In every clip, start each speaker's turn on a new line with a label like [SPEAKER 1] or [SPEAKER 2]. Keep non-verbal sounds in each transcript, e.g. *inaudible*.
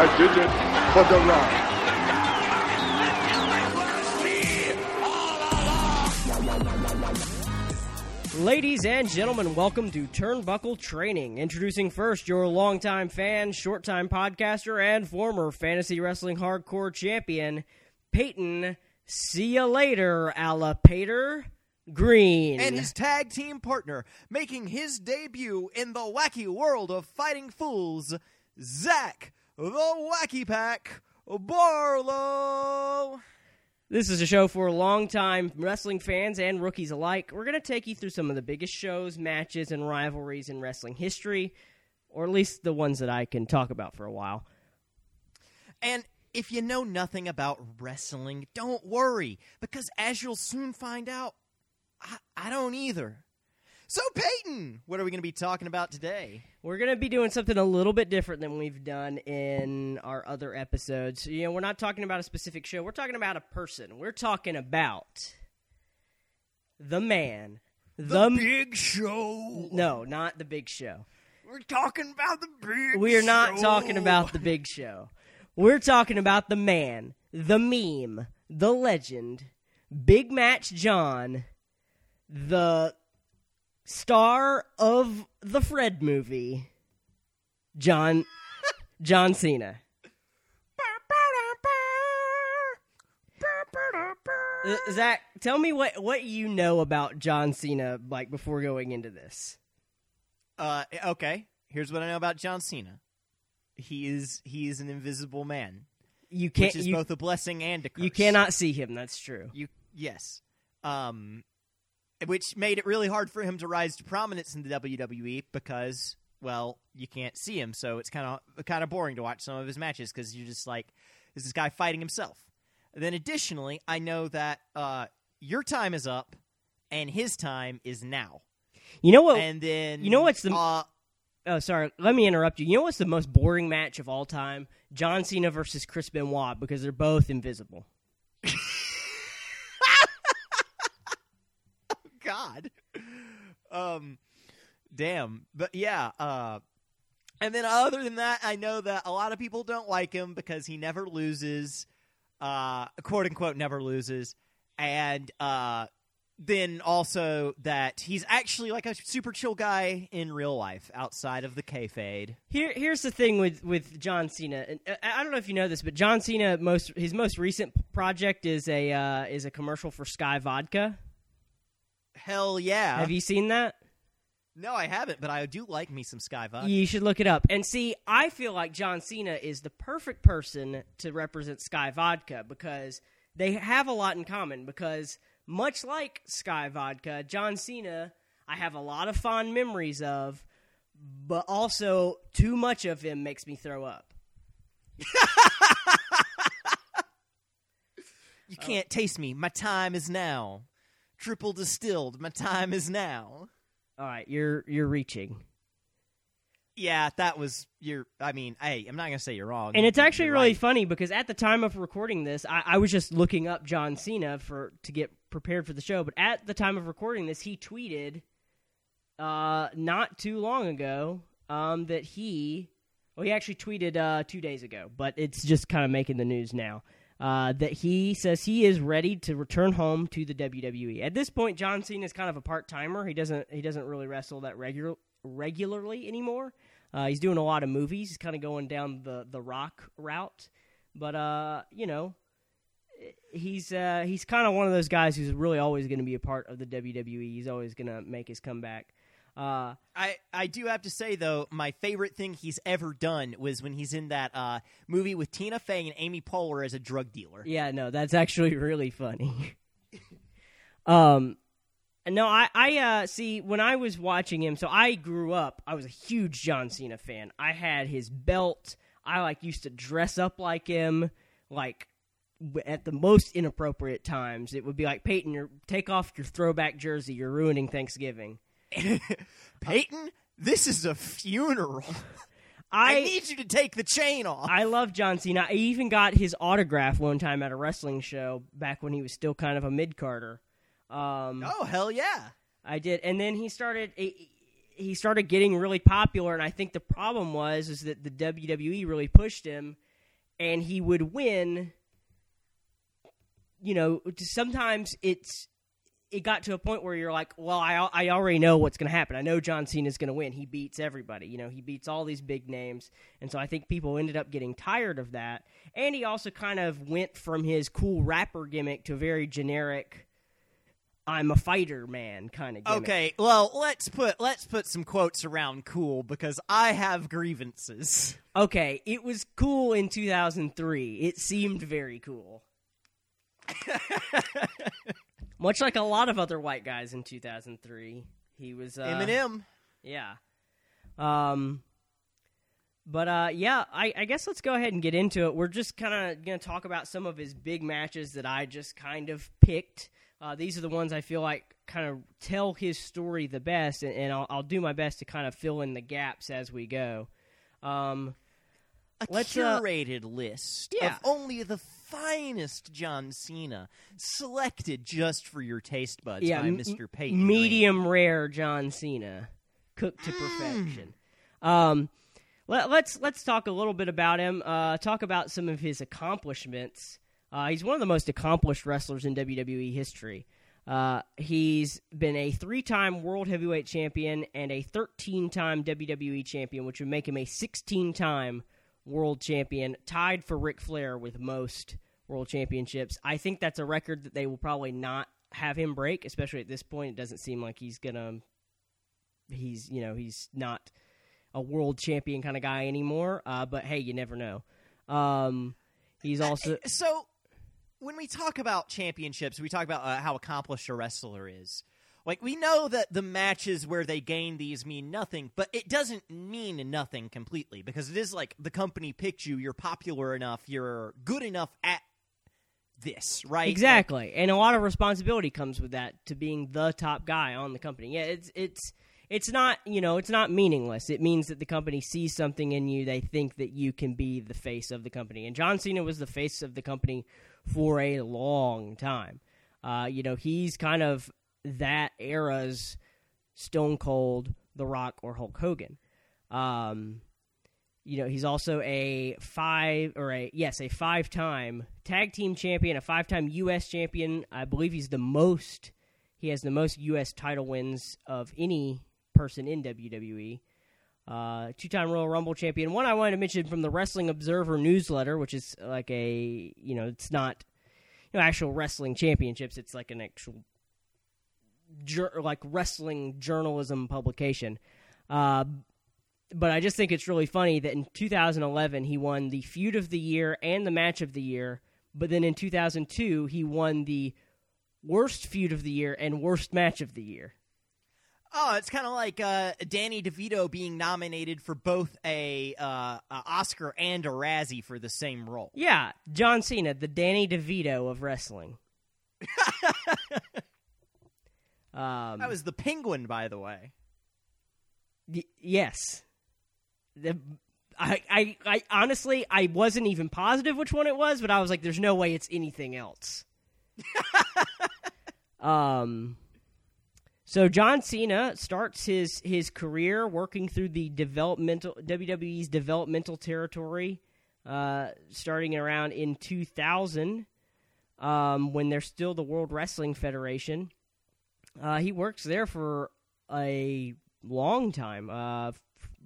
[SPEAKER 1] I did it for the Rock.
[SPEAKER 2] Ladies and gentlemen, welcome to Turnbuckle Training. Introducing first your longtime fan, short time podcaster, and former fantasy wrestling hardcore champion, Peyton. See ya later, Alapater Green.
[SPEAKER 3] and his tag team partner, making his debut in the wacky world of fighting fools, Zach the Wacky Pack Barlow.
[SPEAKER 2] This is a show for longtime wrestling fans and rookies alike. We're going to take you through some of the biggest shows, matches, and rivalries in wrestling history, or at least the ones that I can talk about for a while.
[SPEAKER 3] And if you know nothing about wrestling, don't worry, because as you'll soon find out, I, I don't either. So, Peyton, what are we going to be talking about today?
[SPEAKER 2] We're going to be doing something a little bit different than we've done in our other episodes. You know, we're not talking about a specific show, we're talking about a person. We're talking about the man. The,
[SPEAKER 3] big show.
[SPEAKER 2] No, not the big show.
[SPEAKER 3] We're talking about the big
[SPEAKER 2] We are not
[SPEAKER 3] show.
[SPEAKER 2] talking about the big show. We're talking about the man, the meme, the legend, Big Match John, the star of the Fred movie, John John Cena. Zach, tell me what what you know about John Cena, like before going into this.
[SPEAKER 3] Uh, okay. Here's what I know about John Cena. He is he is an invisible man,
[SPEAKER 2] You can't
[SPEAKER 3] which is
[SPEAKER 2] you,
[SPEAKER 3] both a blessing and a curse.
[SPEAKER 2] you cannot see him. That's true.
[SPEAKER 3] You yes. Um, which made it really hard for him to rise to prominence in the WWE because well you can't see him, so it's kind of kind of boring to watch some of his matches because you're just like, is this guy fighting himself? Then additionally, I know that uh, your time is up and his time is now.
[SPEAKER 2] You know what?
[SPEAKER 3] and then
[SPEAKER 2] you know what's the-
[SPEAKER 3] uh,
[SPEAKER 2] Oh, sorry. Let me interrupt you. You know what's the most boring match of all time? John Cena versus Chris Benoit because they're both invisible. *laughs*
[SPEAKER 3] God. Um, damn. But yeah. Uh, and then other than that, I know that a lot of people don't like him because he never loses, uh, quote unquote, never loses, and uh, then also that he's actually like a super chill guy in real life outside of the kayfabe.
[SPEAKER 2] Here, here's the thing with with John Cena. And uh, I I don't know if you know this, but John Cena most his most recent project is a uh, is a commercial for Skyy Vodka.
[SPEAKER 3] Hell yeah!
[SPEAKER 2] Have you seen that?
[SPEAKER 3] No, I haven't, but I do like me some Skyy Vodka.
[SPEAKER 2] You should look it up. And see, I feel like John Cena is the perfect person to represent Skyy Vodka because they have a lot in common. Because much like Skyy Vodka, John Cena, I have a lot of fond memories of, but also too much of him makes me throw up. *laughs*
[SPEAKER 3] You can't taste me. My time is now. Triple distilled. My time is now.
[SPEAKER 2] All right, you're you're reaching.
[SPEAKER 3] Yeah, that was your. I mean, hey, I'm not gonna say you're wrong.
[SPEAKER 2] And it's actually
[SPEAKER 3] You're
[SPEAKER 2] really
[SPEAKER 3] right.
[SPEAKER 2] funny because at the time of recording this, I, I was just looking up John Cena for to get prepared for the show. But at the time of recording this, he tweeted uh, not too long ago um, that he, well, he actually tweeted uh, two days ago, but it's just kind of making the news now. Uh, that he says he is ready to return home to the WWE. At this point, John Cena is kind of a part timer. He doesn't he doesn't really wrestle that regular regularly anymore. Uh, he's doing a lot of movies. He's kind of going down the the rock route, but uh, you know, he's uh, he's kind of one of those guys who's really always going to be a part of the WWE. He's always going to make his comeback. Uh,
[SPEAKER 3] I I do have to say though, my favorite thing he's ever done was when he's in that uh, movie with Tina Fey and Amy Poehler as a drug dealer.
[SPEAKER 2] yeah, no, that's actually *laughs* really funny. *laughs* um, no, I I uh, see when I was watching him. So I grew up. I was a huge John Cena fan. I had his belt. I like used to dress up like him. Like at the most inappropriate times, it would be like Peyton, you take off your throwback jersey. You're ruining Thanksgiving. *laughs*
[SPEAKER 3] Peyton, this is a funeral. *laughs*
[SPEAKER 2] I,
[SPEAKER 3] I need you to take the chain off.
[SPEAKER 2] I love John Cena. I even got his autograph one time at a wrestling show back when he was still kind of a mid carder. Um,
[SPEAKER 3] oh hell yeah!
[SPEAKER 2] I did, and then he started. He started getting really popular, and I think the problem was is that the WWE really pushed him, and he would win. You know, sometimes it's it got to a point where you're like, well, I I already know what's going to happen. I know John Cena is going to win. He beats everybody. You know, he beats all these big names, and so I think people ended up getting tired of that. And he also kind of went from his cool rapper gimmick to a very generic. I'm a fighter man kind of gimmick.
[SPEAKER 3] Okay, well, let's put let's put some quotes around cool because I have grievances.
[SPEAKER 2] Okay, it was cool in 2003. It seemed very cool. *laughs* Much like a lot of other white guys in 2003, he was uh,
[SPEAKER 3] Eminem.
[SPEAKER 2] Yeah. Um. But uh, yeah, I, I guess let's go ahead and get into it. We're just kind of going to talk about some of his big matches that I just kind of picked. Uh, these are the ones I feel like kind of tell his story the best, and, and I'll, I'll, do my best to kind of fill in the gaps as we go. Um,
[SPEAKER 3] a
[SPEAKER 2] let's,
[SPEAKER 3] curated
[SPEAKER 2] uh,
[SPEAKER 3] list
[SPEAKER 2] yeah.
[SPEAKER 3] of only the finest John Cena, selected just for your taste buds
[SPEAKER 2] yeah,
[SPEAKER 3] by Mr. Peyton.
[SPEAKER 2] Medium rare John Cena, cooked to perfection. Um, let, us let's, let's talk a little bit about him. Uh, talk about some of his accomplishments. Uh, he's one of the most accomplished wrestlers in WWE history. Uh, he's been a three time World Heavyweight Champion and a 13 time WWE Champion, which would make him a 16 time World Champion, tied for Ric Flair with most World Championships. I think that's a record that they will probably not have him break, especially at this point. It doesn't seem like he's gonna. He's you know he's not a world champion kind of guy anymore. Uh, but hey, you never know. Um, he's also
[SPEAKER 3] uh, so. When we talk about championships, we talk about uh, how accomplished a wrestler is. Like we know that the matches where they gain these mean nothing, but it doesn't mean nothing completely because it is like the company picked you, you're popular enough, you're good enough at this, right?
[SPEAKER 2] Exactly.
[SPEAKER 3] Like,
[SPEAKER 2] and a lot of responsibility comes with that to being the top guy on the company. Yeah, it's it's it's not, you know, it's not meaningless. It means that the company sees something in you, they think that you can be the face of the company. And John Cena was the face of the company for a long time. Uh, you know, he's kind of that era's Stone Cold, The Rock, or Hulk Hogan. Um, you know, he's also a five or a yes, a five-time tag team champion, a five-time U.S. champion. I believe he's the most. He has the most U.S. title wins of any person in WWE. Uh, two-time Royal Rumble champion. One I wanted to mention from the Wrestling Observer newsletter, which is like a you know, it's not you know actual wrestling championships. It's like an actual jur- like wrestling journalism publication. Uh, but I just think it's really funny that in 2011 he won the feud of the year and the match of the year, but then in 2002 he won the worst feud of the year and worst match of the year.
[SPEAKER 3] Oh, it's kind of like uh, Danny DeVito being nominated for both a, uh, a, Oscar and a Razzie for the same role.
[SPEAKER 2] Yeah, John Cena, the Danny DeVito of wrestling. *laughs*
[SPEAKER 3] um, that was the Penguin, by the way.
[SPEAKER 2] Y- yes. The, I, I, I honestly, I wasn't even positive which one it was, but I was like, "There's no way it's anything else." *laughs* um. So John Cena starts his his career working through the developmental WWE's developmental territory, uh, starting around in 2000, um, when they're still the World Wrestling Federation. Uh, he works there for a long time. Uh,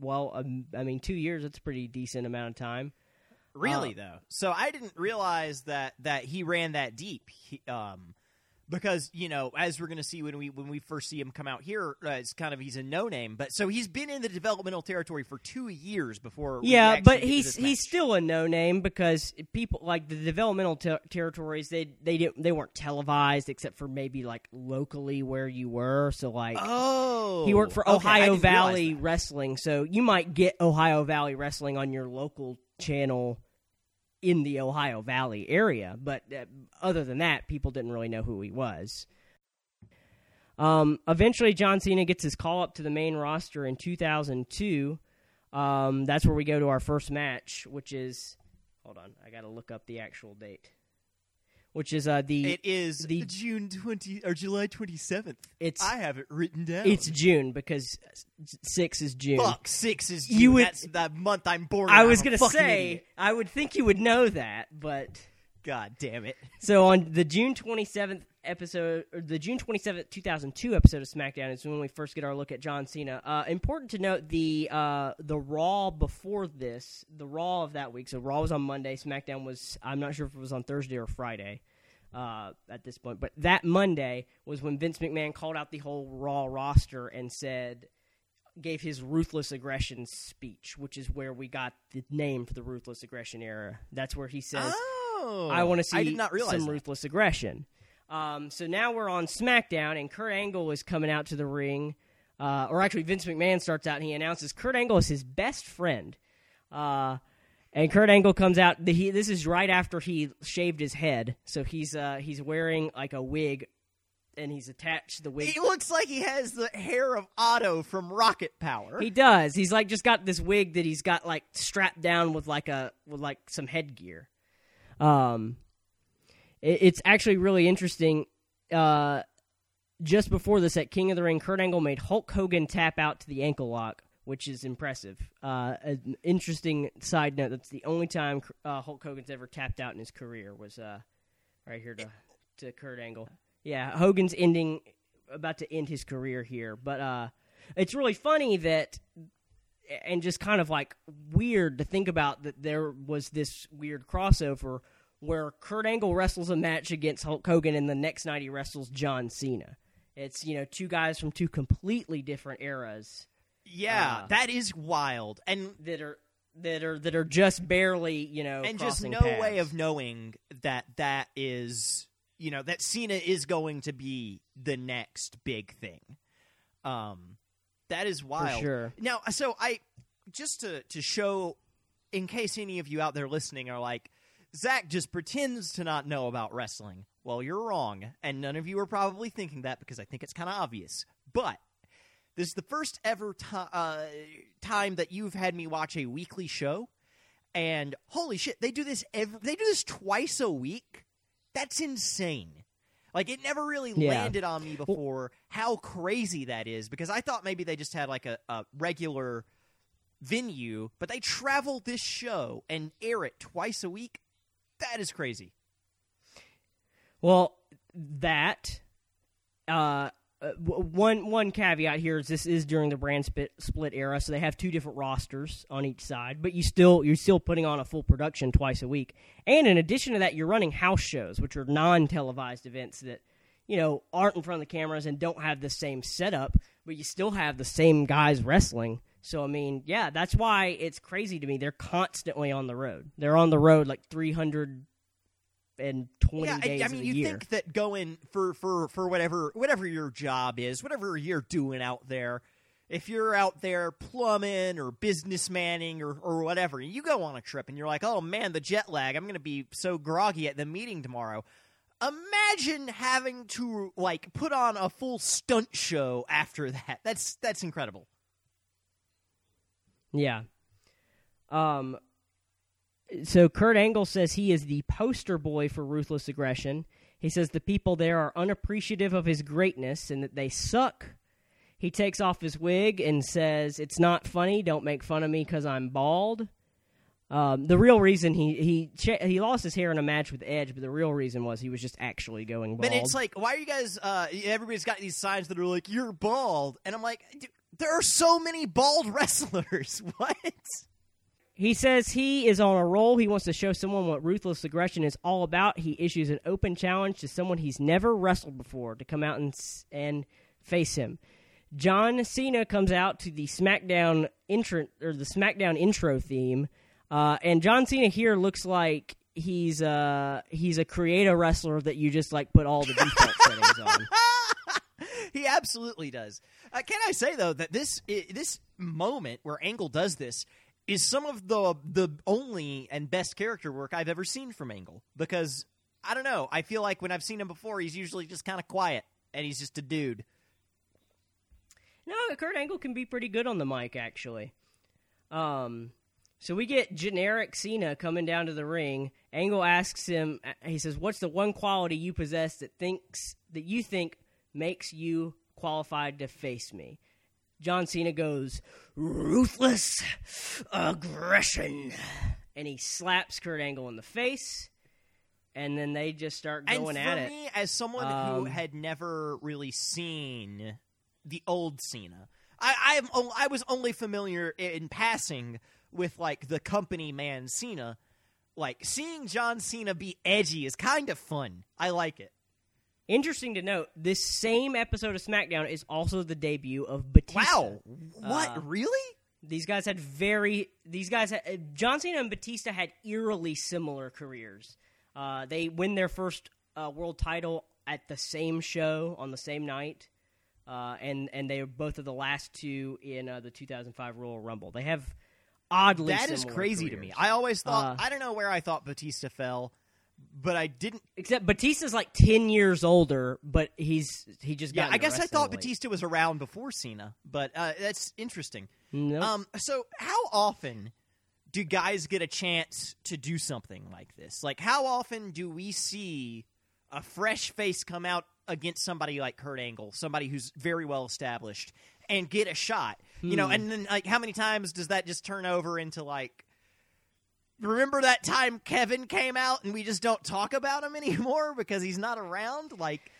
[SPEAKER 2] well, um, I mean, two years. That's a pretty decent amount of time.
[SPEAKER 3] Really, uh, though. So I didn't realize that that he ran that deep. He, um, because you know as we're going to see when we when we first see him come out here uh, it's kind of he's a no name but so he's been in the developmental territory for 2 years before
[SPEAKER 2] yeah but he's he's still a no name because people like the developmental ter- territories they they didn't they weren't televised except for maybe like locally where you were so like
[SPEAKER 3] oh
[SPEAKER 2] he worked for
[SPEAKER 3] okay,
[SPEAKER 2] Ohio Valley Wrestling so you might get Ohio Valley Wrestling on your local channel in the Ohio Valley area. But uh, other than that, people didn't really know who he was. Um, eventually, John Cena gets his call up to the main roster in 2002. Um, that's where we go to our first match, which is. Hold on, I got to look up the actual date. Which is uh, the
[SPEAKER 3] It is
[SPEAKER 2] the-
[SPEAKER 3] June twenty or July twenty seventh.
[SPEAKER 2] It's-
[SPEAKER 3] I have it written down.
[SPEAKER 2] it's June because six is June.
[SPEAKER 3] fuck six is June.
[SPEAKER 2] You would-
[SPEAKER 3] That's the month I'm born.
[SPEAKER 2] I was
[SPEAKER 3] I'm
[SPEAKER 2] gonna say
[SPEAKER 3] idiot.
[SPEAKER 2] I would think you would know that, but
[SPEAKER 3] God damn it.
[SPEAKER 2] so on the June twenty seventh episode, or the June twenty seventh, two thousand two episode of SmackDown is when we first get our look at John Cena. Uh, important to note the uh, the Raw before this, the Raw of that week. So Raw was on Monday. SmackDown was I'm not sure if it was on Thursday or Friday. Uh, at this point, but that Monday was when Vince McMahon called out the whole Raw roster and said, gave his ruthless aggression speech, which is where we got the name for the ruthless aggression era. That's where he says,
[SPEAKER 3] Oh,
[SPEAKER 2] "I want to see
[SPEAKER 3] I did not realize
[SPEAKER 2] some
[SPEAKER 3] that.
[SPEAKER 2] ruthless aggression." Um, so now we're on SmackDown, and Kurt Angle is coming out to the ring. Uh, or actually, Vince McMahon starts out and he announces Kurt Angle is his best friend. Uh, and Kurt Angle comes out. The, he, this is right after he shaved his head, so he's uh, he's wearing like a wig, and he's attached the wig.
[SPEAKER 3] He looks like he has the hair of Otto from Rocket Power.
[SPEAKER 2] He does. He's like just got this wig that he's got like strapped down with like a with like some headgear. Um, it's actually really interesting. Uh, just before this at King of the Ring, Kurt Angle made Hulk Hogan tap out to the ankle lock, which is impressive. Uh, an interesting side note: that's the only time uh, Hulk Hogan's ever tapped out in his career was uh, right here to to Kurt Angle. Yeah, Hogan's ending about to end his career here, but uh, it's really funny that and just kind of like weird to think about that there was this weird crossover where Kurt Angle wrestles a match against Hulk Hogan and the next night he wrestles John Cena. It's you know two guys from two completely different eras
[SPEAKER 3] yeah,
[SPEAKER 2] Uh,
[SPEAKER 3] that is wild, and
[SPEAKER 2] that are that are that are just barely you know
[SPEAKER 3] and just no
[SPEAKER 2] paths.
[SPEAKER 3] way of knowing that that is you know that Cena is going to be the next big thing. Um, that is wild.
[SPEAKER 2] sure.
[SPEAKER 3] Now, so I just to to show, in case any of you out there listening are like, Zach just pretends to not know about wrestling. Well, you're wrong, and none of you are probably thinking that because I think it's kind of obvious. But this is the first ever ti uh, time that you've had me watch a weekly show, and holy shit, they do this every, they do this twice a week. That's insane. Like it never really
[SPEAKER 2] Yeah.
[SPEAKER 3] landed on me before how crazy that is because I thought maybe they just had like a, a regular venue, but they travel this show and air it twice a week. That is crazy.
[SPEAKER 2] Well, that uh, uh, one one caveat here is this is during the brand split, split era, so they have two different rosters on each side. But you still you're still putting on a full production twice a week, and in addition to that, you're running house shows, which are non televised events that you know aren't in front of the cameras and don't have the same setup, but you still have the same guys wrestling. So I mean, yeah, that's why it's crazy to me. They're constantly on the road. They're on the road like 320
[SPEAKER 3] yeah, I-
[SPEAKER 2] days
[SPEAKER 3] I,
[SPEAKER 2] of
[SPEAKER 3] mean, you
[SPEAKER 2] year.
[SPEAKER 3] think that going for for for whatever whatever your job is, whatever you're doing out there, if you're out there plumbing or business manning or or whatever, you go on a trip and you're like, oh man, the jet lag, I'm going to be so groggy at the meeting tomorrow. Imagine having to like put on a full stunt show after that. That's that's incredible.
[SPEAKER 2] Yeah. Um. So Kurt Angle says he is the poster boy for ruthless aggression. He says the people there are unappreciative of his greatness and that they suck. He takes off his wig and says, "It's not funny. Don't make fun of me because I'm bald." Um, the real reason he he he lost his hair in a match with Edge, but the real reason was he was just actually going bald.
[SPEAKER 3] But it's like, why are you guys? Uh, everybody's got these signs that are like, "You're bald," and I'm like, "Dude, there are so many bald *laughs* wrestlers. what?
[SPEAKER 2] He says he is on a roll. He wants to show someone what ruthless aggression is all about. He issues an open challenge to someone he's never wrestled before to come out and and face him. John Cena comes out to the SmackDown intro or the SmackDown intro theme, uh, and John Cena here looks like he's uh he's a creative wrestler that you just like put all the default settings on. *laughs* *laughs*
[SPEAKER 3] he absolutely does. Uh, can I say though that this this moment where Angle does this is some of the the only and best character work I've ever seen from Angle because I don't know. I feel like when I've seen him before, he's usually just kind of quiet and he's just a dude.
[SPEAKER 2] No, Kurt Angle can be pretty good on the mic, actually. Um, So we get generic Cena coming down to the ring. Angle asks him, he says, "What's the one quality you possess that thinks that you think makes you qualified to face me?" John Cena goes, "Ruthless aggression," and he slaps Kurt Angle in the face. And then they just start going at it.
[SPEAKER 3] me, as someone who
[SPEAKER 2] Um,
[SPEAKER 3] had never really seen the old Cena, I I, I was only familiar in passing with like the company man Cena. Like seeing John Cena be edgy is kind of fun. I like it.
[SPEAKER 2] Interesting to note, this same episode of SmackDown is also the debut of Batista.
[SPEAKER 3] Wow, what
[SPEAKER 2] Uh,
[SPEAKER 3] really?
[SPEAKER 2] These guys had very these guys had, uh, John Cena and Batista had eerily similar careers. Uh, they win their first uh, world title at the same show on the same night, uh, and and they are both of the last two in uh, the 2005 Royal Rumble. They have oddly
[SPEAKER 3] That is crazy to me. I always thought
[SPEAKER 2] Uh,
[SPEAKER 3] I don't know where I thought Batista fell, but I didn't.
[SPEAKER 2] Except Batista's like 10 years older, but he's he just
[SPEAKER 3] Yeah,
[SPEAKER 2] got
[SPEAKER 3] I guess I thought. Batista was around before Cena, but uh, that's interesting.
[SPEAKER 2] Nope.
[SPEAKER 3] Um, so how often do guys get a chance to do something like this? Like, how often do we see a fresh face come out against somebody like Kurt Angle, somebody who's very well established, and get a shot? You know, and then like, how many times does that just turn over into like? Remember that time Kevin came out and we just don't talk about him *laughs* anymore because he's not around? Like,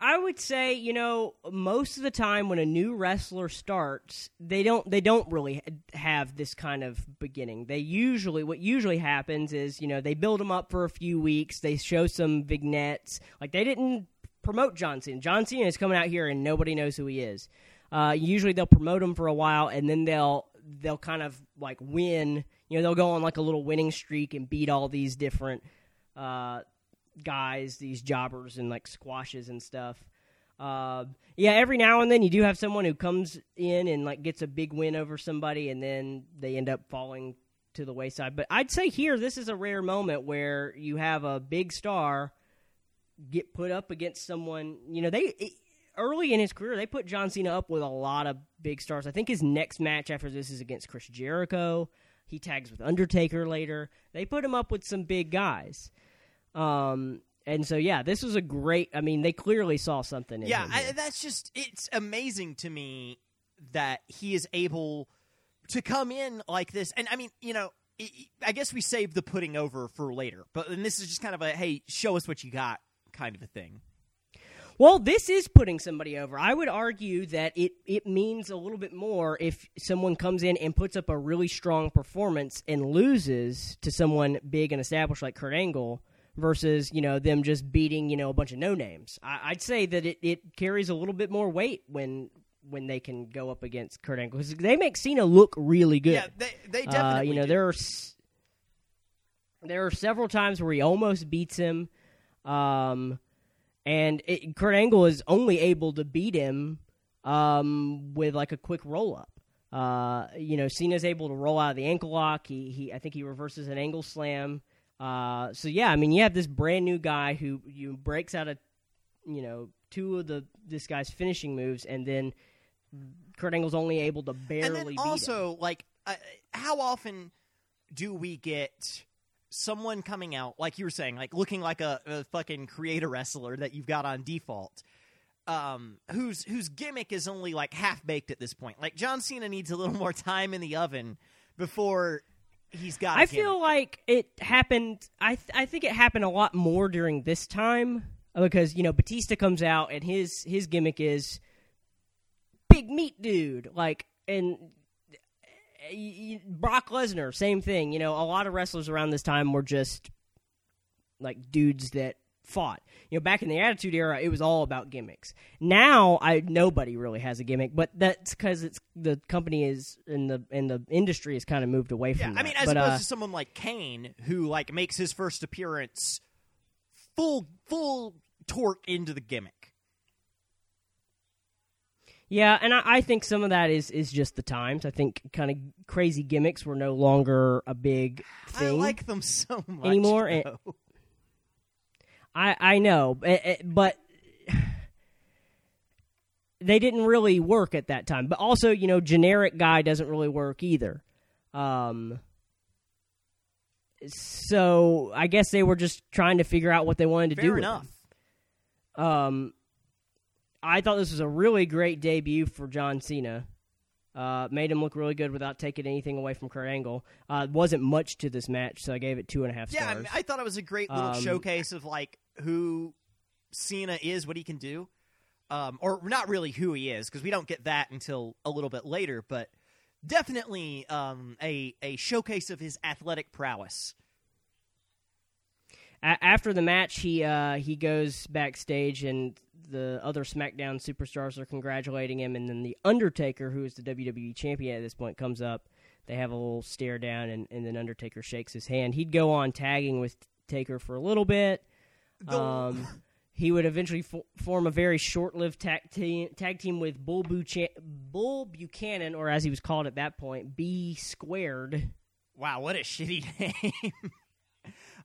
[SPEAKER 2] I would say, you know, most of the time when a new wrestler starts, they don't they don't really have this kind of beginning. They usually what usually happens is, you know, they build them up for a few weeks, they show some vignettes. Like they didn't promote John Cena. John Cena is coming out here and nobody knows who he is. Uh, usually they'll promote him for a while and then they'll they'll kind of like win. You know, they'll go on like a little winning streak and beat all these different uh, guys, these jobbers and like squashes and stuff. Uh, yeah, every now and then you do have someone who comes in and like gets a big win over somebody, and then they end up falling to the wayside. But I'd say here this is a rare moment where you have a big star get put up against someone. You know, they early in his career they put John Cena up with a lot of big stars. I think his next match after this is against Chris Jericho. He tags with Undertaker later. They put him up with some big guys. Um, and so yeah, this was a great. I mean, they clearly saw something. In
[SPEAKER 3] yeah,
[SPEAKER 2] him
[SPEAKER 3] I, that's just it's amazing to me that he is able to come in like this. And I mean, you know, I- I guess we saved the putting over for later, but and this is just kind of a hey, show us what you got kind of a thing.
[SPEAKER 2] Well, this is putting somebody over. I would argue that it, it means a little bit more if someone comes in and puts up a really strong performance and loses to someone big and established like Kurt Angle versus, you know, them just beating, you know, a bunch of no names. I, I'd say that it, it carries a little bit more weight when when they can go up against Kurt Angle because they make Cena look really good.
[SPEAKER 3] Yeah, they they
[SPEAKER 2] Uh,
[SPEAKER 3] definitely
[SPEAKER 2] you know,
[SPEAKER 3] do.
[SPEAKER 2] there are s- there are several times where he almost beats him, um, and it, Kurt Angle is only able to beat him um, with like a quick roll up. Uh, you know, Cena's able to roll out of the ankle lock. He, he I think he reverses an angle slam. Uh, so yeah, I mean, you have this brand new guy who you breaks out of, you know, two of the this guy's finishing moves, and then Kurt Angle's only able to barely
[SPEAKER 3] and then
[SPEAKER 2] beat him.
[SPEAKER 3] also like uh, how often do we get someone coming out like you were saying like looking like a, a fucking creator wrestler that you've got on default um whose whose gimmick is only like half baked at this point like john cena needs a little more time in the oven before he's got I
[SPEAKER 2] I feel like it happened. I th- I think it happened a lot more during this time because you know Batista comes out and his his gimmick is big meat dude like and Brock Lesnar same thing. You know a lot of wrestlers around this time were just like dudes that fought. You know, back in the Attitude Era, it was all about gimmicks. Now, I nobody really has a gimmick, but that's because it's the company is and the and the industry has kind of moved away
[SPEAKER 3] yeah
[SPEAKER 2] from.
[SPEAKER 3] i mean as
[SPEAKER 2] but,
[SPEAKER 3] opposed
[SPEAKER 2] uh,
[SPEAKER 3] to someone like kane who like makes his first appearance full full torque into the gimmick
[SPEAKER 2] Yeah, and I, I think some of that is is just the times. I think kind of crazy gimmicks were no longer a big thing.
[SPEAKER 3] i like them so *laughs* much
[SPEAKER 2] anymore, and- I I know, eh, eh, but *sighs* they didn't really work at that time. But also, you know, generic guy doesn't really work either. Um, so I guess they were just trying to figure out what they wanted to do.
[SPEAKER 3] Fair
[SPEAKER 2] with
[SPEAKER 3] enough.
[SPEAKER 2] Um, I thought this was a really great debut for John Cena. Uh, made him look really good without taking anything away from Kurt Angle. Uh, wasn't much to this match, so I gave it two and a half
[SPEAKER 3] Yeah, I,
[SPEAKER 2] stars.
[SPEAKER 3] mean, I thought it was a great little
[SPEAKER 2] Um,
[SPEAKER 3] showcase of like who Cena is, what he can do, um, or not really who he is because we don't get that until a little bit later, but definitely um, a a showcase of his athletic prowess.
[SPEAKER 2] A- after the match, he uh, he goes backstage, and the other SmackDown superstars are congratulating him. And then the Undertaker, who is the WWE champion at this point, comes up. They have a little stare down, and, and then Undertaker shakes his hand. He'd go on tagging with Taker for a little bit.
[SPEAKER 3] The-
[SPEAKER 2] Um, he would eventually fo- form a very short-lived tag team, tag team with Bull, Bucha- Bull Buchanan, or as he was called at that point, B Squared.
[SPEAKER 3] Wow, what a shitty *laughs* name.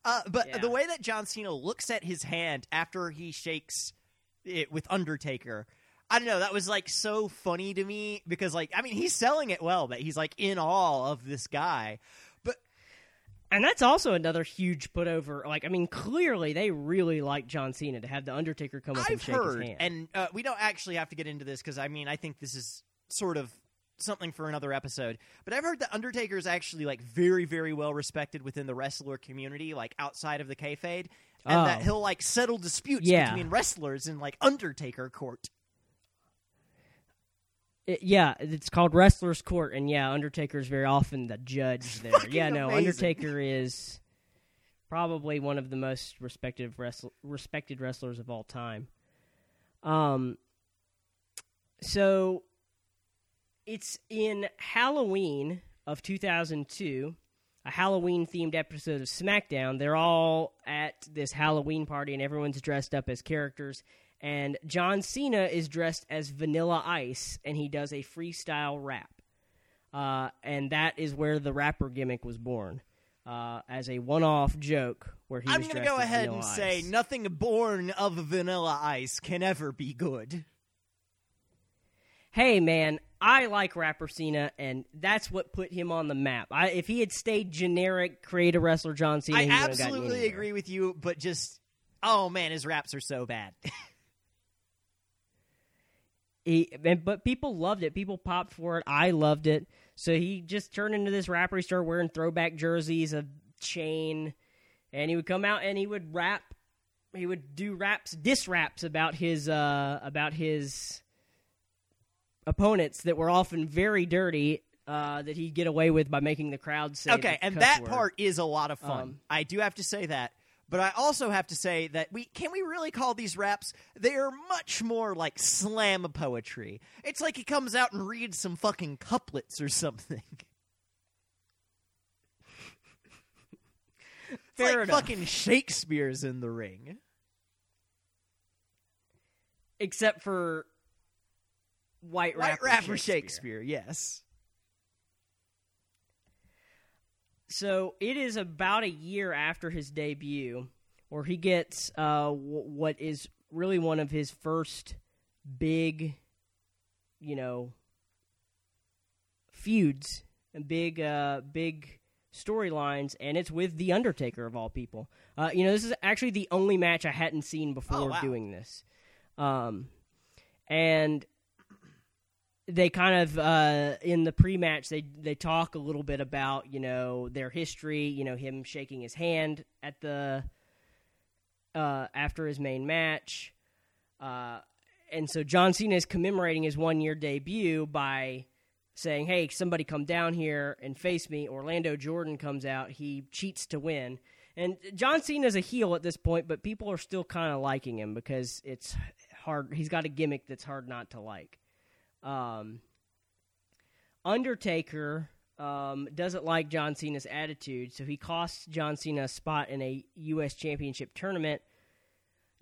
[SPEAKER 3] Uh, but
[SPEAKER 2] Yeah.
[SPEAKER 3] the way that John Cena looks at his hand after he shakes it with Undertaker, I don't know, that was like so funny to me because like I mean he's selling it well, but he's like in awe of this guy. But
[SPEAKER 2] And that's also another huge put over. Like, I mean, clearly they really like John Cena to have the Undertaker come up and
[SPEAKER 3] I've
[SPEAKER 2] shake
[SPEAKER 3] heard,
[SPEAKER 2] his hand.
[SPEAKER 3] and uh, we don't actually have to get into this because I mean I think this is sort of something for another episode. But I've heard that Undertaker is actually like very, very well respected within the wrestler community, like outside of the kayfabe, and
[SPEAKER 2] Oh.
[SPEAKER 3] that he'll like settle disputes
[SPEAKER 2] Yeah.
[SPEAKER 3] between wrestlers in like Undertaker court.
[SPEAKER 2] It- yeah, it's called Wrestler's Court, and yeah, Undertaker's very often the judge there. Yeah, no,
[SPEAKER 3] amazing.
[SPEAKER 2] Undertaker is probably one of the most respected wrestl- respected wrestlers of all time. Um, so it's in Halloween of 2002, a Halloween themed episode of SmackDown. They're all at this Halloween party, and everyone's dressed up as characters. And John Cena is dressed as Vanilla Ice, and he does a freestyle rap. Uh, and that is where the rapper gimmick was born, uh, as a one-off joke where he
[SPEAKER 3] I'm gonna go ahead and say nothing born of Vanilla Ice can ever be good.
[SPEAKER 2] Hey man, I like rapper Cena, and that's what put him on the map. I, if he had stayed generic creative wrestler John Cena,
[SPEAKER 3] I
[SPEAKER 2] he wouldn't have gotten
[SPEAKER 3] absolutely agree with you, but just oh man, his raps are so bad. *laughs*
[SPEAKER 2] He, and, but people loved it. People popped for it. I loved it. So he just turned into this rapper. He started wearing throwback jerseys, a chain, and he would come out and he would rap. He would do raps, diss raps about his uh, about his opponents that were often very dirty. Uh, that he'd get away with by making the crowd say.
[SPEAKER 3] okay, and that
[SPEAKER 2] word.
[SPEAKER 3] part is a lot of fun.
[SPEAKER 2] Um,
[SPEAKER 3] I do have to say that. But I also have to say that we can we really call these raps? They are much more like slam poetry. It's like he comes out and reads some fucking couplets or something. *laughs* It's
[SPEAKER 2] Fair
[SPEAKER 3] like
[SPEAKER 2] enough.
[SPEAKER 3] fucking Shakespeare's in the ring.
[SPEAKER 2] except for white
[SPEAKER 3] White
[SPEAKER 2] rapper,
[SPEAKER 3] rapper
[SPEAKER 2] Shakespeare.
[SPEAKER 3] Shakespeare, yes.
[SPEAKER 2] So it is about a year after his debut, where he gets uh, w- what is really one of his first big, you know, feuds and big, uh, big storylines, and it's with the Undertaker of all people. Uh, you know, this is actually the only match I hadn't seen before
[SPEAKER 3] Oh, wow.
[SPEAKER 2] doing this, um, and they kind of uh, in the pre-match they they talk a little bit about you know their history you know him shaking his hand at the uh, after his main match. Uh, and so John Cena is commemorating his one year debut by saying hey somebody come down here and face me. Orlando Jordan comes out. He cheats to win. And John Cena's a heel at this point but people are still kind of liking him because it's hard he's got a gimmick that's hard not to like um, Undertaker um, doesn't like John Cena's attitude, so he costs John Cena a spot in a U.S. Championship tournament.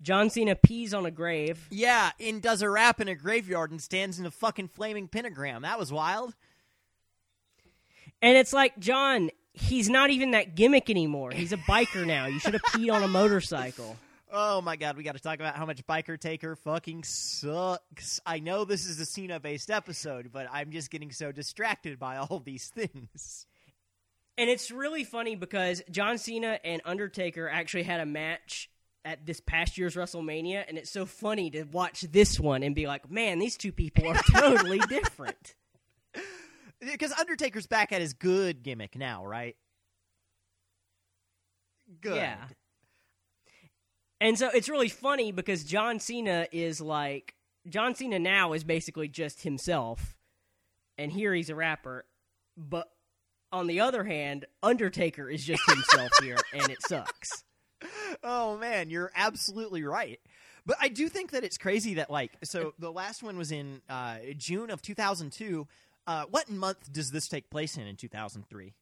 [SPEAKER 2] John Cena pees on a grave.
[SPEAKER 3] Yeah, and does a rap in a graveyard and stands in a fucking flaming pentagram. That was wild.
[SPEAKER 2] And it's like, John, he's not even that gimmick anymore. He's a biker now. You should have peed on a motorcycle.
[SPEAKER 3] Oh my god, we got to talk about how much Biker Taker fucking sucks. I know this is a Cena based episode, but I'm just getting so distracted by all these things.
[SPEAKER 2] And it's really funny because John Cena and Undertaker actually had a match at this past year's WrestleMania, and it's so funny to watch this one and be like, man, these two people are totally *laughs* different.
[SPEAKER 3] Because Undertaker's back at his good gimmick now, right? Good.
[SPEAKER 2] Yeah. And so it's really funny because John Cena is like John Cena now is basically just himself, and here he's a rapper. But on the other hand, Undertaker is just himself here, *laughs* and it sucks.
[SPEAKER 3] Oh man, you're absolutely right. But I do think that it's crazy that like so the last one was in uh, June of 2002. Uh, what month does this take place in in 2003?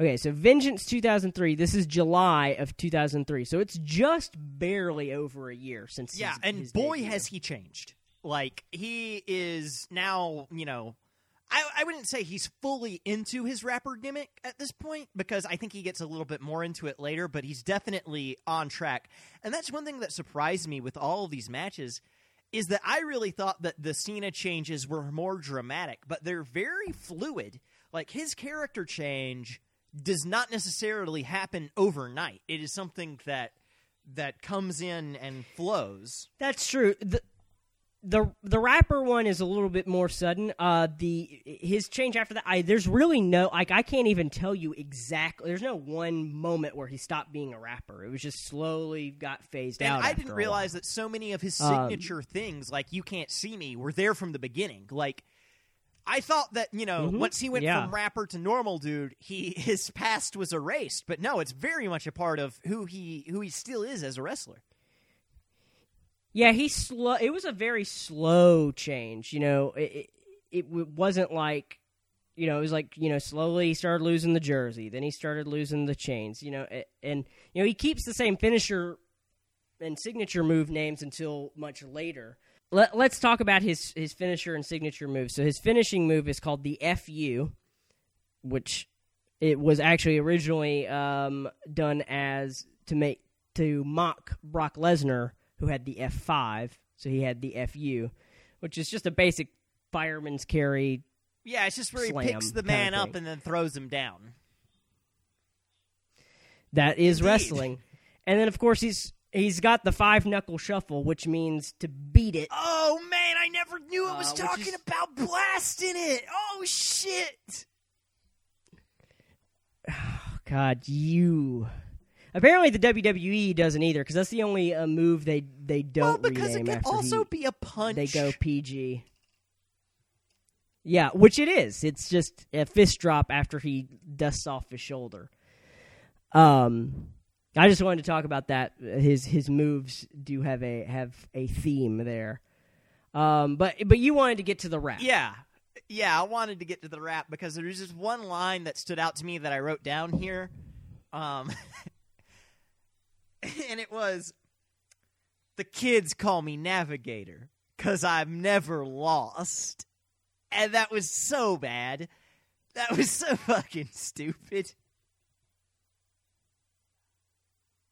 [SPEAKER 2] Okay, so Vengeance 2003. This is July of 2003. So it's just barely over a year since.
[SPEAKER 3] Yeah,
[SPEAKER 2] his-
[SPEAKER 3] and
[SPEAKER 2] his
[SPEAKER 3] boy
[SPEAKER 2] debut.
[SPEAKER 3] has he changed. Like he is now, you know, I, I wouldn't say he's fully into his rapper gimmick at this point because I think he gets a little bit more into it later, but he's definitely on track. And that's one thing that surprised me with all of these matches is that I really thought that the Cena changes were more dramatic, but they're very fluid. Like his character change does not necessarily happen overnight. It is something that that comes in and flows.
[SPEAKER 2] That's true. The the the rapper one is a little bit more sudden. Uh, the his change after that, I there's really no like I can't even tell you exactly. There's no one moment where he stopped being a rapper. It was just slowly got phased
[SPEAKER 3] And
[SPEAKER 2] out.
[SPEAKER 3] I didn't realize that so many of his
[SPEAKER 2] Um,
[SPEAKER 3] signature things, like "You Can't See Me," were there from the beginning. Like, I thought that you know,
[SPEAKER 2] Mhm.
[SPEAKER 3] once he went
[SPEAKER 2] Yeah.
[SPEAKER 3] from rapper to normal dude, he *laughs* his past was erased. But no, it's very much a part of who he who he still is as a wrestler.
[SPEAKER 2] Yeah, he slow. It was a very slow change. You know, it, it it wasn't like, you know, it was like you know, slowly he started losing the jersey, then he started losing the chains. You know, and you know he keeps the same finisher and signature move names until much later. Let, let's talk about his his finisher and signature move. So his finishing move is called the FU, which it was actually originally um, done as to make to mock Brock Lesnar, who had the F5. So he had the FU, which is just a basic fireman's carry.
[SPEAKER 3] Yeah, it's just where he picks the man up and then throws him down.
[SPEAKER 2] That is
[SPEAKER 3] Indeed.
[SPEAKER 2] wrestling, and then of course he's he's got the five knuckle shuffle, which means to beat it.
[SPEAKER 3] Oh man, I never knew it was
[SPEAKER 2] Uh,
[SPEAKER 3] talking
[SPEAKER 2] is-
[SPEAKER 3] about blasting it. Oh shit. *sighs*
[SPEAKER 2] God, you. Apparently, the WWE doesn't either because that's the only uh, move they they don't
[SPEAKER 3] because it could also
[SPEAKER 2] he-
[SPEAKER 3] be a punch.
[SPEAKER 2] they go PG. Yeah, which it is. It's just a fist drop after he dusts off his shoulder. Um, I just wanted to talk about that. His his moves do have a have a theme there. Um, but but you wanted to get to the rap.
[SPEAKER 3] Yeah. Yeah, I wanted to get to the rap because there's just one line that stood out to me that I wrote down here. Um *laughs* and it was the kids call me navigator cuz I've never lost. And that was so bad. That was so *laughs* fucking stupid.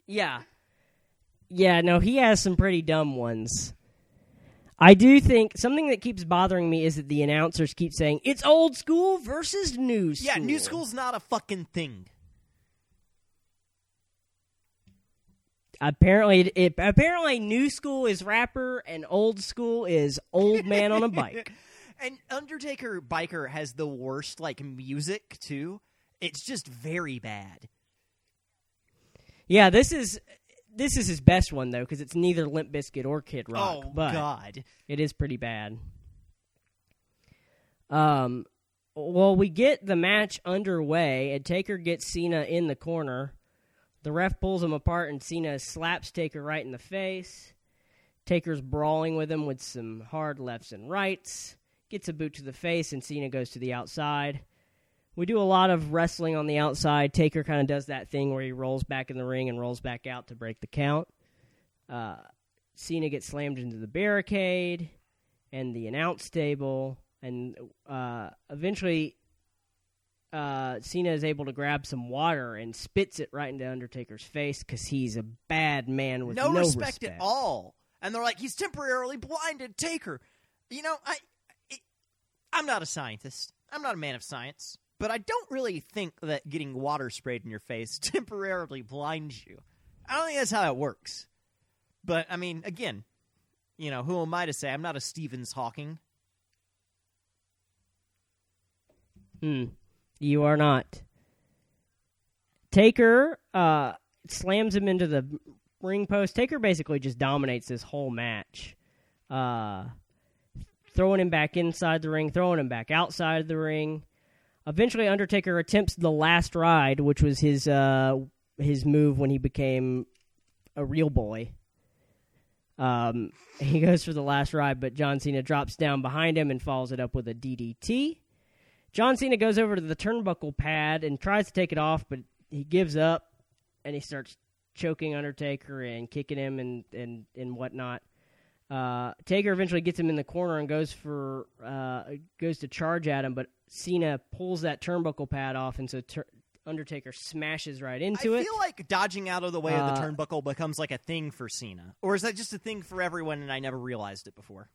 [SPEAKER 2] Yeah. Yeah, no, he has some pretty dumb ones. I do think something that keeps bothering me is that the announcers keep saying it's old school versus new school.
[SPEAKER 3] Yeah, new school's not a fucking thing.
[SPEAKER 2] Apparently, it, it apparently new school is rapper and old school is old man on a bike. *laughs*
[SPEAKER 3] And Undertaker Biker has the worst like music too. It's just very bad.
[SPEAKER 2] Yeah, this is this is his best one though because it's neither Limp Bizkit or Kid Rock.
[SPEAKER 3] oh
[SPEAKER 2] but
[SPEAKER 3] god.
[SPEAKER 2] It is pretty bad. Um, well, we get the match underway, and Taker gets Cena in the corner. The ref pulls him apart, and Cena slaps Taker right in the face. Taker's brawling with him with some hard lefts and rights. Gets a boot to the face, and Cena goes to the outside. We do a lot of wrestling on the outside. Taker kind of does that thing where he rolls back in the ring and rolls back out to break the count. Uh, Cena gets slammed into the barricade and the announce table, and uh, eventually uh, Cena is able to grab some water and spits it right into Undertaker's face because he's a bad man with
[SPEAKER 3] no,
[SPEAKER 2] no,
[SPEAKER 3] respect, at all. And they're like, he's temporarily blinded. Taker. You know, I, I, I'm not a scientist. I'm not a man of science. But I don't really think that getting water sprayed in your face *laughs* temporarily blinds you. I don't think that's how it works. But I mean, again, you know, who am I to say? I'm not a Stevens Hawking.
[SPEAKER 2] Hmm. You are not. Taker uh, slams him into the ring post. Taker basically just dominates this whole match. Uh, throwing him back inside the ring, throwing him back outside of the ring. Eventually, Undertaker attempts the last ride, which was his uh, his move when he became a real boy. Um, *laughs* he goes for the last ride, but John Cena drops down behind him and follows it up with a DDT. John Cena goes over to the turnbuckle pad and tries to take it off, but he gives up and he starts choking Undertaker and kicking him and and and whatnot. Uh, Taker eventually gets him in the corner and goes for uh, goes to charge at him, but Cena pulls that turnbuckle pad off, and so tur- Undertaker smashes right into
[SPEAKER 3] I
[SPEAKER 2] it.
[SPEAKER 3] I feel like dodging out of the way of the
[SPEAKER 2] Uh,
[SPEAKER 3] turnbuckle becomes like a thing for Cena, or is that just a thing for everyone and I never realized it before?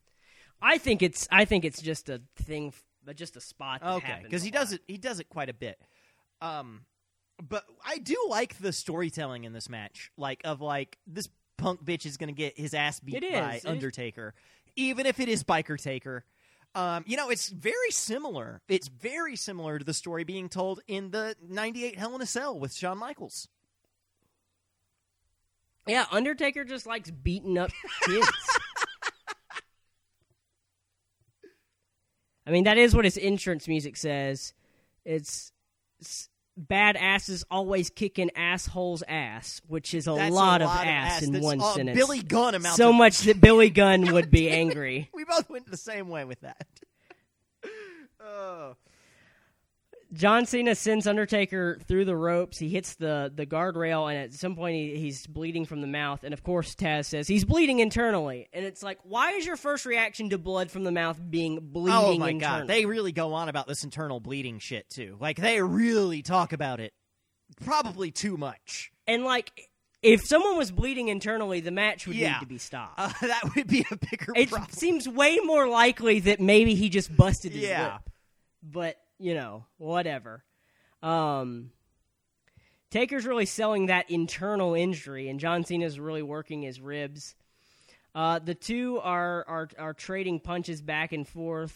[SPEAKER 2] I think it's I think it's just a thing, f- but just a spot. That
[SPEAKER 3] Okay, because he does it. He does it quite a bit. Um, but I do like the storytelling in this match, like of like this punk bitch is going to get his ass beat
[SPEAKER 2] It
[SPEAKER 3] by
[SPEAKER 2] is.
[SPEAKER 3] Undertaker, even if it is Biker Taker. Um, you know, it's very similar. It's very similar to the story being told in the '98 Hell in a Cell with Shawn Michaels.
[SPEAKER 2] Yeah, Undertaker just likes beating up kids. *laughs* I mean, that is what his entrance music says. It's, s bad asses always kicking assholes' ass, which is a lot,
[SPEAKER 3] a
[SPEAKER 2] of
[SPEAKER 3] lot
[SPEAKER 2] ass, in
[SPEAKER 3] That's,
[SPEAKER 2] one
[SPEAKER 3] uh,
[SPEAKER 2] sentence.
[SPEAKER 3] Billy Gunn amounts
[SPEAKER 2] so much that Billy Gunn would be *laughs* angry.
[SPEAKER 3] We both went the same way with that. *laughs* oh.
[SPEAKER 2] John Cena sends Undertaker through the ropes. He hits the, the guardrail, and at some point he, he's bleeding from the mouth. And of course, Taz says he's bleeding internally. And it's like, why is your first reaction to blood from the mouth being bleeding
[SPEAKER 3] Oh my god, they really go on about this internal bleeding shit too. Like they really talk about it, probably too much.
[SPEAKER 2] and like, if someone was bleeding internally, the match would
[SPEAKER 3] Yeah.
[SPEAKER 2] need to be stopped.
[SPEAKER 3] Uh, *laughs* that would be a bigger
[SPEAKER 2] it
[SPEAKER 3] problem.
[SPEAKER 2] seems way more likely that maybe he just busted his
[SPEAKER 3] Yeah.
[SPEAKER 2] lip. But, you know, whatever. Um Taker's really selling that internal injury, and John Cena's really working his ribs. Uh, the two are, are are trading punches back and forth.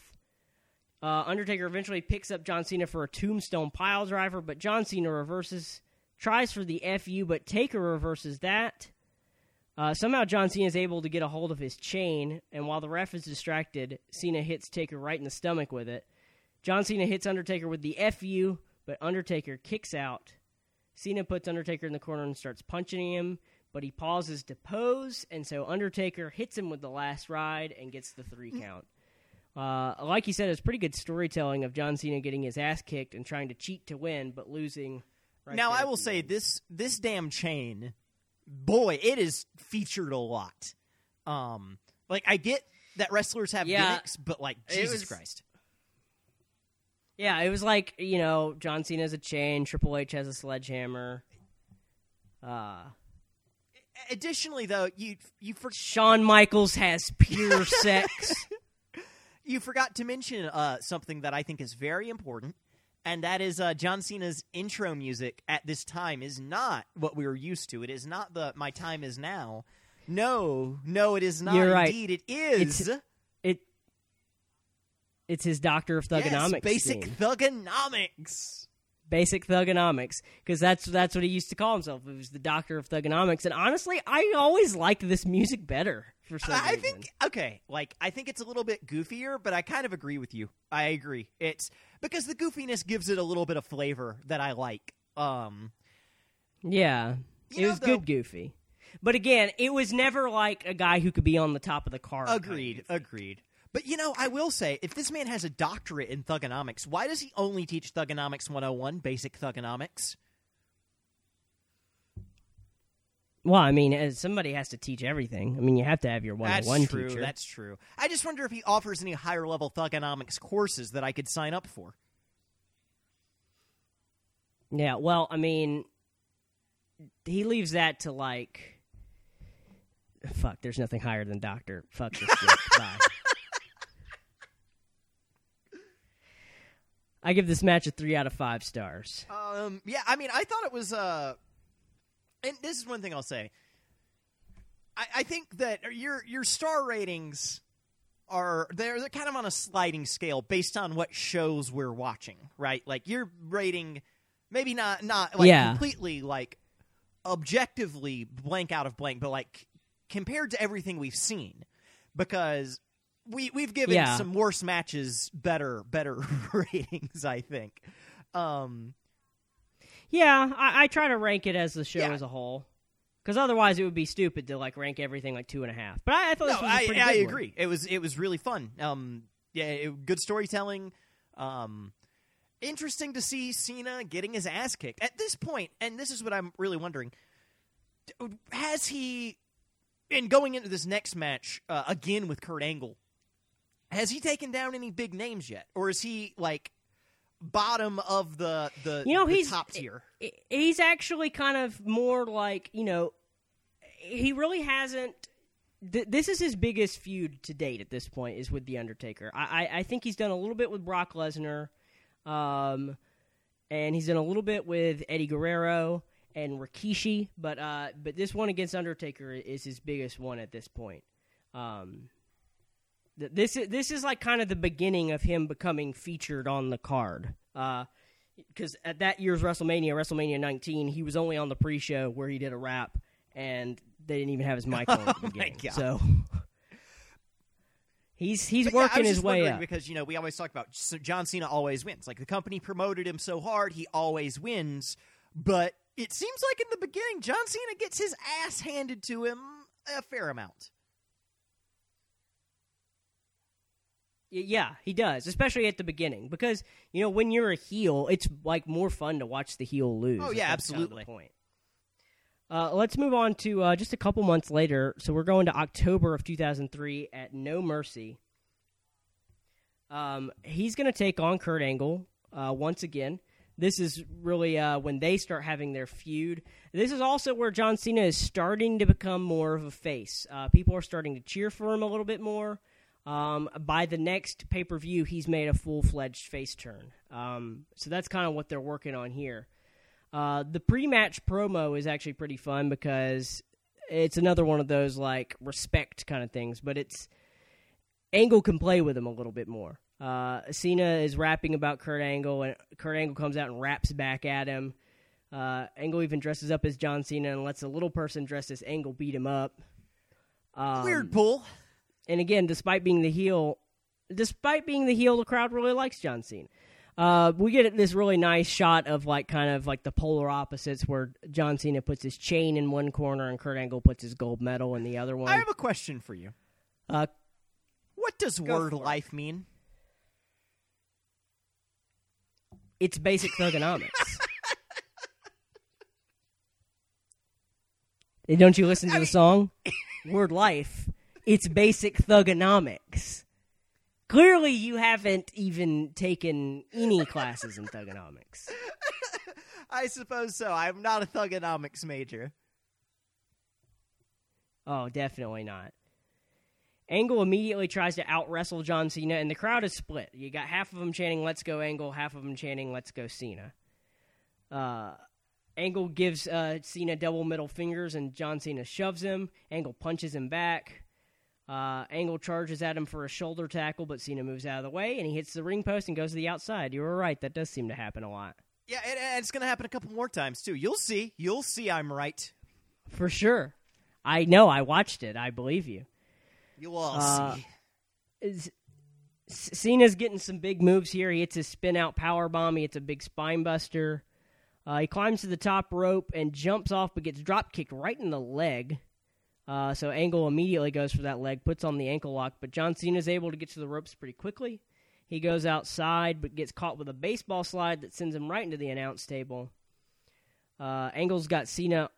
[SPEAKER 2] Uh, Undertaker eventually picks up John Cena for a tombstone pile driver, but John Cena reverses, tries for the FU, but Taker reverses that. Uh, somehow John Cena is able to get a hold of his chain, and while the ref is distracted, Cena hits Taker right in the stomach with it. John Cena hits Undertaker with the FU, but Undertaker kicks out. Cena puts Undertaker in the corner and starts punching him, but he pauses to pose, and so Undertaker hits him with the last ride and gets the three count. Uh, like you said, it's pretty good storytelling of John Cena getting his ass kicked and trying to cheat to win, but losing. Right
[SPEAKER 3] now I will say
[SPEAKER 2] end.
[SPEAKER 3] this this damn chain, boy, it is featured a lot. Um, like I get that wrestlers have
[SPEAKER 2] Yeah.
[SPEAKER 3] gimmicks, but like Jesus
[SPEAKER 2] was-
[SPEAKER 3] Christ,
[SPEAKER 2] Yeah, it was like you know John Cena has a chain, Triple H has a sledgehammer. Uh,
[SPEAKER 3] additionally though, you you for,
[SPEAKER 2] Shawn Michaels has pure *laughs* sex.
[SPEAKER 3] you forgot to mention uh, something that I think is very important, and that is uh, John Cena's intro music at this time is not what we were used to. It is not the "My Time Is Now." No, no, it is not.
[SPEAKER 2] You're right.
[SPEAKER 3] Indeed, it is.
[SPEAKER 2] It's- It it's his Doctor of Thugonomics.
[SPEAKER 3] yes, basic
[SPEAKER 2] theme.
[SPEAKER 3] thugonomics.
[SPEAKER 2] basic thugonomics because that's that's what he used to call himself. It was the Doctor of Thugonomics, and honestly, I always liked this music better for some reason.
[SPEAKER 3] I
[SPEAKER 2] reason.
[SPEAKER 3] think okay, like I think it's a little bit goofier, but I kind of agree with you. I agree. It's because the goofiness gives it a little bit of flavor that I like. Um,
[SPEAKER 2] yeah, it
[SPEAKER 3] know,
[SPEAKER 2] was
[SPEAKER 3] though-
[SPEAKER 2] good goofy. But again, it was never like a guy who could be on the top of the car. kind of
[SPEAKER 3] agreed, agreed. But you know, I will say, if this man has a doctorate in thugonomics, why does he only teach thugonomics 101, basic thugonomics?
[SPEAKER 2] Well, I mean, somebody has to teach everything. I mean, you have to have your
[SPEAKER 3] That's
[SPEAKER 2] one-on-one oh
[SPEAKER 3] true.
[SPEAKER 2] teacher.
[SPEAKER 3] That's true. I just wonder if he offers any higher level thugonomics courses that I could sign up for.
[SPEAKER 2] Yeah, well, I mean, he leaves that to like. Fuck, there's nothing higher than doctor. Fuck this *laughs* shit. Bye. I give this match a three out of five stars.
[SPEAKER 3] Um, yeah, I mean, I thought it was. Uh, and this is one thing I'll say. I, I think that your your star ratings are they're they're kind of on a sliding scale based on what shows we're watching, right? Like you're rating maybe not not like
[SPEAKER 2] Yeah.
[SPEAKER 3] completely like objectively blank out of blank, but like compared to everything we've seen, because we we've given
[SPEAKER 2] Yeah.
[SPEAKER 3] some worse matches better better *laughs* ratings, I think. Um,
[SPEAKER 2] Yeah, I, I try to rank it as the show
[SPEAKER 3] Yeah.
[SPEAKER 2] as a whole, because otherwise it would be stupid to like rank everything like two and a half. But I, I thought
[SPEAKER 3] no,
[SPEAKER 2] this was a
[SPEAKER 3] I,
[SPEAKER 2] pretty
[SPEAKER 3] I
[SPEAKER 2] good one.
[SPEAKER 3] agree. It was it was really fun. Um, yeah, it, good storytelling. Um, interesting to see Cena getting his ass kicked at this point, and this is what I'm really wondering: has he, in going into this next match uh, again with Kurt Angle, has he taken down any big names yet, or is he like bottom of the the
[SPEAKER 2] You know,
[SPEAKER 3] the
[SPEAKER 2] he's-
[SPEAKER 3] top tier?
[SPEAKER 2] He's actually kind of more like you know, he really hasn't. Th- this is his biggest feud to date at this point is with the Undertaker. I, I, I think he's done a little bit with Brock Lesnar, um, and he's done a little bit with Eddie Guerrero and Rikishi. But uh, but this one against Undertaker is his biggest one at this point. Um, this is this is like kind of the beginning of him becoming featured on the card. Uh, because at that year's WrestleMania, WrestleMania 19, he was only on the pre-show where he did a rap, and they didn't even have his mic on at the *laughs*
[SPEAKER 3] Oh my
[SPEAKER 2] beginning.
[SPEAKER 3] God.
[SPEAKER 2] So *laughs* he's he's
[SPEAKER 3] But yeah,
[SPEAKER 2] working
[SPEAKER 3] was
[SPEAKER 2] his way up.
[SPEAKER 3] because you know we always talk about John Cena always wins. Like the company promoted him so hard, he always wins. But it seems like in the beginning, John Cena gets his ass handed to him a fair amount.
[SPEAKER 2] Yeah, he does, especially at the beginning, because you know when you're a heel, it's like more fun to watch the heel lose.
[SPEAKER 3] Oh, yeah,
[SPEAKER 2] that's kind of the
[SPEAKER 3] absolutely.
[SPEAKER 2] point. Uh, let's move on to uh, just a couple months later. So we're going to October of 2003 at No Mercy. Um, he's going to take on Kurt Angle uh, once again. This is really uh, when they start having their feud. This is also where John Cena is starting to become more of a face. Uh, people are starting to cheer for him a little bit more. Um, by the next pay per view, he's made a full fledged face turn. Um, so that's kind of what they're working on here. Uh, the pre match promo is actually pretty fun because it's another one of those like respect kind of things, but it's Angle can play with him a little bit more. Uh, Cena is rapping about Kurt Angle, and Kurt Angle comes out and raps back at him. Uh, Angle even dresses up as John Cena and lets a little person dressed as Angle beat him up. Um,
[SPEAKER 3] Weird pull.
[SPEAKER 2] And again, despite being the heel, despite being the heel, the crowd really likes John Cena. Uh, we get this really nice shot of like kind of like the polar opposites, where John Cena puts his chain in one corner and Kurt Angle puts his gold medal in the other one.
[SPEAKER 3] I have a question for you.
[SPEAKER 2] Uh,
[SPEAKER 3] What does word life mean?
[SPEAKER 2] it's basic thugonomics. *laughs* Don't you listen to the song? *laughs* Word life. It's basic thugonomics. Clearly, you haven't even taken any classes in thugonomics. *laughs*
[SPEAKER 3] I suppose so. I'm not a thugonomics major.
[SPEAKER 2] Oh, definitely not. Angle immediately tries to out wrestle John Cena, and the crowd is split. You got half of them chanting "Let's go Angle," half of them chanting "Let's go Cena." Uh, Angle gives uh, Cena double middle fingers, and John Cena shoves him. Angle punches him back. Uh, Angle charges at him for a shoulder tackle, but Cena moves out of the way, and he hits the ring post and goes to the outside. You were right; that does seem to happen a lot,
[SPEAKER 3] Yeah, and, and it's going to happen a couple more times too. You'll see. You'll see. I'm right.
[SPEAKER 2] for sure. I know. I watched it. I believe you.
[SPEAKER 3] You'll all
[SPEAKER 2] Uh,
[SPEAKER 3] see.
[SPEAKER 2] is Cena's getting some big moves here. He hits his spin out power bomb. He hits a big spine buster. Uh, he climbs to the top rope and jumps off, but gets drop kicked right in the leg. Uh, so Angle immediately goes for that leg, puts on the ankle lock, but John Cena is able to get to the ropes pretty quickly. He goes outside, but gets caught with a baseball slide that sends him right into the announce table. Uh, Angle's got Cena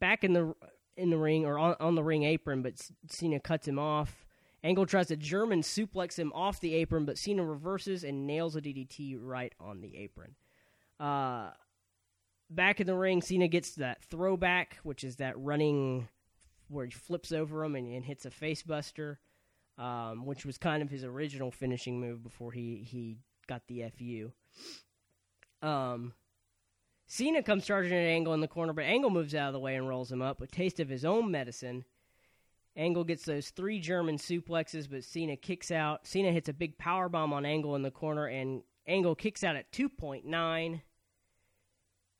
[SPEAKER 2] back in the in the ring or on, on the ring apron, but Cena cuts him off. Angle tries to German suplex him off the apron, but Cena reverses and nails a DDT right on the apron. Uh, back in the ring, Cena gets that throwback, which is that running where he flips over him and, and hits a facebuster, um, which was kind of his original finishing move before he, he got the fu. Um, Cena comes charging at Angle in the corner, but Angle moves out of the way and rolls him up. A taste of his own medicine. Angle gets those three German suplexes, but Cena kicks out. Cena hits a big power bomb on Angle in the corner, and Angle kicks out at 2.9.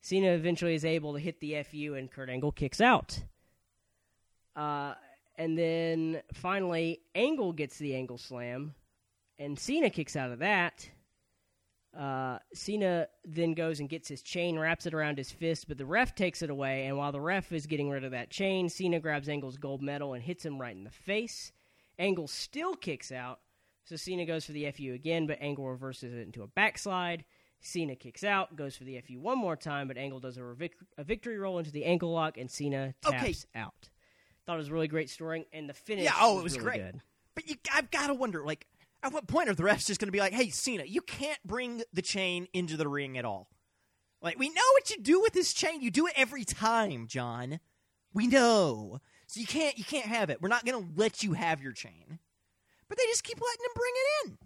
[SPEAKER 2] Cena eventually is able to hit the FU, and Kurt Angle kicks out. Uh, and then finally, Angle gets the Angle Slam, and Cena kicks out of that. Uh, Cena then goes and gets his chain, wraps it around his fist, but the ref takes it away. And while the ref is getting rid of that chain, Cena grabs Angle's gold medal and hits him right in the face. Angle still kicks out, so Cena goes for the FU again, but Angle reverses it into a backslide. Cena kicks out, goes for the FU one more time, but Angle does a, revic- a victory roll into the ankle lock, and Cena taps
[SPEAKER 3] Okay.
[SPEAKER 2] out. Thought it was a really great story, and the finish.
[SPEAKER 3] Yeah, oh, it was
[SPEAKER 2] really
[SPEAKER 3] great.
[SPEAKER 2] Good.
[SPEAKER 3] But you, I've got to wonder, like, at what point are the refs just going to be like, "Hey, Cena, you can't bring the chain into the ring at all"? Like, we know what you do with this chain. You do it every time, John. We know, so you can't you can't have it. We're not going to let you have your chain. But they just keep letting him bring it in.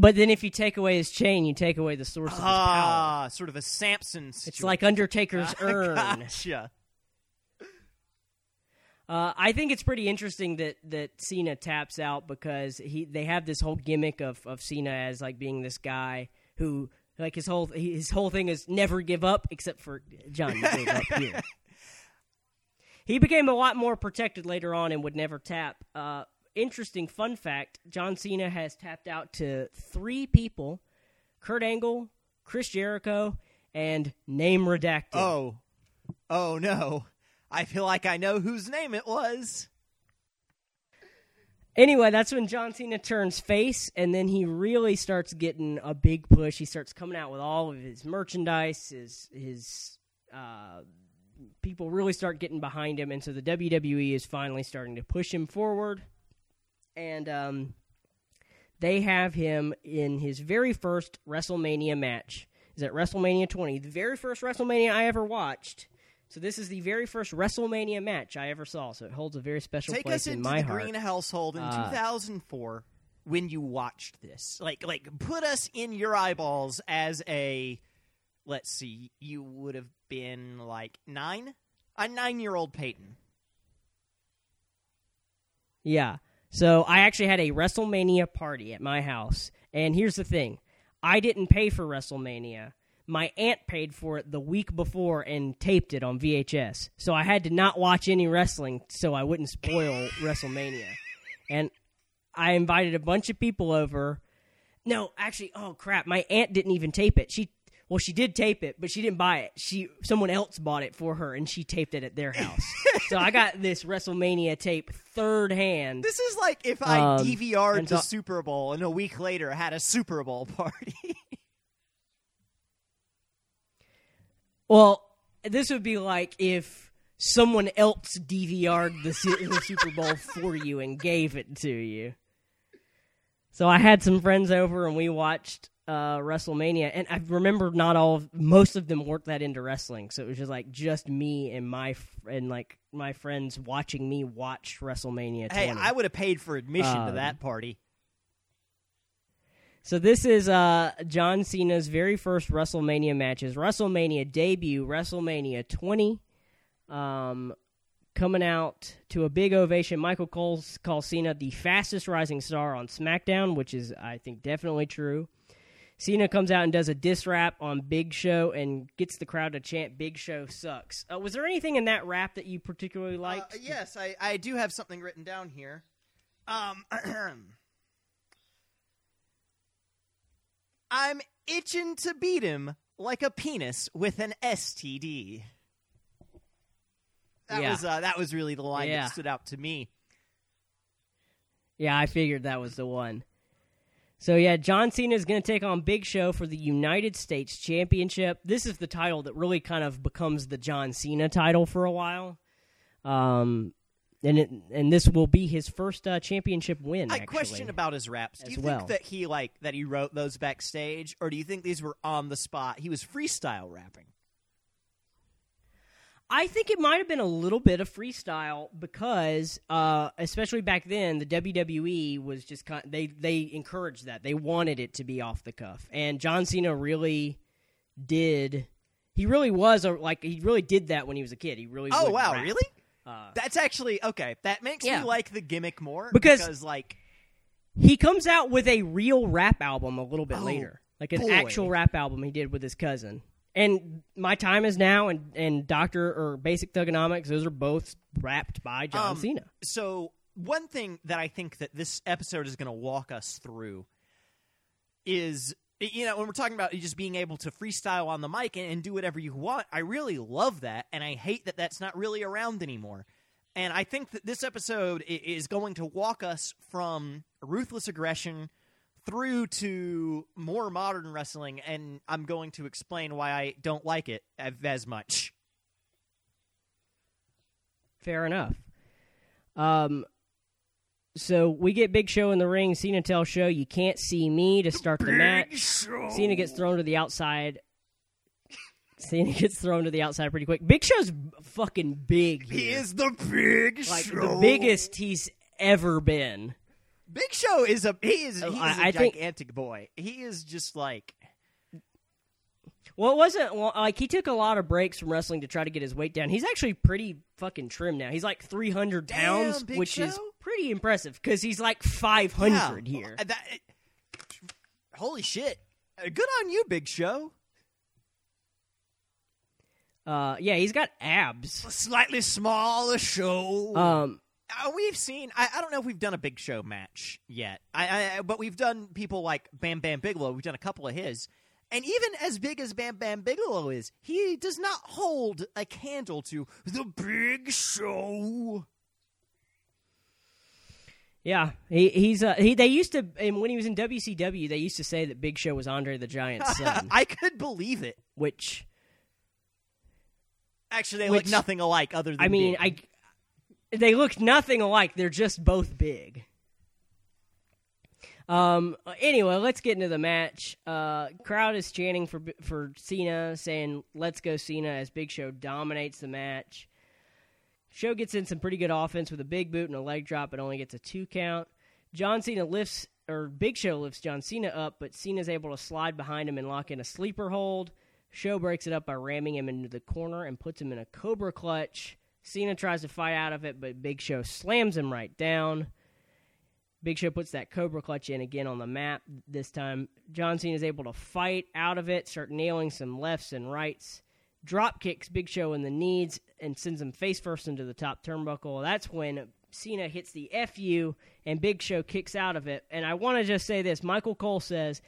[SPEAKER 2] But then if you take away his chain, you take away the source of his power.
[SPEAKER 3] Ah, sort of a Samson. Situation.
[SPEAKER 2] It's like Undertaker's *laughs* urn.
[SPEAKER 3] Gotcha.
[SPEAKER 2] Uh, I think it's pretty interesting that that Cena taps out because he they have this whole gimmick of of Cena as like being this guy who like his whole his whole thing is never give up except for John you gave up here. *laughs* He became a lot more protected later on and would never tap. Uh, interesting fun fact: John Cena has tapped out to three people: Kurt Angle, Chris Jericho, and name redacted.
[SPEAKER 3] Oh, oh no! I feel like I know whose name it was.
[SPEAKER 2] Anyway, that's when John Cena turns face, and then he really starts getting a big push. He starts coming out with all of his merchandise, his his uh, people really start getting behind him, and so the WWE is finally starting to push him forward, and um, they have him in his very first WrestleMania match. Is at WrestleMania 20, the very first WrestleMania I ever watched. So this is the very first WrestleMania match I ever saw. So it holds a very special
[SPEAKER 3] Take
[SPEAKER 2] place
[SPEAKER 3] us
[SPEAKER 2] in
[SPEAKER 3] into
[SPEAKER 2] my
[SPEAKER 3] the
[SPEAKER 2] heart.
[SPEAKER 3] Green household in
[SPEAKER 2] Uh,
[SPEAKER 3] 2004 when you watched this. Like, like put us in your eyeballs as a. Let's see, you would have been like nine, a nine-year-old Peyton.
[SPEAKER 2] Yeah. So I actually had a WrestleMania party at my house. And here's the thing I didn't pay for WrestleMania. My aunt paid for it the week before and taped it on VHS. So I had to not watch any wrestling so I wouldn't spoil *laughs* WrestleMania. And I invited a bunch of people over. No, actually, oh crap, my aunt didn't even tape it. She well, she did tape it, but she didn't buy it. She someone else bought it for her and she taped it at their house. so I got *laughs* this WrestleMania tape third hand.
[SPEAKER 3] This is like if I
[SPEAKER 2] Um,
[SPEAKER 3] DVR'd the
[SPEAKER 2] so-
[SPEAKER 3] Super Bowl and a week later had a Super Bowl party. *laughs*
[SPEAKER 2] Well, this would be like if someone else DVR'd the, the Super Bowl for you and gave it to you. So I had some friends over and we watched uh, WrestleMania, and I remember not all, of, most of them weren't that into wrestling, so it was just like just me and my and like my friends watching me watch WrestleMania. 20.
[SPEAKER 3] hey, I would have paid for admission to
[SPEAKER 2] Um,
[SPEAKER 3] that party.
[SPEAKER 2] So this is uh, John Cena's very first WrestleMania matches. WrestleMania debut, WrestleMania 20. Um, coming out to a big ovation. Michael Cole calls Cena the fastest rising star on SmackDown, which is, I think, definitely true. Cena comes out and does a diss rap on Big Show and gets the crowd to chant "Big Show sucks." Uh, was there anything in that rap that you particularly liked?
[SPEAKER 3] Uh, yes, I, I do have something written down here. Um, *clears throat* *clears throat* I'm itching to beat him like a penis with an STD. That
[SPEAKER 2] Yeah.
[SPEAKER 3] was uh, that was really the line
[SPEAKER 2] Yeah.
[SPEAKER 3] that stood out to me.
[SPEAKER 2] Yeah, I figured that was the one. So yeah, John Cena is going to take on Big Show for the United States Championship. This is the title that really kind of becomes the John Cena title for a while. Um, and it, and this will be his first uh, championship win.
[SPEAKER 3] I
[SPEAKER 2] actually.
[SPEAKER 3] question about his raps. Do you
[SPEAKER 2] well.
[SPEAKER 3] think that he like that he wrote those backstage, or do you think these were on the spot? He was freestyle rapping.
[SPEAKER 2] I think it might have been a little bit of freestyle because, uh, especially back then, the WWE was just kind they they encouraged that they wanted it to be off the cuff, and John Cena really did. He really was a, like he really did that when he was a kid. He really
[SPEAKER 3] Oh wow,
[SPEAKER 2] rap.
[SPEAKER 3] really?
[SPEAKER 2] Uh,
[SPEAKER 3] That's actually okay. That makes
[SPEAKER 2] Yeah.
[SPEAKER 3] me like the gimmick more
[SPEAKER 2] Because-
[SPEAKER 3] like
[SPEAKER 2] he comes out with a real rap album a little bit
[SPEAKER 3] Oh,
[SPEAKER 2] later, like an
[SPEAKER 3] boy.
[SPEAKER 2] actual rap album he did with his cousin. And my time is now, and and Doctor or Basic Thugonomics, those are both rapped by John
[SPEAKER 3] Um,
[SPEAKER 2] Cena.
[SPEAKER 3] so one thing that I think that this episode is going to walk us through is you know when we're talking about just being able to freestyle on the mic and, and do whatever you want i really love that and i hate that that's not really around anymore and i think that this episode is going to walk us from ruthless aggression through to more modern wrestling and i'm going to explain why i don't like it as, much
[SPEAKER 2] Fair enough. Um, so we get Big Show in the ring. Cena tells Show, "You can't see me" to start the match. Cena gets thrown to the outside. Cena *laughs* gets thrown to the outside pretty quick. Big Show's fucking big.
[SPEAKER 3] he is the big
[SPEAKER 2] like
[SPEAKER 3] show.
[SPEAKER 2] the biggest he's ever been.
[SPEAKER 3] Big Show is a he is,
[SPEAKER 2] Oh,
[SPEAKER 3] he is
[SPEAKER 2] I-
[SPEAKER 3] a
[SPEAKER 2] I think-
[SPEAKER 3] gigantic boy. He is just like
[SPEAKER 2] Well, it wasn't well, like he took a lot of breaks from wrestling to try to get his weight down. He's actually pretty fucking trim now. He's like 300 pounds,
[SPEAKER 3] Big
[SPEAKER 2] which is
[SPEAKER 3] Show.
[SPEAKER 2] Pretty impressive because he's like 500
[SPEAKER 3] yeah,
[SPEAKER 2] here.
[SPEAKER 3] uh, that- it- holy shit! Uh, Good on you, Big Show.
[SPEAKER 2] Uh, yeah, he's got abs.
[SPEAKER 3] Slightly smaller show.
[SPEAKER 2] Um,
[SPEAKER 3] Uh, we've seen. I, I don't know if we've done a Big Show match yet. I, I but we've done people like Bam Bam Bigelow. We've done a couple of his. And even as big as Bam Bam Bigelow is, he does not hold a candle to the Big Show.
[SPEAKER 2] Yeah, he he's uh, he. They used to, and when he was in WCW, they used to say that Big Show was Andre the Giant's *laughs* son,
[SPEAKER 3] I could believe it.
[SPEAKER 2] which
[SPEAKER 3] Actually, they
[SPEAKER 2] Which-
[SPEAKER 3] look nothing alike. Other than
[SPEAKER 2] I mean, I they look nothing alike. They're just both big. Um. Anyway, let's get into the match. Uh, crowd is chanting for for Cena, saying "Let's go Cena" as Big Show dominates the match. Show gets in some pretty good offense with a big boot and a leg drop, but only gets a two count. John Cena lifts or Big Show lifts John Cena up, but Cena's able to slide behind him and lock in a sleeper hold. Show breaks it up by ramming him into the corner and puts him in a cobra clutch. Cena tries to fight out of it, but Big Show slams him right down. Big Show puts that Cobra Clutch in again on the map this time. John Cena is able to fight out of it, start nailing some lefts and rights. Drop kicks Big Show in the knees and sends him face first into the top turnbuckle. That's when Cena hits the FU and Big Show kicks out of it. And I want to just say this Michael Cole says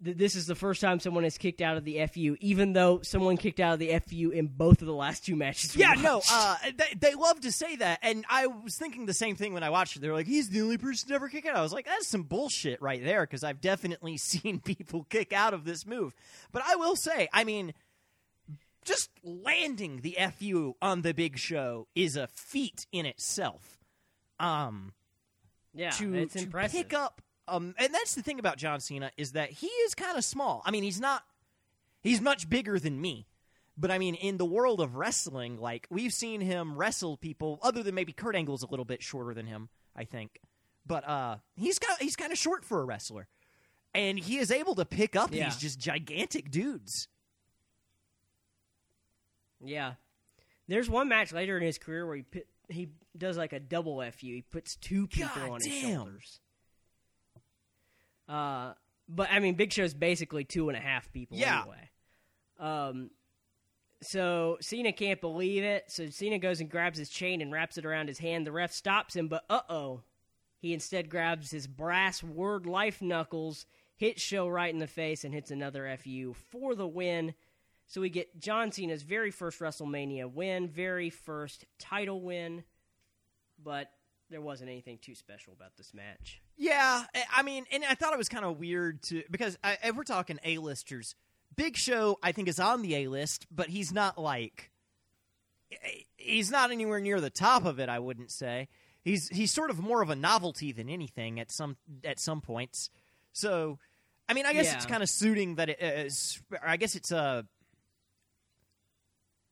[SPEAKER 2] that this is the first time someone has kicked out of the FU, even though someone kicked out of the FU in both of the last two matches.
[SPEAKER 3] Yeah, no, uh, they, they love to say that, and I was thinking the same thing when I watched it. They were like, "He's the only person to ever kick out." I was like, "That's some bullshit right there," because I've definitely *laughs* seen people kick out of this move. But I will say, I mean, just landing the fu on the Big Show is a feat in itself. Um,
[SPEAKER 2] yeah,
[SPEAKER 3] to,
[SPEAKER 2] it's
[SPEAKER 3] to
[SPEAKER 2] impressive.
[SPEAKER 3] pick up. Um, and that's the thing about John Cena is that he is kind of small. I mean, he's not. He's much bigger than me. But I mean, in the world of wrestling, like we've seen him wrestle people, other than maybe Kurt Angle's a little bit shorter than him, I think. But uh, he's got he's kind of short for a wrestler, and he is able to pick up
[SPEAKER 2] Yeah.
[SPEAKER 3] these just gigantic dudes.
[SPEAKER 2] Yeah. There's one match later in his career where he put, he does like a double FU. He puts two people
[SPEAKER 3] God
[SPEAKER 2] on his shoulders. Uh, but I mean, Big Show's basically two and a half people
[SPEAKER 3] Yeah.
[SPEAKER 2] anyway. Um, so Cena can't believe it. So Cena goes and grabs his chain and wraps it around his hand. The ref stops him, but uh oh, he instead grabs his brass word life knuckles, hits Show right in the face, and hits another FU for the win. So we get John Cena's very first WrestleMania win, very first title win, but there wasn't anything too special about this match.
[SPEAKER 3] Yeah, I- mean, and I thought it was kind of weird to because I, if we're talking A-listers, Big Show I think is on the A list, but he's not like he's not anywhere near the top of it. I wouldn't say he's he's sort of more of a novelty than anything at some at some points. So, I mean, I guess it's kind of suiting that it is. I guess it's uh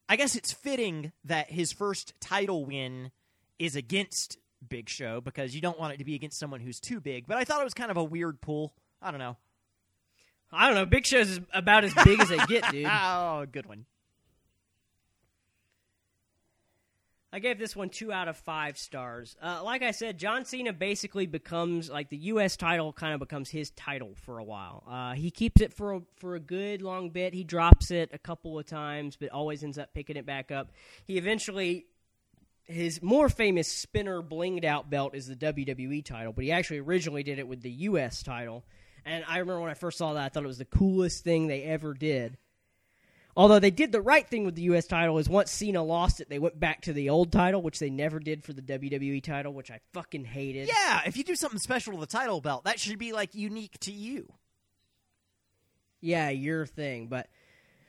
[SPEAKER 3] I guess it's fitting that his first title win is against Big Show because you don't want it to be against someone who's too big. But I thought it was kind of a weird pull. I don't know.
[SPEAKER 2] I don't know. Big Show's is about as big as they get, dude. *laughs*
[SPEAKER 3] oh, good one.
[SPEAKER 2] I gave this one two out of five stars. Uh, like I said, John Cena basically becomes like the U.S. title kind of becomes his title for a while. Uh, he keeps it for a, for a good long bit. He drops it a couple of times, but always ends up picking it back up. He eventually his more famous spinner blinged out belt is the WWE title, but he actually originally did it with the U.S. title. And I remember when I first saw that, I thought it was the coolest thing they ever did. Although they did the right thing with the U.S. title is once Cena lost it, they went back to the old title, which they never did for the WWE title, which I fucking hated.
[SPEAKER 3] Yeah, if you do something special to the title belt, that should be like unique to you.
[SPEAKER 2] Yeah, your thing, but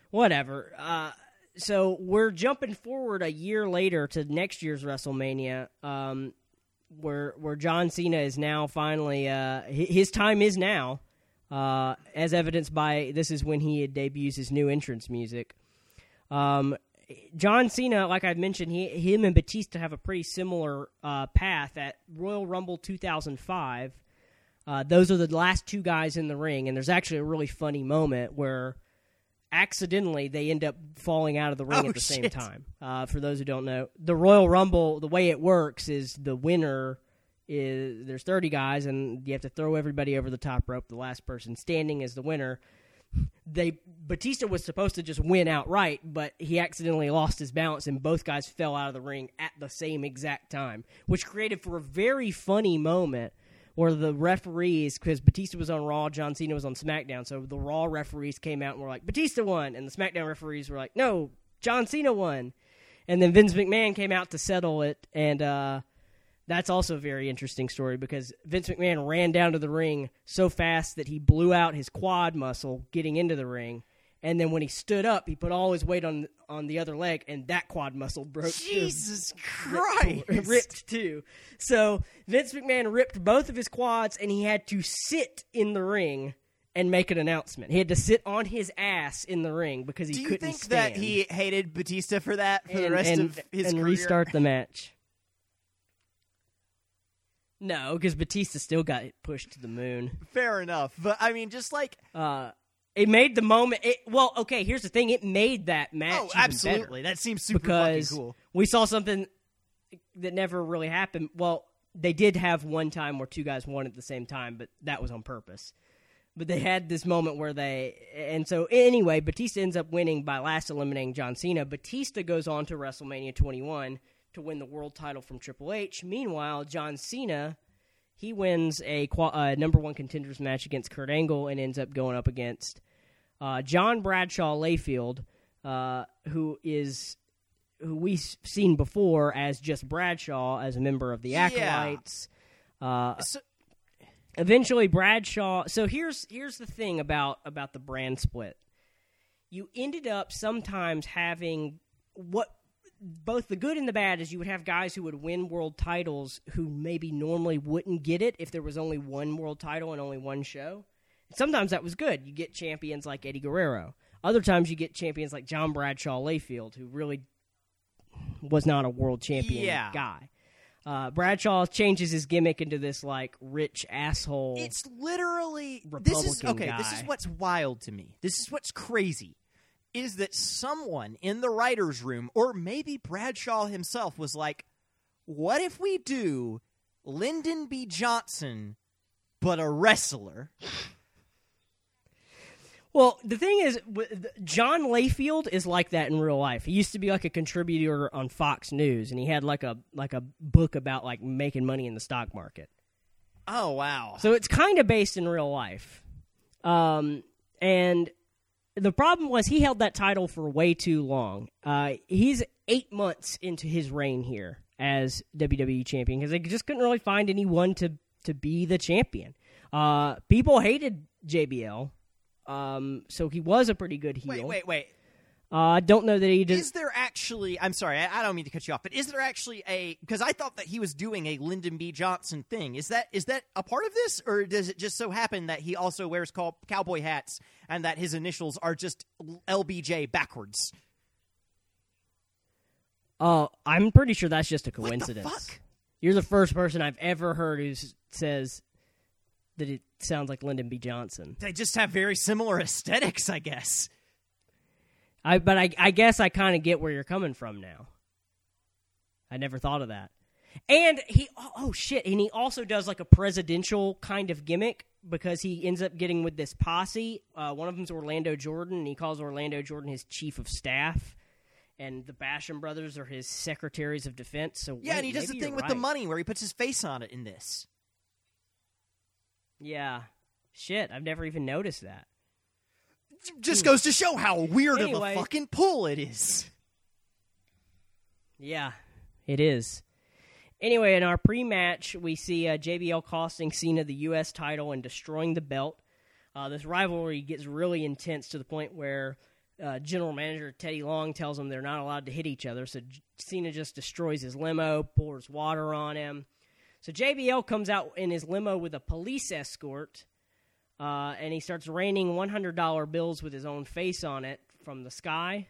[SPEAKER 2] whatever. Uh, so we're jumping forward a year later to next year's WrestleMania, um, where where John Cena is now finally uh, his time is now uh, as evidenced by this is when he debuts his new entrance music. Um, John Cena, like I've mentioned, he, him and Batista have a pretty similar uh, path at Royal Rumble 2005. Uh, those are the last two guys in the ring, and there's actually a really funny moment where accidentally they end up falling out of the ring
[SPEAKER 3] oh,
[SPEAKER 2] at the
[SPEAKER 3] shit.
[SPEAKER 2] same time. Uh, for those who don't know, the Royal Rumble, the way it works is the winner is there's 30 guys and you have to throw everybody over the top rope. The last person standing is the winner. They Batista was supposed to just win outright, but he accidentally lost his balance and both guys fell out of the ring at the same exact time, which created for a very funny moment where the referees, because Batista was on Raw, John Cena was on SmackDown, so the Raw referees came out and were like, Batista won, and the SmackDown referees were like, no, John Cena won. And then Vince McMahon came out to settle it, and uh, that's also a very interesting story because Vince McMahon ran down to the ring so fast that he blew out his quad muscle getting into the ring. And then when he stood up, he put all his weight on on the other leg, and that quad muscle broke.
[SPEAKER 3] Jesus *laughs*
[SPEAKER 2] ripped,
[SPEAKER 3] Christ.
[SPEAKER 2] ripped too. So Vince McMahon ripped both of his quads, and he had to sit in the ring and make an announcement. He had to sit on his ass in the ring because he
[SPEAKER 3] Do you
[SPEAKER 2] couldn't
[SPEAKER 3] think
[SPEAKER 2] stand.
[SPEAKER 3] that he hated Batista for that for the rest
[SPEAKER 2] and,
[SPEAKER 3] of his career?
[SPEAKER 2] and
[SPEAKER 3] career?
[SPEAKER 2] restart the match? No, because Batista still got pushed to the moon.
[SPEAKER 3] Fair enough, but I mean, just like
[SPEAKER 2] Uh, it made the moment. It, well, okay. Here's the thing. It made that match.
[SPEAKER 3] oh, absolutely, that seems super
[SPEAKER 2] because
[SPEAKER 3] fucking cool.
[SPEAKER 2] we saw something that never really happened. Well, they did have one time where two guys won at the same time, but that was on purpose. But they had this moment where they, and so anyway, Batista ends up winning by last eliminating John Cena. Batista goes on to WrestleMania 21 to win the world title from Triple H. Meanwhile, John Cena, he wins a uh, number one contenders match against Kurt Angle and ends up going up against uh, John Bradshaw Layfield, uh, who is who we've seen before as just Bradshaw as a member of the
[SPEAKER 3] Yeah.
[SPEAKER 2] Acolytes. Uh,
[SPEAKER 3] So,
[SPEAKER 2] eventually Bradshaw. So here's here's the thing about about the brand split. You ended up sometimes having what both the good and the bad is you would have guys who would win world titles who maybe normally wouldn't get it if there was only one world title and only one show. Sometimes that was good. You get champions like Eddie Guerrero. Other times you get champions like John Bradshaw Layfield, who really was not a world champion
[SPEAKER 3] Yeah.
[SPEAKER 2] guy. Uh, Bradshaw changes his gimmick into this like rich asshole.
[SPEAKER 3] it's literally this is
[SPEAKER 2] Republican
[SPEAKER 3] okay. This is what's wild to me. This is what's crazy. Is that someone in the writers' room, or maybe Bradshaw himself, was like, "What if we do Lyndon B. Johnson, but a wrestler?"
[SPEAKER 2] Well, the thing is, John Layfield is like that in real life. He used to be like a contributor on Fox News, and he had like a like a book about like making money in the stock market.
[SPEAKER 3] Oh wow!
[SPEAKER 2] So it's kind of based in real life. Um, and the problem was he held that title for way too long. Uh, he's eight months into his reign here as WWE champion because they just couldn't really find anyone to to be the champion. Uh, people hated JBL. Um, so he was a pretty good heel.
[SPEAKER 3] Wait, wait, wait.
[SPEAKER 2] Uh, I don't know that he did.
[SPEAKER 3] Is there actually? I'm sorry, I, I don't mean to cut you off, but is there actually a? Because I thought that he was doing a Lyndon B. Johnson thing. Is that is that a part of this, or does it just so happen that he also wears cow- cowboy hats and that his initials are just LBJ backwards?
[SPEAKER 2] Oh, I'm pretty sure that's just a
[SPEAKER 3] What the
[SPEAKER 2] coincidence.
[SPEAKER 3] fuck?
[SPEAKER 2] You're the first person I've ever heard who says that it sounds like Lyndon B. Johnson.
[SPEAKER 3] They just have very similar aesthetics, I guess.
[SPEAKER 2] I but I I guess I kind of get where you're coming from now. I never thought of that. And he oh, oh shit, and he also does like a presidential kind of gimmick because he ends up getting with this posse. Uh, one of them's Orlando Jordan, and he calls Orlando Jordan his chief of staff. And the Basham brothers are his secretaries of defense. So
[SPEAKER 3] Yeah,
[SPEAKER 2] wait,
[SPEAKER 3] and he does the thing with the money where he puts his face on it in this.
[SPEAKER 2] Yeah, shit, I've never even noticed that.
[SPEAKER 3] Just goes to show how weird
[SPEAKER 2] Hmm. Anyway.
[SPEAKER 3] of a fucking pull it is.
[SPEAKER 2] Yeah, it is. Anyway, in our pre-match, we see uh, JBL costing Cena the U.S. title and destroying the belt. Uh, this rivalry gets really intense to the point where uh, General Manager Teddy Long tells them they're not allowed to hit each other. So J- Cena just destroys his limo, pours water on him. So JBL comes out in his limo with a police escort, uh, and he starts raining $100 bills with his own face on it from the sky.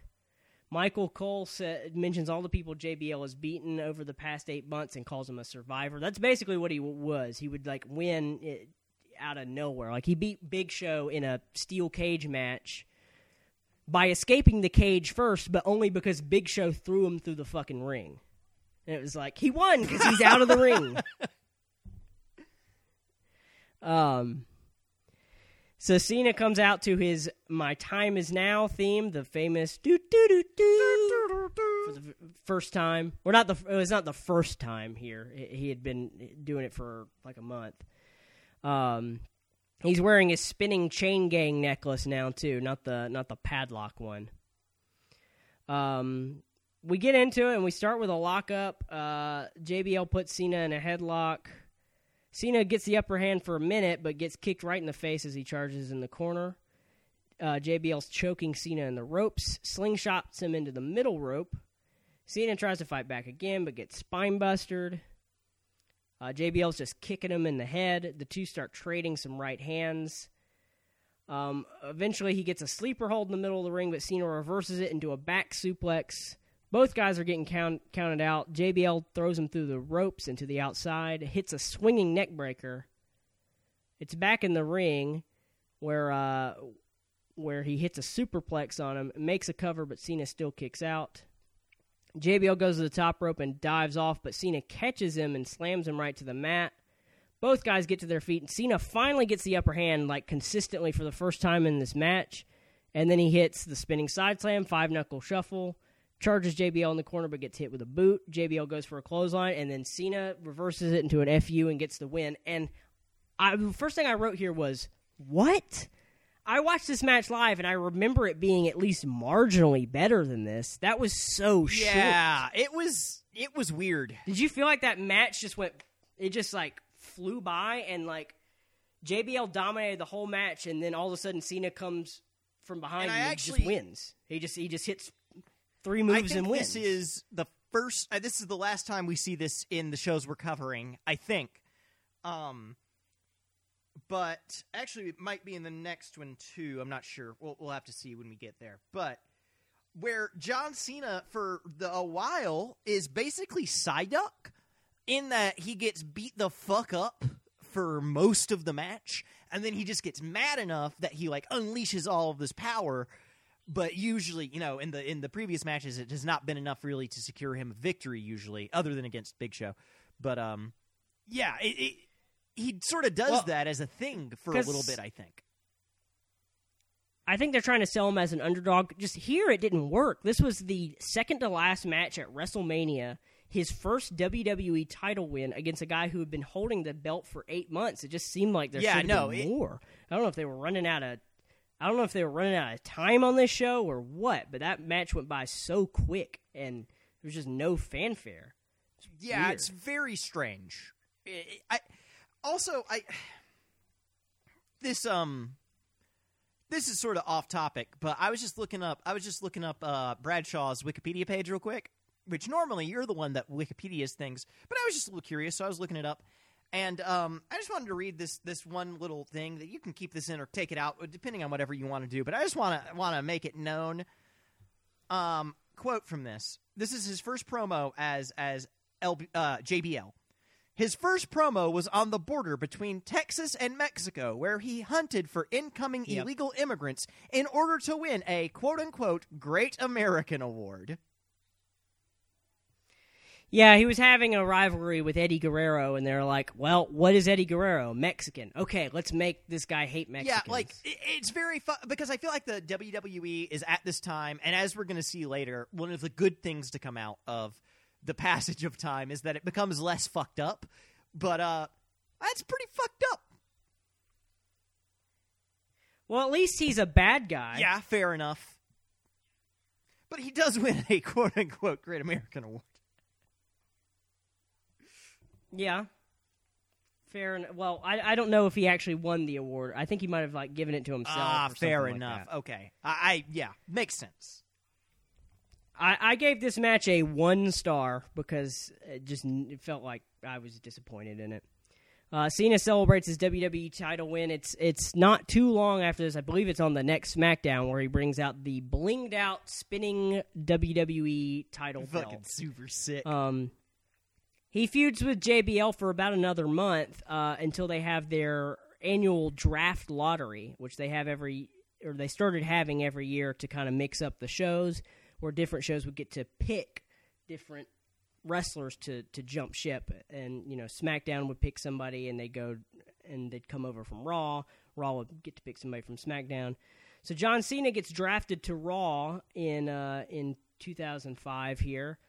[SPEAKER 2] Michael Cole sa mentions all the people JBL has beaten over the past eight months and calls him a survivor. That's basically what he w- was. He would like win it out of nowhere. Like he beat Big Show in a steel cage match by escaping the cage first, but only because Big Show threw him through the fucking ring. And it was like he won because he's out of the ring. *laughs* Um. So Cena comes out to his "My Time Is Now" theme, the famous "do do do do" for the first time. Or not the. It was not the first time here. He he had been doing it for like a month. Um, he's wearing his spinning chain gang necklace now too, not the not the padlock one. Um, we get into it and we start with a lockup. Uh, JBL puts Cena in a headlock. Cena gets the upper hand for a minute, but gets kicked right in the face as he charges in the corner. Uh, JBL's choking Cena in the ropes, slingshots him into the middle rope. Cena tries to fight back again, but gets spine bustered. Uh, JBL's just kicking him in the head. The two start trading some right hands. Um, eventually, he gets a sleeper hold in the middle of the ring, but Cena reverses it into a back suplex. Both guys are getting count, counted out. JBL throws him through the ropes into the outside, hits a swinging neck breaker. It's back in the ring where uh, where he hits a superplex on him, makes a cover, but Cena still kicks out. JBL goes to the top rope and dives off, but Cena catches him and slams him right to the mat. Both guys get to their feet, and Cena finally gets the upper hand, like consistently for the first time in this match. And then he hits the spinning side slam, five knuckle shuffle, charges JBL in the corner, but gets hit with a boot. JBL goes for a clothesline, and then Cena reverses it into an FU and gets the win. And I, the first thing I wrote here was, What? I watched this match live, and I remember it being at least marginally better than this. That was so short.
[SPEAKER 3] Yeah, it was it was weird.
[SPEAKER 2] Did you feel like that match just went? It just like flew by, and like JBL dominated the whole match, and then all of a sudden Cena comes from behind
[SPEAKER 3] And
[SPEAKER 2] and,
[SPEAKER 3] actually-
[SPEAKER 2] just wins. He just he just hits three moves
[SPEAKER 3] I think
[SPEAKER 2] and wins.
[SPEAKER 3] this is the first. Uh, this is the last time we see this in the shows we're covering. I think. Um, but actually, it might be in the next one too. I'm not sure. We'll we'll have to see when we get there. But where John Cena for the, a while is basically Psyduck in that he gets beat the fuck up for most of the match, and then he just gets mad enough that he like unleashes all of this power. But usually, you know, in the in the previous matches, it has not been enough really to secure him a victory. Usually, other than against Big Show. But um, yeah, it, it, he sort of does
[SPEAKER 2] Well,
[SPEAKER 3] that as a thing for a little bit. I think.
[SPEAKER 2] I think they're trying to sell him as an underdog. Just here, it didn't work. This was the second to last match at WrestleMania. His first WWE title win against a guy who had been holding the belt for eight months. It just seemed like there
[SPEAKER 3] Yeah,
[SPEAKER 2] should
[SPEAKER 3] no,
[SPEAKER 2] have
[SPEAKER 3] it-
[SPEAKER 2] more. I don't know if they were running out of. I don't know if they were running out of time on this show or what, but that match went by so quick, and there was just no fanfare.
[SPEAKER 3] Yeah,
[SPEAKER 2] weird.
[SPEAKER 3] it's very strange. I, I also I *sighs* this um this is sort of off topic, but I was just looking up I was just looking up uh Bradshaw's Wikipedia page real quick, which normally you're the one that Wikipedia's things, but I was just a little curious, so I was looking it up. And um, I just wanted to read this this one little thing that you can keep this in or take it out, depending on whatever you want to do. But I just want to want to make it known. Um, quote from this: this is his first promo as as LB, uh, JBL. His first promo was on the border between Texas and Mexico, where he hunted for incoming
[SPEAKER 2] Yep.
[SPEAKER 3] illegal immigrants in order to win a quote unquote Great American Award.
[SPEAKER 2] Yeah, he was having a rivalry with Eddie Guerrero, and they're like, "Well, what is Eddie Guerrero? Mexican. Okay, let's make this guy hate Mexicans."
[SPEAKER 3] Yeah, like it, it's very fun because I feel like the WWE is at this time, and as we're going to see later, one of the good things to come out of the *laughs* passage of time is that it becomes less fucked up. But uh, that's pretty fucked up.
[SPEAKER 2] well, at least he's a bad guy.
[SPEAKER 3] Yeah, fair enough. But he does win a *laughs* quote unquote Great American Award.
[SPEAKER 2] Yeah. Fair enough. Well, I, I don't know if he actually won the award. I think he might have like given it to himself.
[SPEAKER 3] Ah, fair
[SPEAKER 2] like
[SPEAKER 3] enough.
[SPEAKER 2] that.
[SPEAKER 3] okay, I, I yeah, makes sense.
[SPEAKER 2] I, I gave this match a one star because it just it felt like I was disappointed in it. Uh, Cena celebrates his WWE title win. It's it's not too long after this. I believe it's on the next SmackDown where he brings out the blinged out spinning WWE title
[SPEAKER 3] Fucking
[SPEAKER 2] belt.
[SPEAKER 3] super sick.
[SPEAKER 2] Um, he feuds with JBL for about another month uh, until they have their annual draft lottery, which they have every or they started having every year to kind of mix up the shows, where different shows would get to pick different wrestlers to to jump ship, and you know SmackDown would pick somebody, and they go and they'd come over from Raw. Raw would get to pick somebody from SmackDown. So John Cena gets drafted to Raw in uh, in 2005 here.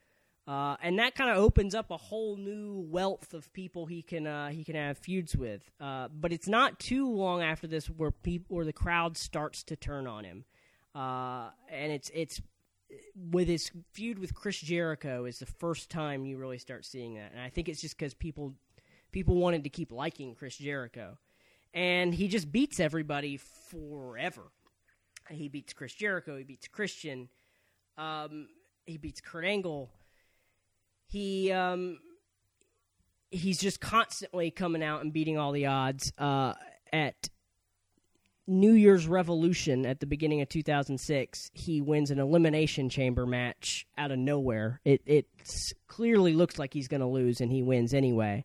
[SPEAKER 2] Uh, and that kind of opens up a whole new wealth of people he can uh, he can have feuds with. Uh, but it's not too long after this where people where the crowd starts to turn on him, uh, and it's it's with his feud with Chris Jericho is the first time you really start seeing that. And I think it's just because people people wanted to keep liking Chris Jericho, and he just beats everybody forever. He beats Chris Jericho. He beats Christian. Um, he beats Kurt Angle he um he's just constantly coming out and beating all the odds uh at New Year's Revolution at the beginning of 2006 he wins an elimination chamber match out of nowhere. It it clearly looks like he's going to lose and he wins anyway.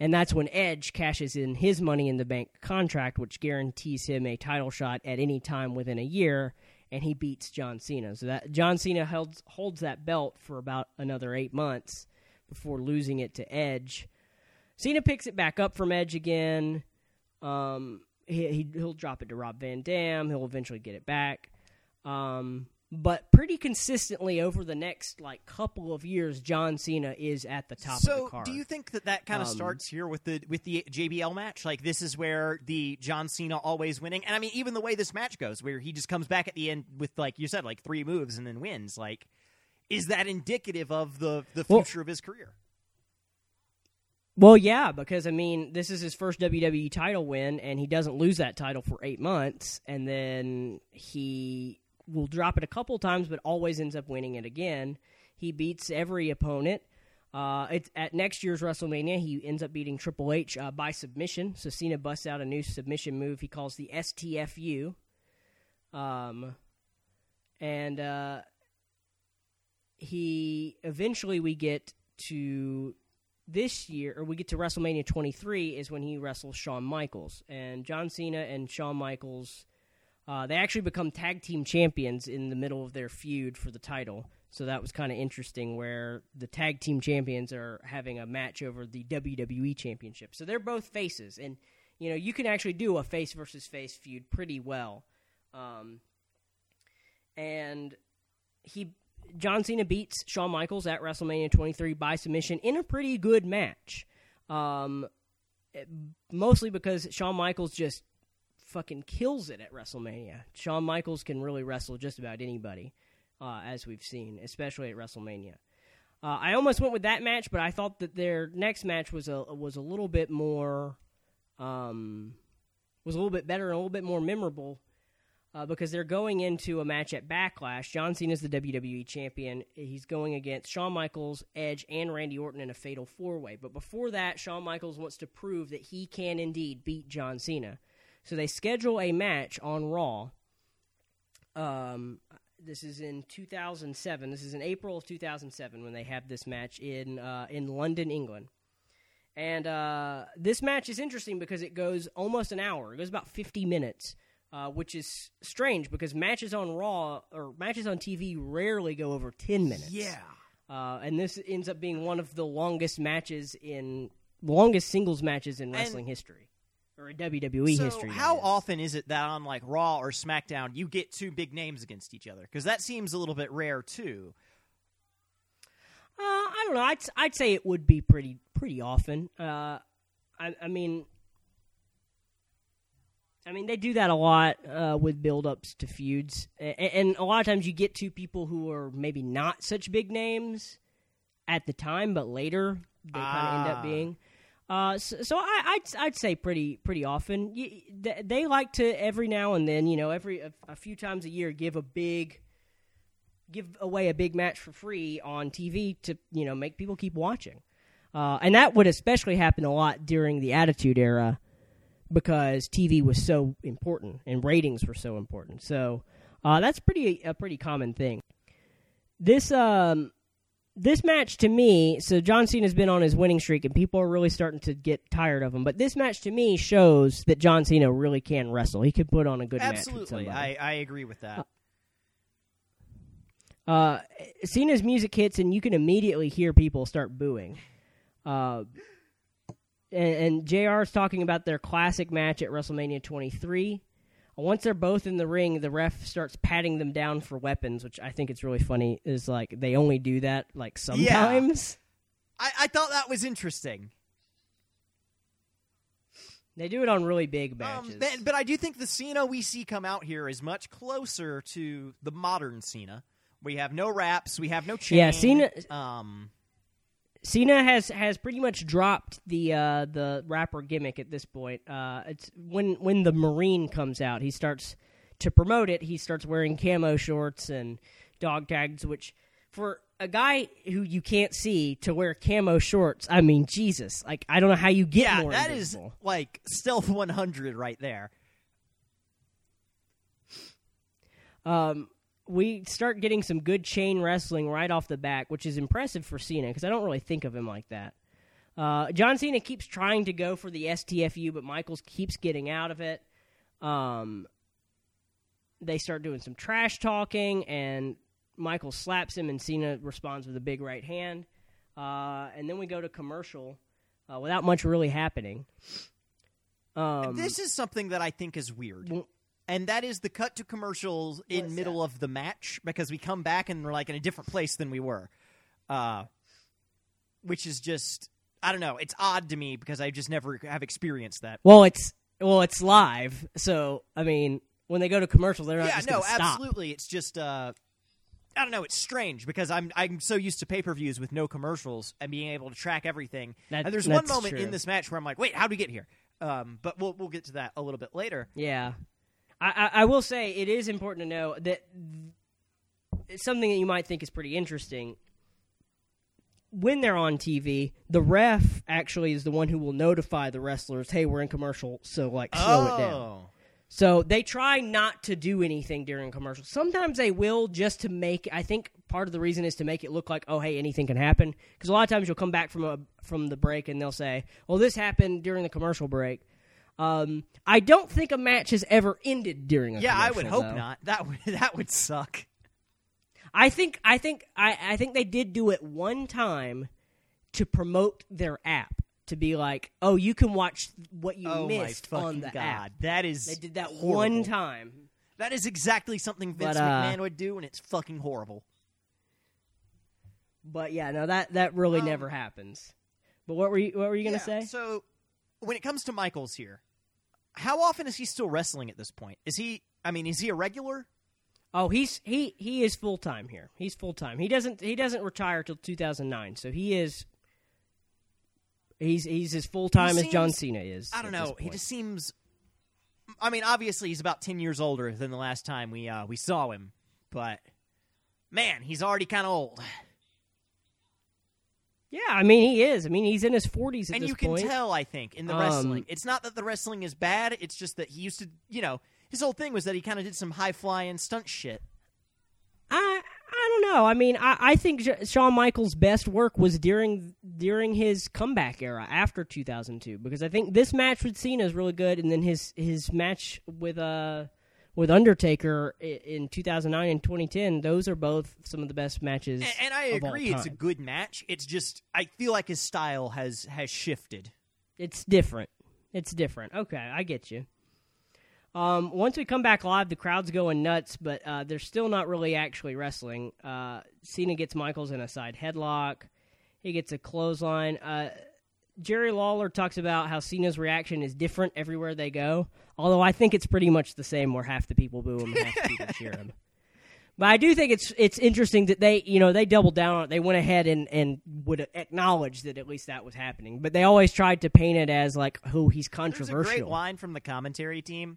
[SPEAKER 2] And that's when Edge cashes in his money in the bank contract which guarantees him a title shot at any time within a year and he beats John Cena. So that John Cena holds holds that belt for about another eight months before losing it to Edge. Cena picks it back up from Edge again. Um, he, he he'll drop it to Rob Van Dam. He'll eventually get it back. Um, but pretty consistently over the next like couple of years, John Cena is at the top of
[SPEAKER 3] So,
[SPEAKER 2] the card.
[SPEAKER 3] do you think that that kind of
[SPEAKER 2] Um,
[SPEAKER 3] starts here with the with the JBL match? Like this is where the John Cena always winning, and I mean even the way this match goes, where he just comes back at the end with like you said, like three moves and then wins. Like, is that indicative of the the
[SPEAKER 2] Well-
[SPEAKER 3] future of his career?
[SPEAKER 2] Well, yeah, because I mean, this is his first WWE title win, and he doesn't lose that title for eight months, and then he will drop it a couple times, but always ends up winning it again. He beats every opponent. Uh, it's at next year's WrestleMania. He ends up beating Triple H uh, by submission. So Cena busts out a new submission move he calls the STFU. Um, and uh, he eventually we get to this year, or we get to WrestleMania 23, is when he wrestles Shawn Michaels. And John Cena and Shawn Michaels, uh, they actually become tag team champions in the middle of their feud for the title. So that was kind of interesting, where the tag team champions are having a match over the WWE Championship. So they're both faces, and you know you can actually do a face versus face feud pretty well. Um, and he John Cena beats Shawn Michaels at WrestleMania 23 by submission in a pretty good match. Um, mostly because Shawn Michaels just fucking kills it at WrestleMania. Shawn Michaels can really wrestle just about anybody, uh, as we've seen, especially at WrestleMania. Uh, I almost went with that match, but I thought that their next match was a was a little bit more, um, was a little bit better and a little bit more memorable uh, because they're going into a match at Backlash. John Cena is the WWE champion. He's going against Shawn Michaels, Edge, and Randy Orton in a fatal four way. But before that, Shawn Michaels wants to prove that he can indeed beat John Cena. So they schedule a match on Raw. Um, this is in 2007. This is in April of 2007 when they have this match in uh, in London, England. And uh, this match is interesting because it goes almost an hour. It goes about 50 minutes, uh, which is strange because matches on Raw or matches on TV rarely go over 10 minutes.
[SPEAKER 3] Yeah.
[SPEAKER 2] Uh, and this ends up being one of the longest matches in longest singles matches in wrestling history or in WWE
[SPEAKER 3] so
[SPEAKER 2] history.
[SPEAKER 3] how often is it that on like Raw or SmackDown you get two big names against each other? Because that seems a little bit rare too.
[SPEAKER 2] Uh, I don't know. I'd I'd say it would be pretty pretty often. Uh, I I mean, I mean they do that a lot uh, with build-ups to feuds, and, and a lot of times you get two people who are maybe not such big names at the time, but later they kind of end
[SPEAKER 3] Ah.
[SPEAKER 2] up being. Uh, so, so I, I'd I'd say pretty pretty often. They, like to every now and then, you know, every a, a few times a year, give a big give away a big match for free on TV to you know make people keep watching, uh, and that would especially happen a lot during the Attitude Era because TV was so important and ratings were so important. So uh, that's pretty a pretty common thing. This um this match to me, so John Cena's been on his winning streak, and people are really starting to get tired of him. But this match to me shows that John Cena really can wrestle. He could put on a good match
[SPEAKER 3] Absolutely. I, I agree with that.
[SPEAKER 2] uh, Cena's music hits, and you can immediately hear people start booing. Uh, and, and JR is talking about their classic match at WrestleMania 23. Once they're both in the ring, the ref starts patting them down for weapons, which I think it's really funny. Is like they only do that like sometimes.
[SPEAKER 3] I, I thought that was interesting.
[SPEAKER 2] They do it on really big
[SPEAKER 3] Um,
[SPEAKER 2] matches.
[SPEAKER 3] but, but I do think the Cena we see come out here is much closer to the modern Cena. We have no raps, we have no chain.
[SPEAKER 2] Yeah, Cena-
[SPEAKER 3] Um,
[SPEAKER 2] Cena has has pretty much dropped the uh, the rapper gimmick at this point. Uh, it's when when the Marine comes out, he starts to promote it. He starts wearing camo shorts and dog tags, which for a guy who you can't see to wear camo shorts, I mean, Jesus, like I don't know how you get
[SPEAKER 3] yeah,
[SPEAKER 2] more
[SPEAKER 3] that is
[SPEAKER 2] invisible.
[SPEAKER 3] like stealth 100 right there.
[SPEAKER 2] Um, we start getting some good chain wrestling right off the back, which is impressive for Cena because I don't really think of him like that. Uh, John Cena keeps trying to go for the STFU, but Michaels keeps getting out of it. Um, they start doing some trash talking, and Michaels slaps him, and Cena responds with a big right hand. Uh, and then we go to commercial uh, without much really happening. Um,
[SPEAKER 3] this is something that I think is weird. And that is the cut to commercials in middle of the match because we come back and we're like in a different place than we were. Uh, which is just I don't know, it's odd to me because I just never have experienced that.
[SPEAKER 2] Well, it's well, it's live, so I mean, when they go to commercial, they're not
[SPEAKER 3] yeah, no, absolutely. It's just uh I don't know, it's strange because I'm I'm so used to pay-per-views with no commercials and being able to track everything.
[SPEAKER 2] That-
[SPEAKER 3] and there's one moment
[SPEAKER 2] true.
[SPEAKER 3] in this match where I'm like, "Wait, how do we get here?" Um, but we'll we'll get to that a little bit later.
[SPEAKER 2] Yeah, I, I, I will say it is important to know that it's something that you might think is pretty interesting. When they're on TV, the ref actually is the one who will notify the wrestlers, "Hey, we're in commercial, so like slow it down."
[SPEAKER 3] Oh.
[SPEAKER 2] So they try not to do anything during commercials. Sometimes they will just to make. I think part of the reason is to make it look like, oh, hey, anything can happen. Because a lot of times you'll come back from a from the break and they'll say, well, this happened during the commercial break. Um, I don't think a match has ever ended during a
[SPEAKER 3] Yeah, I would hope
[SPEAKER 2] though.
[SPEAKER 3] not. That would *laughs* that would suck.
[SPEAKER 2] I think I think I, I think they did do it one time to promote their app to be like, oh, you can watch what you
[SPEAKER 3] oh
[SPEAKER 2] missed
[SPEAKER 3] my
[SPEAKER 2] on the
[SPEAKER 3] god,
[SPEAKER 2] app.
[SPEAKER 3] that is
[SPEAKER 2] They did that
[SPEAKER 3] horrible.
[SPEAKER 2] one time.
[SPEAKER 3] That is exactly something Vince
[SPEAKER 2] But, uh,
[SPEAKER 3] McMahon would do, and it's fucking horrible.
[SPEAKER 2] But yeah, no, that that really
[SPEAKER 3] Um,
[SPEAKER 2] never happens. But what were you what were you gonna
[SPEAKER 3] Yeah,
[SPEAKER 2] say?
[SPEAKER 3] So, when it comes to Michaels here, how often is he still wrestling at this point? Is he? I mean, is he a regular?
[SPEAKER 2] Oh, he's he he is full time here. He's full time. He doesn't he doesn't retire till 2009. So he is he's he's as full time as John Cena is.
[SPEAKER 3] I don't know. He just seems. I mean, obviously, he's about ten years older than the last time we uh, we saw him, but man, he's already kind of old,
[SPEAKER 2] Yeah, I mean he is. I mean he's in his 40s at
[SPEAKER 3] and
[SPEAKER 2] this
[SPEAKER 3] you can
[SPEAKER 2] point.
[SPEAKER 3] tell. I think in the
[SPEAKER 2] Um,
[SPEAKER 3] wrestling, it's not that the wrestling is bad. It's just that he used to, you know, his whole thing was that he kind of did some high flying stunt shit.
[SPEAKER 2] I I don't know. I mean, I, I think Shawn Michaels' best work was during during his comeback era after 2002 because I think this match with Cena is really good, and then his his match with uh with Undertaker in 2009 and 2010. Those are both some of the best matches.
[SPEAKER 3] And, and I agree, it's a good match. It's just I feel like his style has has shifted.
[SPEAKER 2] It's different. It's different. Okay, I get you. Um, once we come back live, the crowd's going nuts, but uh, they're still not really actually wrestling. Uh, Cena gets Michaels in a side headlock. He gets a clothesline. Uh, Jerry Lawler talks about how Cena's reaction is different everywhere they go. Although I think it's pretty much the same, where half the people boo him, and half the people *laughs* cheer him. But I do think it's it's interesting that they you know they doubled down on it. They went ahead and and would acknowledge that at least that was happening. But they always tried to paint it as like, oh, he's controversial.
[SPEAKER 3] There's a great line from the commentary team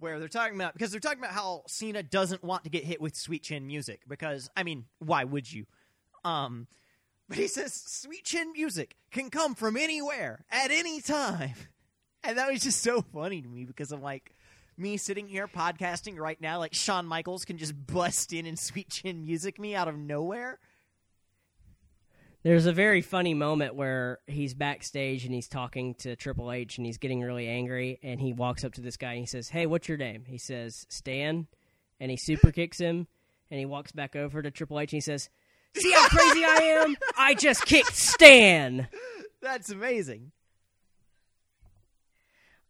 [SPEAKER 3] where they're talking about because they're talking about how Cena doesn't want to get hit with sweet chin music because I mean, why would you? Um, but he says sweet chin music can come from anywhere at any time, *laughs* and that was just so funny to me because I'm like. Me sitting here podcasting right now, like Shawn Michaels can just bust in and sweet chin music me out of nowhere.
[SPEAKER 2] There's a very funny moment where he's backstage and he's talking to Triple H and he's getting really angry and he walks up to this guy and he says, "Hey, what's your name?" He says, "Stan," and he super kicks him and he walks back over to Triple H and he says, "See how crazy I am? I just kicked Stan."
[SPEAKER 3] That's amazing.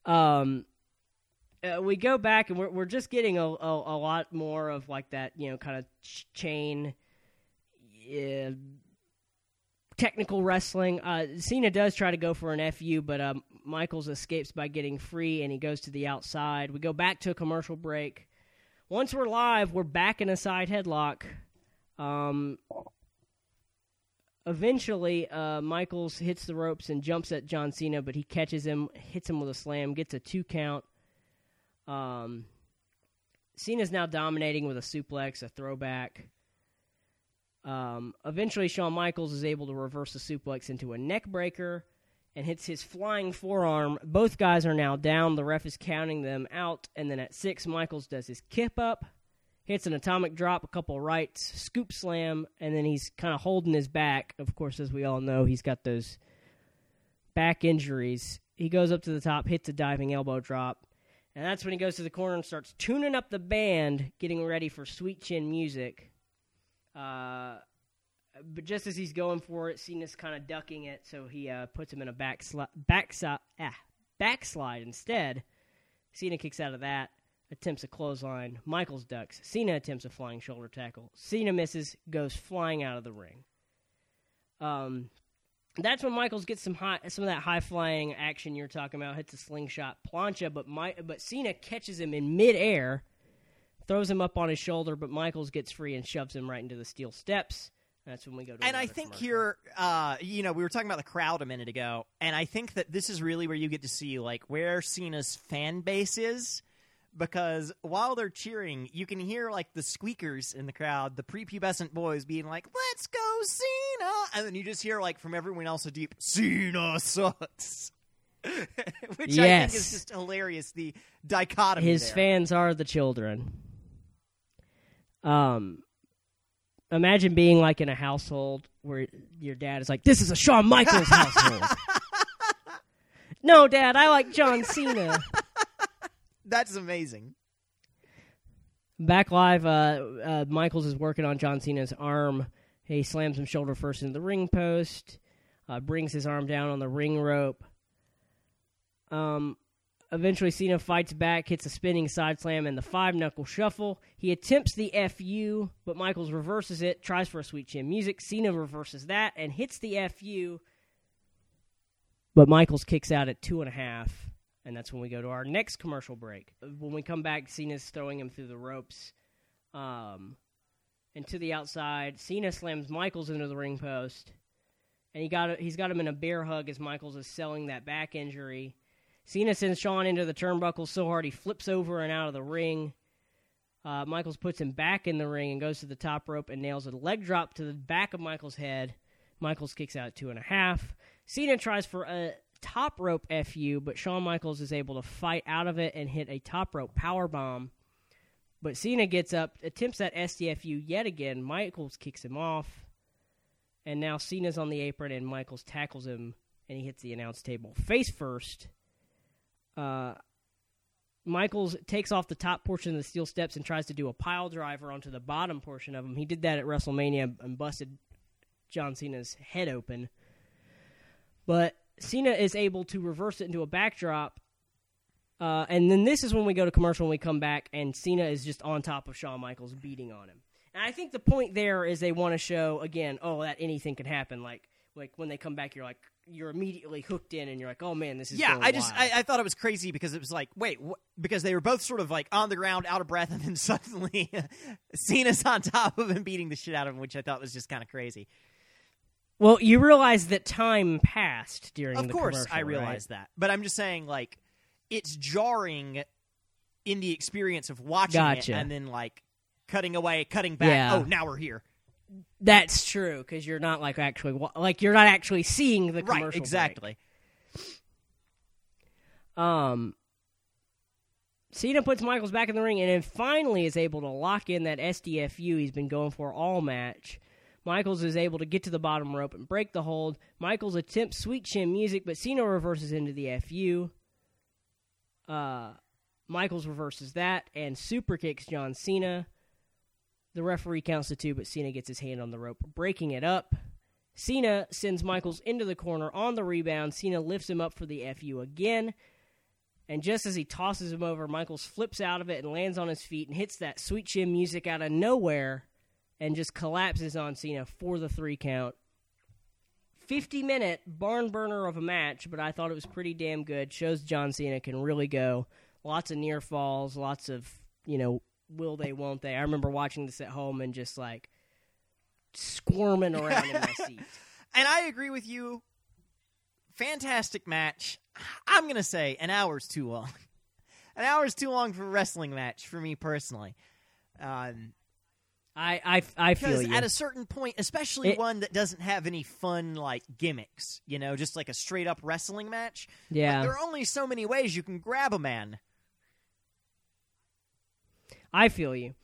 [SPEAKER 2] um, uh, we go back and we're we're just getting a, a a lot more of like that you know kind of ch- chain uh, technical wrestling. Uh, Cena does try to go for an fu, but um, Michaels escapes by getting free and he goes to the outside. We go back to a commercial break. Once we're live, we're back in a side headlock. Um, eventually, uh, Michaels hits the ropes and jumps at John Cena, but he catches him, hits him with a slam, gets a two count. Um, Cena's now dominating with a suplex, a throwback. Um, eventually, Shawn Michaels is able to reverse the suplex into a neck breaker and hits his flying forearm. Both guys are now down. The ref is counting them out. And then at six, Michaels does his kip up, hits an atomic drop, a couple rights, scoop slam, and then he's kind of holding his back. Of course, as we all know, he's got those back injuries. He goes up to the top, hits a diving elbow drop. And that's when he goes to the corner and starts tuning up the band, getting ready for Sweet Chin music. Uh, but just as he's going for it, Cena's kind of ducking it, so he uh, puts him in a backsli- backside, ah, backslide instead. Cena kicks out of that, attempts a clothesline. Michaels ducks. Cena attempts a flying shoulder tackle. Cena misses, goes flying out of the ring. Um, that's when Michaels gets some high, some of that high flying action you're talking about. Hits a slingshot plancha, but my, but Cena catches him in midair, throws him up on his shoulder, but Michaels gets free and shoves him right into the steel steps. That's when we go to.
[SPEAKER 3] And I think
[SPEAKER 2] commercial.
[SPEAKER 3] here, uh, you know, we were talking about the crowd a minute ago, and I think that this is really where you get to see like where Cena's fan base is, because while they're cheering, you can hear like the squeakers in the crowd, the prepubescent boys being like, "Let's go, Cena!" and then you just hear like from everyone else a deep "Cena sucks," *laughs* which I
[SPEAKER 2] Yes.
[SPEAKER 3] think is just hilarious. The dichotomy.
[SPEAKER 2] his
[SPEAKER 3] there.
[SPEAKER 2] fans are the children. Um, imagine being like in a household where your dad is like, "This is a Shawn Michaels household." *laughs* no, Dad, I like John Cena.
[SPEAKER 3] That's amazing.
[SPEAKER 2] Back live, uh, uh, Michaels is working on John Cena's arm. He slams him shoulder first into the ring post, uh, brings his arm down on the ring rope. Um, eventually, Cena fights back, hits a spinning side slam and the five knuckle shuffle. He attempts the FU, but Michaels reverses it, tries for a sweet chin music. Cena reverses that and hits the FU, but Michaels kicks out at two and a half. And that's when we go to our next commercial break. When we come back, Cena's throwing him through the ropes um, and to the outside. Cena slams Michaels into the ring post, and he got he's got him in a bear hug as Michaels is selling that back injury. Cena sends Shawn into the turnbuckle so hard he flips over and out of the ring. Uh, Michaels puts him back in the ring and goes to the top rope and nails a leg drop to the back of Michaels' head. Michaels kicks out two and a half. Cena tries for a top rope FU, but Shawn Michaels is able to fight out of it and hit a top rope power bomb. But Cena gets up, attempts that STFU yet again. Michaels kicks him off. And now Cena's on the apron, and Michaels tackles him, and he hits the announce table face first. Uh, Michaels takes off the top portion of the steel steps and tries to do a pile driver onto the bottom portion of him. He did that at WrestleMania and busted John Cena's head open. But Cena is able to reverse it into a backdrop. Uh, and then this is when we go to commercial and we come back, and Cena is just on top of Shawn Michaels, beating on him. And I think the point there is they want to show again, oh, that anything can happen. Like, like when they come back, you're like, you're immediately hooked in, and you're like, oh man, this is
[SPEAKER 3] yeah. I just. I, I thought it was crazy because it was like wait wh- because they were both sort of like on the ground, out of breath, and then *laughs* suddenly Cena's on top of him, beating the shit out of him, which I thought was just kind of crazy.
[SPEAKER 2] Well, you realize that time passed during.
[SPEAKER 3] Of
[SPEAKER 2] the
[SPEAKER 3] course,
[SPEAKER 2] commercial,
[SPEAKER 3] I
[SPEAKER 2] right?
[SPEAKER 3] realize that, but I'm just saying like it's jarring in the experience of watching
[SPEAKER 2] Gotcha.
[SPEAKER 3] it and then like cutting away, cutting back.
[SPEAKER 2] Yeah.
[SPEAKER 3] Oh, now we're here.
[SPEAKER 2] That's true because you're not like actually like you're not actually seeing the commercial.
[SPEAKER 3] Right,
[SPEAKER 2] break.
[SPEAKER 3] exactly.
[SPEAKER 2] Um, Cena puts Michaels back in the ring and then finally is able to lock in that STFU he's been going for all match. Michaels is able to get to the bottom rope and break the hold. Michaels attempts sweet chin music, but Cena reverses into the FU. Uh, Michaels reverses that and super kicks John Cena. The referee counts to two, but Cena gets his hand on the rope, breaking it up. Cena sends Michaels into the corner on the rebound. Cena lifts him up for the FU again. And just as he tosses him over, Michaels flips out of it and lands on his feet and hits that sweet chin music out of nowhere and just collapses on Cena for the three count. 50 minute barn burner of a match, but I thought it was pretty damn good. Shows John Cena can really go. Lots of near falls, lots of, you know, will they, won't they. I remember watching this at home and just like squirming around in my *laughs* seat.
[SPEAKER 3] And I agree with you. Fantastic match. I'm gonna say an hour's too long. *laughs* An hour's too long for a wrestling match for me personally. Um,
[SPEAKER 2] I, I, I feel you.
[SPEAKER 3] at a certain point, especially
[SPEAKER 2] It-
[SPEAKER 3] one that doesn't have any fun like gimmicks, you know, just like a straight up wrestling match.
[SPEAKER 2] yeah.
[SPEAKER 3] There are only so many ways you can grab a man.
[SPEAKER 2] I feel you.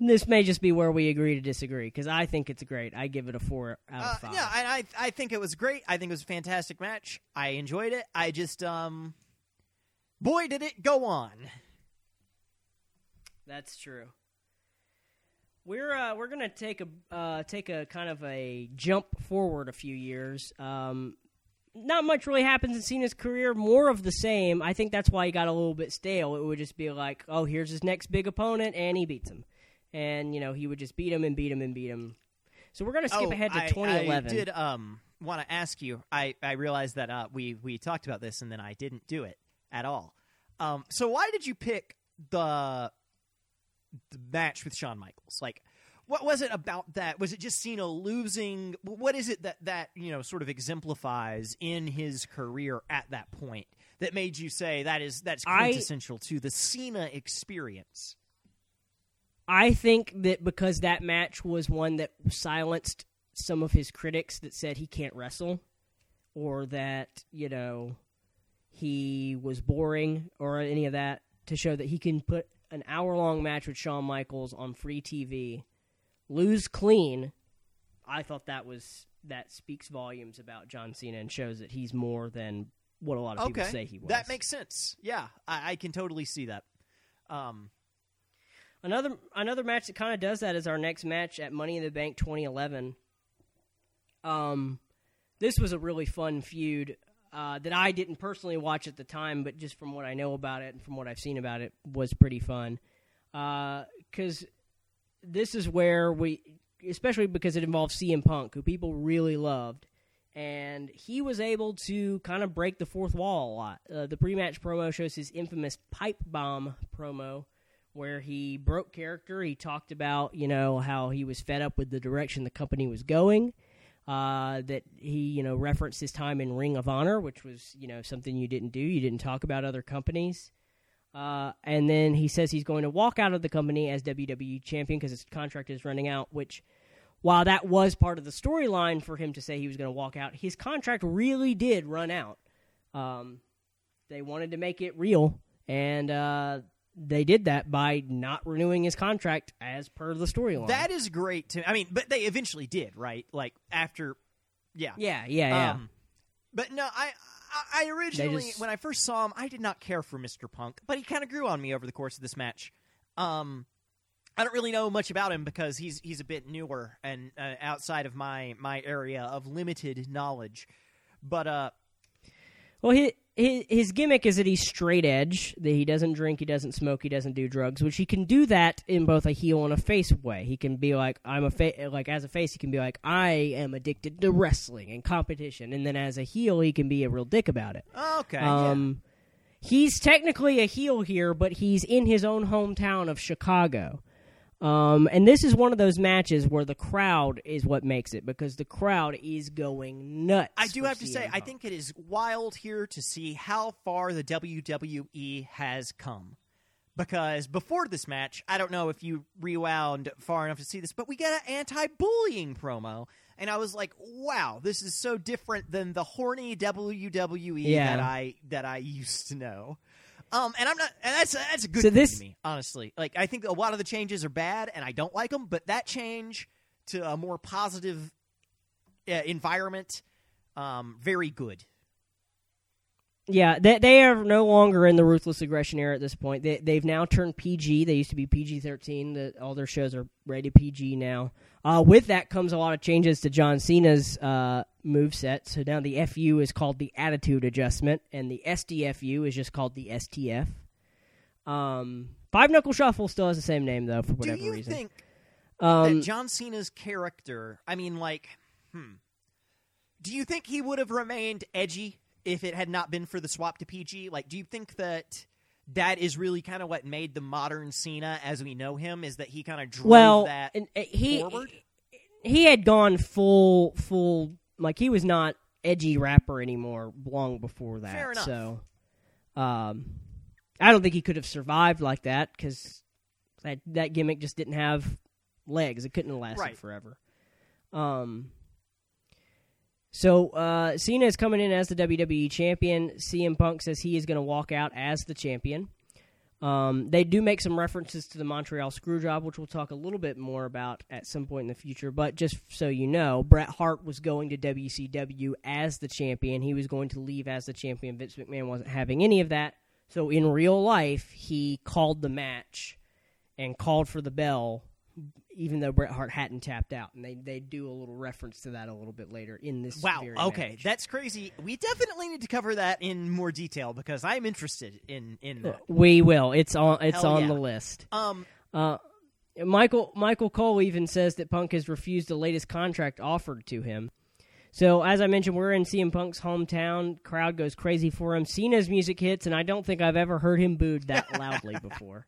[SPEAKER 2] This may just be where we agree to disagree because I think it's great. I give it a four out
[SPEAKER 3] Uh,
[SPEAKER 2] of five.
[SPEAKER 3] yeah, and I I think it was great. I think it was a fantastic match. I enjoyed it. I just um, boy, did it go on.
[SPEAKER 2] That's true. We're uh, we're gonna take a uh, take a kind of a jump forward a few years. Um, not much really happens in Cena's career. More of the same. I think that's why he got a little bit stale. It would just be like, oh, here's his next big opponent, and he beats him, and you know he would just beat him and beat him and beat him. So we're gonna skip
[SPEAKER 3] oh,
[SPEAKER 2] ahead to
[SPEAKER 3] I-
[SPEAKER 2] 2011.
[SPEAKER 3] I did um want to ask you. I I realized that uh we we talked about this and then I didn't do it at all. Um, so why did you pick the the match with Shawn Michaels? Like, what was it about that? Was it just Cena losing? What is it that that you know sort of exemplifies in his career at that point that made you say that is that's
[SPEAKER 2] I-
[SPEAKER 3] quintessential to the Cena experience?
[SPEAKER 2] I think that because that match was one that silenced some of his critics that said he can't wrestle or that, you know, he was boring or any of that to show that he can put an hour long match with Shawn Michaels on free TV, lose clean. I thought that was that speaks volumes about John Cena and shows that he's more than what a lot of people say he was.
[SPEAKER 3] that makes sense. Yeah, I, I can totally see that. Um,
[SPEAKER 2] Another another match that kind of does that is our next match at Money in the Bank 2011. Um, this was a really fun feud uh, that I didn't personally watch at the time, but just from what I know about it and from what I've seen about it, was pretty fun. Because this is where we, especially because it involves CM Punk, who people really loved, and he was able to kind of break the fourth wall a lot. Uh, the pre-match promo shows his infamous pipe bomb promo where he broke character. He talked about, you know, how he was fed up with the direction the company was going. Uh, that he, you know, referenced his time in Ring of Honor, which was, you know, something you didn't do. You didn't talk about other companies. Uh, and then he says he's going to walk out of the company as WWE champion because his contract is running out. Which, while that was part of the storyline for him to say he was going to walk out, his contract really did run out. Um, they wanted to make it real, and uh, they did that by not renewing his contract as per the storyline.
[SPEAKER 3] That is great to I mean, but they eventually did, right? Like after yeah.
[SPEAKER 2] yeah, yeah, yeah.
[SPEAKER 3] Um, but no, I I, I originally
[SPEAKER 2] just-
[SPEAKER 3] when I first saw him, I did not care for Mr. Punk, but he kind of grew on me over the course of this match. Um, I don't really know much about him because he's he's a bit newer and uh, outside of my my area of limited knowledge. But uh,
[SPEAKER 2] Well, his, his his gimmick is that he's straight edge. That he doesn't drink, he doesn't smoke, he doesn't do drugs. Which he can do that in both a heel and a face way. He can be like, I'm a fa-, like as a face, he can be like, I am addicted to wrestling and competition. And then as a heel, he can be a real dick about it.
[SPEAKER 3] okay, yeah.
[SPEAKER 2] Um, he's technically a heel here, but he's in his own hometown of Chicago. Um, and this is one of those matches where the crowd is what makes it because the crowd is going nuts.
[SPEAKER 3] I do have to say,
[SPEAKER 2] CM
[SPEAKER 3] I think it is wild here to see how far the WWE has come. Because before this match, I don't know if you rewound far enough to see this, but we get an anti-bullying promo, and I was like, "Wow, this is so different than the horny WWE
[SPEAKER 2] Yeah.
[SPEAKER 3] that I that I used to know." Um, and I'm not, and that's that's a good
[SPEAKER 2] So
[SPEAKER 3] thing
[SPEAKER 2] this-
[SPEAKER 3] to me, honestly. Like, I think a lot of the changes are bad, and I don't like them, but that change to a more positive uh, environment, um, very good.
[SPEAKER 2] Yeah, they they are no longer in the ruthless aggression era at this point. They they've now turned PG. They used to be PG thirteen. The, all their shows are rated PG now. Uh, with that comes a lot of changes to John Cena's uh, move set. So now the FU is called the Attitude Adjustment, and the STFU is just called the STF. Um, Five Knuckle Shuffle still has the same name though for whatever Do
[SPEAKER 3] you
[SPEAKER 2] reason.
[SPEAKER 3] think
[SPEAKER 2] um,
[SPEAKER 3] that John Cena's character, I mean, like, hmm, do you think he would have remained edgy if it had not been for the swap to PG? Like, do you think that that is really kind of what made the modern Cena as we know him? Is that he kind of drove
[SPEAKER 2] well,
[SPEAKER 3] that
[SPEAKER 2] and, uh, he
[SPEAKER 3] forward?
[SPEAKER 2] he had gone full full like he was not edgy rapper anymore long before that.
[SPEAKER 3] Fair enough.
[SPEAKER 2] So, um, I don't think he could have survived like that because that that gimmick just didn't have legs. It couldn't have lasted
[SPEAKER 3] Right.
[SPEAKER 2] forever. Um. So uh, Cena is coming in as the WWE champion. CM Punk says he is going to walk out as the champion. Um, they do make some references to the Montreal Screwjob, which we'll talk a little bit more about at some point in the future. But just so you know, Bret Hart was going to WCW as the champion. He was going to leave as the champion. Vince McMahon wasn't having any of that. So in real life, he called the match and called for the bell, even though Bret Hart hadn't tapped out. And they, they do a little reference to that a little bit later in this.
[SPEAKER 3] Wow. Okay,
[SPEAKER 2] match.
[SPEAKER 3] that's crazy. We definitely need to cover that in more detail because I'm interested in in that.
[SPEAKER 2] we will. It's on. It's
[SPEAKER 3] Hell
[SPEAKER 2] on
[SPEAKER 3] yeah.
[SPEAKER 2] the list.
[SPEAKER 3] Um,
[SPEAKER 2] Uh, Michael Michael Cole even says that Punk has refused the latest contract offered to him. So as I mentioned, we're in CM Punk's hometown. Crowd goes crazy for him. Cena's music hits, and I don't think I've ever heard him booed that *laughs* loudly before.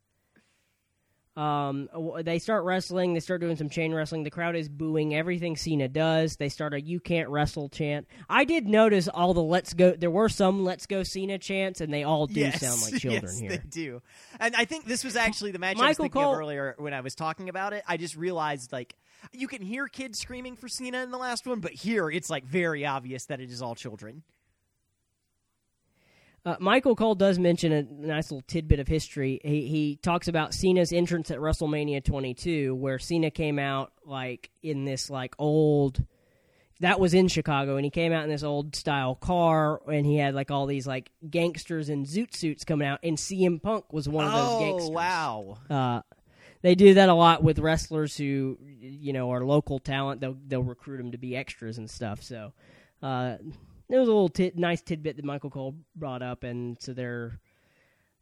[SPEAKER 2] Um, they start wrestling. They start doing some chain wrestling. The crowd is booing everything Cena does. They start a "You can't wrestle" chant. I did notice all the "Let's go." There were some "Let's go Cena" chants, and they all do
[SPEAKER 3] yes,
[SPEAKER 2] sound like *laughs* children
[SPEAKER 3] yes,
[SPEAKER 2] here.
[SPEAKER 3] They do, and I think this was actually the match I was
[SPEAKER 2] Michael
[SPEAKER 3] thinking
[SPEAKER 2] Cole-
[SPEAKER 3] of earlier when I was talking about it. I just realized like you can hear kids screaming for Cena in the last one, but here it's like very obvious that it is all children.
[SPEAKER 2] Uh, Michael Cole does mention a nice little tidbit of history. He he talks about Cena's entrance at WrestleMania 22, where Cena came out like in this like old. That was in Chicago, and he came out in this old style car, and he had like all these like gangsters in zoot suits coming out, and CM Punk was one of those
[SPEAKER 3] oh
[SPEAKER 2] gangsters.
[SPEAKER 3] wow!
[SPEAKER 2] Uh, they do that a lot with wrestlers who, you know, are local talent. They'll they'll recruit them to be extras and stuff. So, uh, it was a little tit nice tidbit that Michael Cole brought up, and so they're,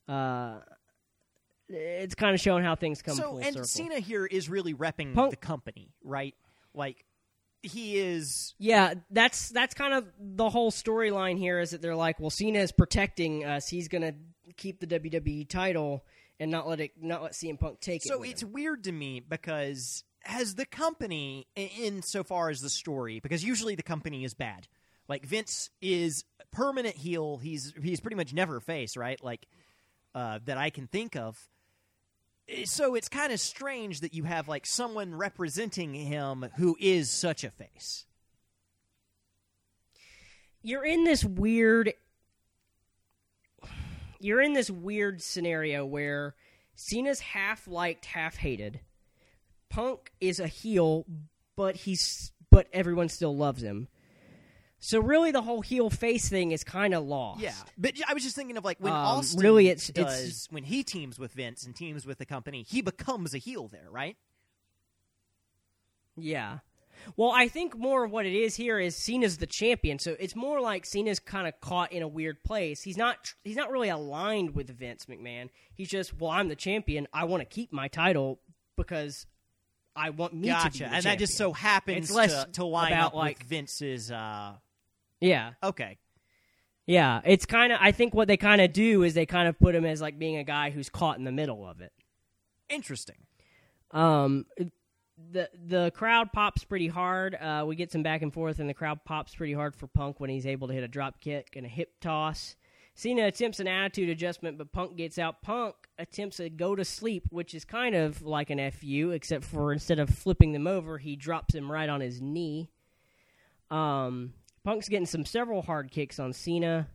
[SPEAKER 2] uh, it's kind of showing how things come
[SPEAKER 3] so and
[SPEAKER 2] circle.
[SPEAKER 3] Cena here is really repping
[SPEAKER 2] Punk-
[SPEAKER 3] the company, right? Like he is.
[SPEAKER 2] Yeah, that's that's kind of the whole storyline here. Is that they're like, well, Cena is protecting us. He's gonna keep the WWE title and not let it not let CM Punk take it.
[SPEAKER 3] So it's
[SPEAKER 2] him.
[SPEAKER 3] weird to me because has the company, in so far as the story, because usually the company is bad. Like Vince is permanent heel. He's he's pretty much never face, right? Like uh, that I can think of. Eh, So it's kind of strange that you have like someone representing him who is such a face.
[SPEAKER 2] you're in this weird you're in this weird scenario where Cena's half liked, half hated. Punk is a heel, but he's but everyone still loves him. So really, the whole heel face thing is kind of lost.
[SPEAKER 3] Yeah, but I was just thinking of like when
[SPEAKER 2] Um,
[SPEAKER 3] Austin
[SPEAKER 2] really, it's-
[SPEAKER 3] does
[SPEAKER 2] it's-
[SPEAKER 3] when he teams with Vince and teams with the company, he becomes a heel there, right?
[SPEAKER 2] Yeah. Well, I think more of what it is here is Cena's the champion, so it's more like Cena's kind of caught in a weird place. He's not he's not really aligned with Vince McMahon. He's just, well, I'm the champion. I want to keep my title because I want me to be
[SPEAKER 3] Gotcha, and that just so happens
[SPEAKER 2] It's less
[SPEAKER 3] to, to line
[SPEAKER 2] about,
[SPEAKER 3] up
[SPEAKER 2] like-
[SPEAKER 3] with Vince's. Uh,
[SPEAKER 2] yeah,
[SPEAKER 3] okay,
[SPEAKER 2] yeah. It's kind of I think what they kind of do is they kind of put him as like being a guy who's caught in the middle of it.
[SPEAKER 3] interesting.
[SPEAKER 2] Um, the the crowd pops pretty hard. Uh, we get some back and forth, and the crowd pops pretty hard for Punk when he's able to hit a drop kick and a hip toss. Cena attempts an attitude adjustment, but Punk gets out. Punk attempts a go to sleep, which is kind of like an FU, except for instead of flipping them over, he drops him right on his knee. Um, Punk's getting some several hard kicks on Cena.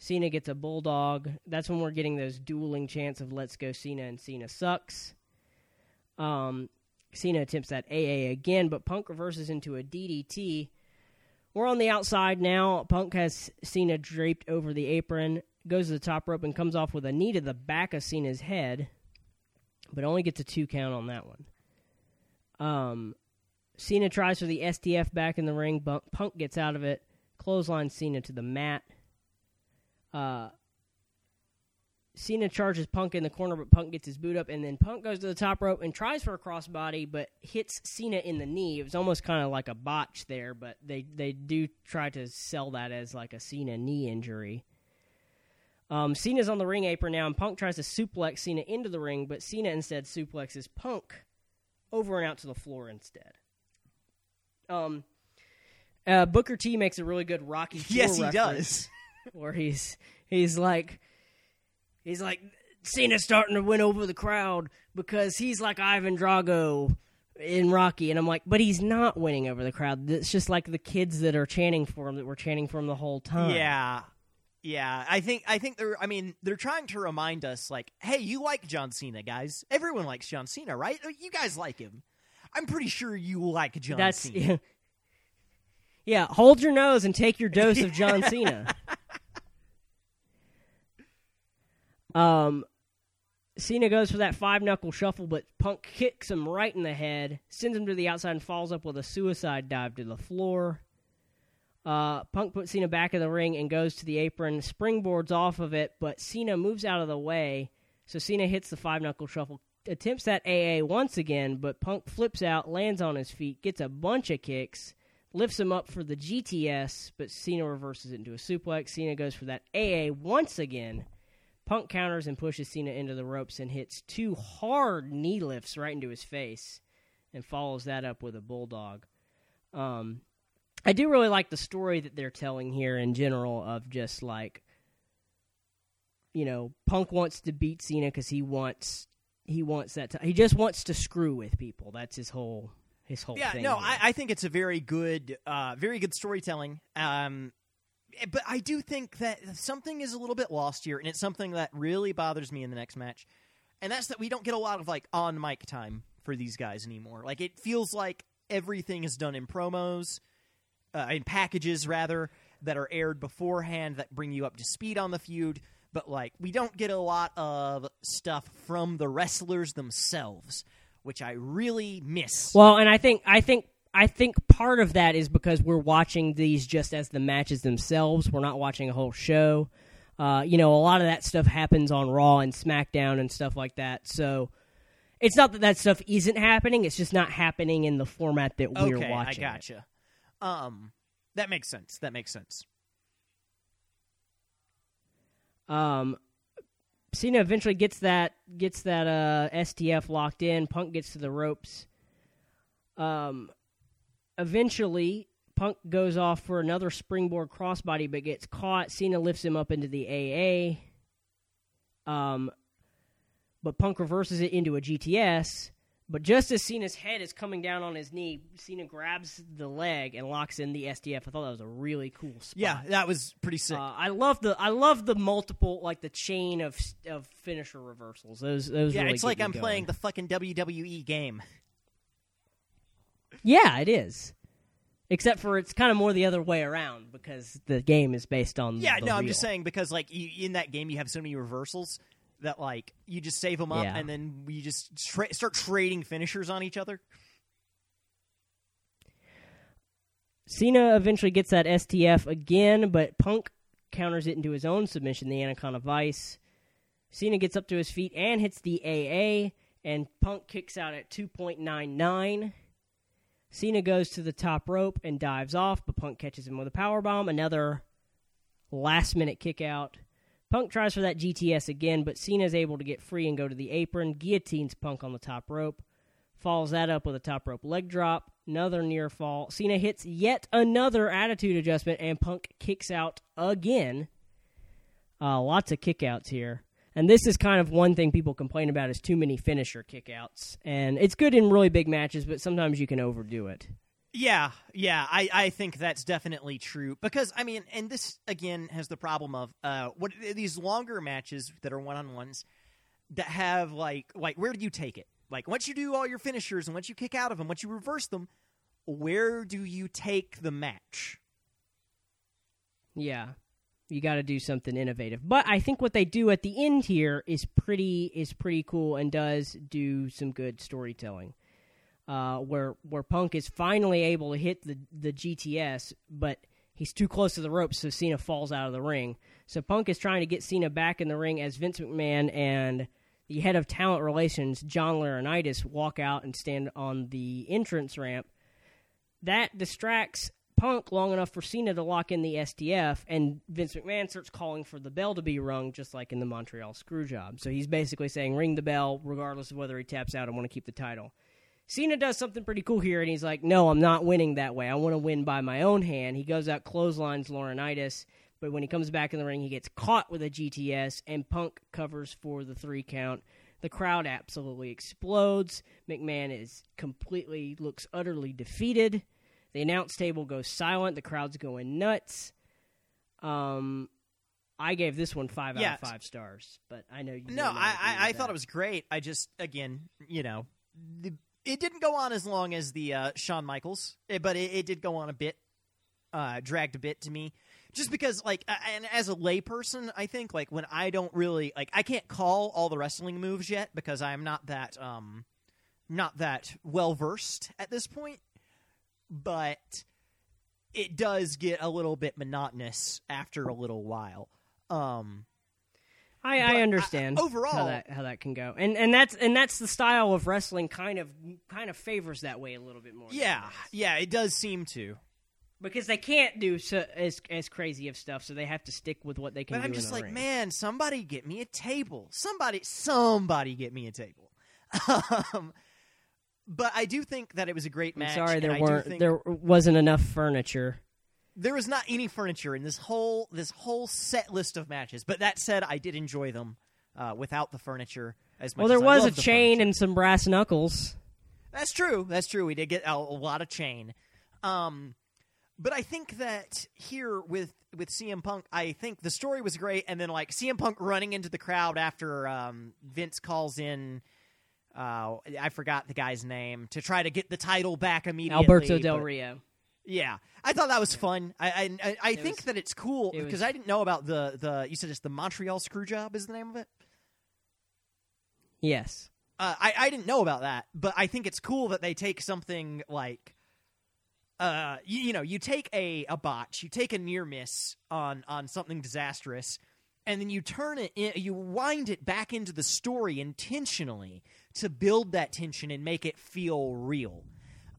[SPEAKER 2] Cena gets a bulldog. That's when we're getting those dueling chants of "Let's go Cena" and "Cena sucks." Um, Cena attempts that AA again, but Punk reverses into a DDT. We're on the outside now. Punk has Cena draped over the apron, goes to the top rope, and comes off with a knee to the back of Cena's head, but only gets a two count on that one. Um, Cena tries for the STF back in the ring. Punk gets out of it, Clothesline Cena to the mat. Uh, Cena charges Punk in the corner, but Punk gets his boot up, and then Punk goes to the top rope and tries for a crossbody, but hits Cena in the knee. It was almost kind of like a botch there, but they they do try to sell that as like a Cena knee injury. Um, Cena's on the ring apron now, and Punk tries to suplex Cena into the ring, but Cena instead suplexes Punk over and out to the floor instead. Um, uh, Booker T makes a really good Rocky. *laughs*
[SPEAKER 3] Yes, he does.
[SPEAKER 2] where he's he's like he's like Cena's starting to win over the crowd because he's like Ivan Drago in Rocky, and I'm like, but he's not winning over the crowd. It's just like the kids that are chanting for him that were chanting for him the whole time.
[SPEAKER 3] Yeah. Yeah, I think I think they're I mean, they're trying to remind us like, "Hey, you like John Cena, guys. Everyone likes John Cena, right? You guys like him. I'm pretty sure you like John
[SPEAKER 2] that's
[SPEAKER 3] Cena."
[SPEAKER 2] yeah. yeah. Hold your nose and take your *laughs* dose of John Cena. Um, Cena goes for that five knuckle shuffle, but Punk kicks him right in the head, sends him to the outside, and falls up with a suicide dive to the floor. Uh, Punk puts Cena back in the ring and goes to the apron, springboards off of it, but Cena moves out of the way. So Cena hits the five knuckle shuffle, attempts that AA once again, but Punk flips out, lands on his feet, gets a bunch of kicks, lifts him up for the GTS, but Cena reverses it into a suplex. Cena goes for that AA once again. Punk counters and pushes Cena into the ropes and hits two hard knee lifts right into his face and follows that up with a bulldog. Um, I do really like the story that they're telling here in general of just like, you know, Punk wants to beat Cena because he wants he wants that. To, he just wants to screw with people. That's his whole his whole
[SPEAKER 3] Yeah,
[SPEAKER 2] thing.
[SPEAKER 3] no. I, I think it's a very good, uh, very good storytelling. Um, but I do think that something is a little bit lost here, and it's something that really bothers me in the next match, and that's that we don't get a lot of like on mic time for these guys anymore. Like it feels like everything is done in promos, uh, in packages rather that are aired beforehand that bring you up to speed on the feud. But like we don't get a lot of stuff from the wrestlers themselves, which I really miss.
[SPEAKER 2] Well, and I think I think I think part of that is because we're watching these just as the matches themselves. We're not watching a whole show. Uh, you know, a lot of that stuff happens on Raw and SmackDown and stuff like that. So it's not that that stuff isn't happening. It's just not happening in the format that we're
[SPEAKER 3] okay,
[SPEAKER 2] watching.
[SPEAKER 3] I
[SPEAKER 2] it.
[SPEAKER 3] gotcha. Um, that makes sense. That makes sense.
[SPEAKER 2] Um, Cena eventually gets that gets that uh, STF locked in. Punk gets to the ropes. Um, eventually, Punk goes off for another springboard crossbody, but gets caught. Cena lifts him up into the AA. Um, but Punk reverses it into a GTS. But just as Cena's head is coming down on his knee, Cena grabs the leg and locks in the STF. I thought that was a really cool spot.
[SPEAKER 3] Yeah, that was pretty sick.
[SPEAKER 2] Uh, I love the I love the multiple like the chain of of finisher reversals. Those those
[SPEAKER 3] yeah,
[SPEAKER 2] really
[SPEAKER 3] it's like I'm
[SPEAKER 2] going.
[SPEAKER 3] playing the fucking WWE game.
[SPEAKER 2] Yeah, it is. Except for it's kind of more the other way around because the game is based on
[SPEAKER 3] Yeah, no, I'm just saying because like you, in that game you have so many reversals that like you just save them up
[SPEAKER 2] Yeah.
[SPEAKER 3] and then you just tra- start trading finishers on each other.
[SPEAKER 2] Cena eventually gets that STF again, but Punk counters it into his own submission, the Anaconda Vice. Cena gets up to his feet and hits the AA, and Punk kicks out at 2.99. Cena goes to the top rope and dives off, but Punk catches him with a power bomb. Another last minute kick out. Punk tries for that GTS again, but Cena is able to get free and go to the apron. Guillotines Punk on the top rope. Follows that up with a top rope leg drop. Another near fall. Cena hits yet another attitude adjustment, and Punk kicks out again. Uh, lots of kickouts here. And this is kind of one thing people complain about is too many finisher kickouts. And it's good in really big matches, but sometimes you can overdo it.
[SPEAKER 3] Yeah, yeah, I, I think that's definitely true because I mean, and this again has the problem of uh, what these longer matches that are one on ones that have like like where do you take it? Like once you do all your finishers and once you kick out of them, once you reverse them, where do you take the match?
[SPEAKER 2] Yeah. You got to do something innovative. But I think what they do at the end here is pretty is pretty cool and does do some good storytelling. Uh, where where Punk is finally able to hit the the GTS, but he's too close to the ropes, so Cena falls out of the ring. So Punk is trying to get Cena back in the ring as Vince McMahon and the head of talent relations, John Laurinaitis, walk out and stand on the entrance ramp. That distracts Punk long enough for Cena to lock in the STF, and Vince McMahon starts calling for the bell to be rung, just like in the Montreal Screwjob. So he's basically saying, ring the bell, regardless of whether he taps out. I want to keep the title. Cena does something pretty cool here, and he's like, no, I'm not winning that way. I want to win by my own hand. He goes out, clotheslines Laurinaitis, but when he comes back in the ring, he gets caught with a GTS, and Punk covers for the three count. The crowd absolutely explodes. McMahon is completely, looks utterly defeated. The announce table goes silent. The crowd's going nuts. Um, I gave this one five
[SPEAKER 3] Yeah.
[SPEAKER 2] out of five stars, but I know you.
[SPEAKER 3] No, I, I, I thought it was great. I just, again, you know, the, it didn't go on as long as the uh, Shawn Michaels, eh, but it, it did go on a bit, uh, dragged a bit to me. Just because, like, and as a layperson, I think, like, when I don't really, like, I can't call all the wrestling moves yet because I'm not that, um, not that well versed at this point. But it does get a little bit monotonous after a little while. Um,
[SPEAKER 2] I,
[SPEAKER 3] But, uh,
[SPEAKER 2] I understand
[SPEAKER 3] overall-
[SPEAKER 2] how that how that can go, and and that's and that's the style of wrestling kind of kind of favors that way a little bit more.
[SPEAKER 3] yeah, yeah, it does seem to.
[SPEAKER 2] because they can't do so, as as crazy of stuff, so they have to stick with what they can
[SPEAKER 3] But. I'm just like,
[SPEAKER 2] ring.
[SPEAKER 3] man, somebody get me a table. Somebody, somebody get me a table. *laughs* um, but I do think that it was a great
[SPEAKER 2] I'm
[SPEAKER 3] match.
[SPEAKER 2] sorry there weren't
[SPEAKER 3] think
[SPEAKER 2] there wasn't enough furniture.
[SPEAKER 3] There was not any furniture in this whole this whole set list of matches. But that said, I did enjoy them uh, without the furniture as much.
[SPEAKER 2] Well, there
[SPEAKER 3] as
[SPEAKER 2] was a
[SPEAKER 3] the
[SPEAKER 2] chain
[SPEAKER 3] furniture.
[SPEAKER 2] and some brass knuckles.
[SPEAKER 3] That's true. That's true. We did get a, a lot of chain. Um, but I think that here with with CM Punk, I think the story was great, and then like CM Punk running into the crowd after um, Vince calls in. Uh, I forgot the guy's name to try to get the title back immediately.
[SPEAKER 2] Alberto Del Rio.
[SPEAKER 3] Yeah, I thought that was fun. I I, I, think
[SPEAKER 2] was-
[SPEAKER 3] that it's cool because
[SPEAKER 2] was-
[SPEAKER 3] I didn't know about the the. You said it's the Montreal Screwjob is the name of it.
[SPEAKER 2] Yes.
[SPEAKER 3] Uh, I I didn't know about that, but I think it's cool that they take something like, uh, you, you know, you take a a botch, you take a near miss on on something disastrous, and then you turn it, in, you wind it back into the story intentionally to build that tension and make it feel real.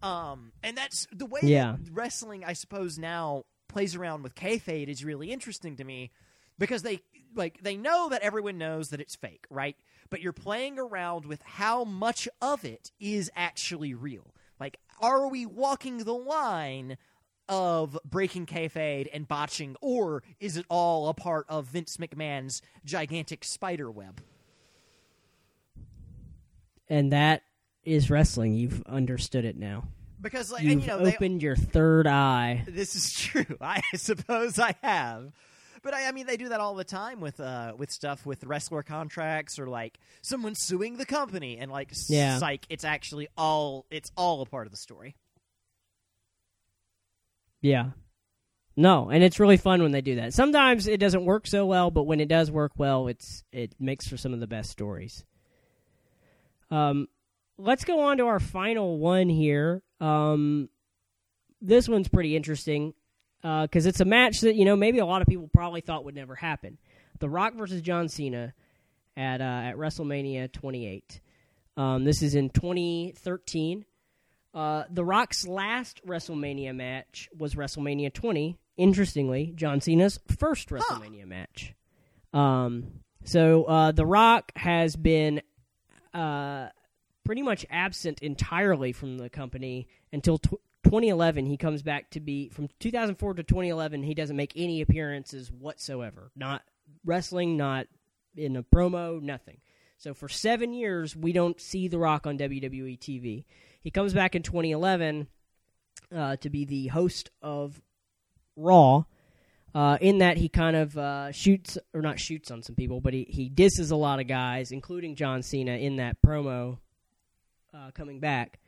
[SPEAKER 3] Um, and that's the way
[SPEAKER 2] Yeah.
[SPEAKER 3] wrestling, I suppose, now plays around with kayfabe is really interesting to me because they like they know that everyone knows that it's fake, right? But you're playing around with how much of it is actually real. Like, are we walking the line of breaking kayfabe and botching, or is it all a part of Vince McMahon's gigantic spider web?
[SPEAKER 2] And that is wrestling. You've understood it now.
[SPEAKER 3] because like
[SPEAKER 2] You've
[SPEAKER 3] and, you know they,
[SPEAKER 2] opened your third eye.
[SPEAKER 3] this is true. *laughs* I suppose I have. But I, I mean, they do that all the time with uh, with stuff with wrestler contracts or like someone suing the company and like
[SPEAKER 2] Yeah.
[SPEAKER 3] psych. It's actually all it's all a part of the story.
[SPEAKER 2] Yeah. No, and it's really fun when they do that. Sometimes it doesn't work so well, but when it does work well, it's it makes for some of the best stories. Um, let's go on to our final one here. Um, this one's pretty interesting because it's a match that you know maybe a lot of people probably thought would never happen. The Rock versus John Cena at uh, at WrestleMania 28. Um, this is in 2013. Uh, the Rock's last WrestleMania match was WrestleMania 20. Interestingly, John Cena's first WrestleMania match. Um, so uh, The Rock has been uh, pretty much absent entirely from the company until tw 2011. He comes back to be from 2004 to 2011. He doesn't make any appearances whatsoever. Not wrestling, not in a promo, nothing. So for seven years, we don't see The Rock on WWE TV. He comes back in 2011 uh, to be the host of Raw. Uh, in that he kind of uh, shoots or not shoots on some people, but he, he disses a lot of guys, including John Cena, in that promo uh, coming back.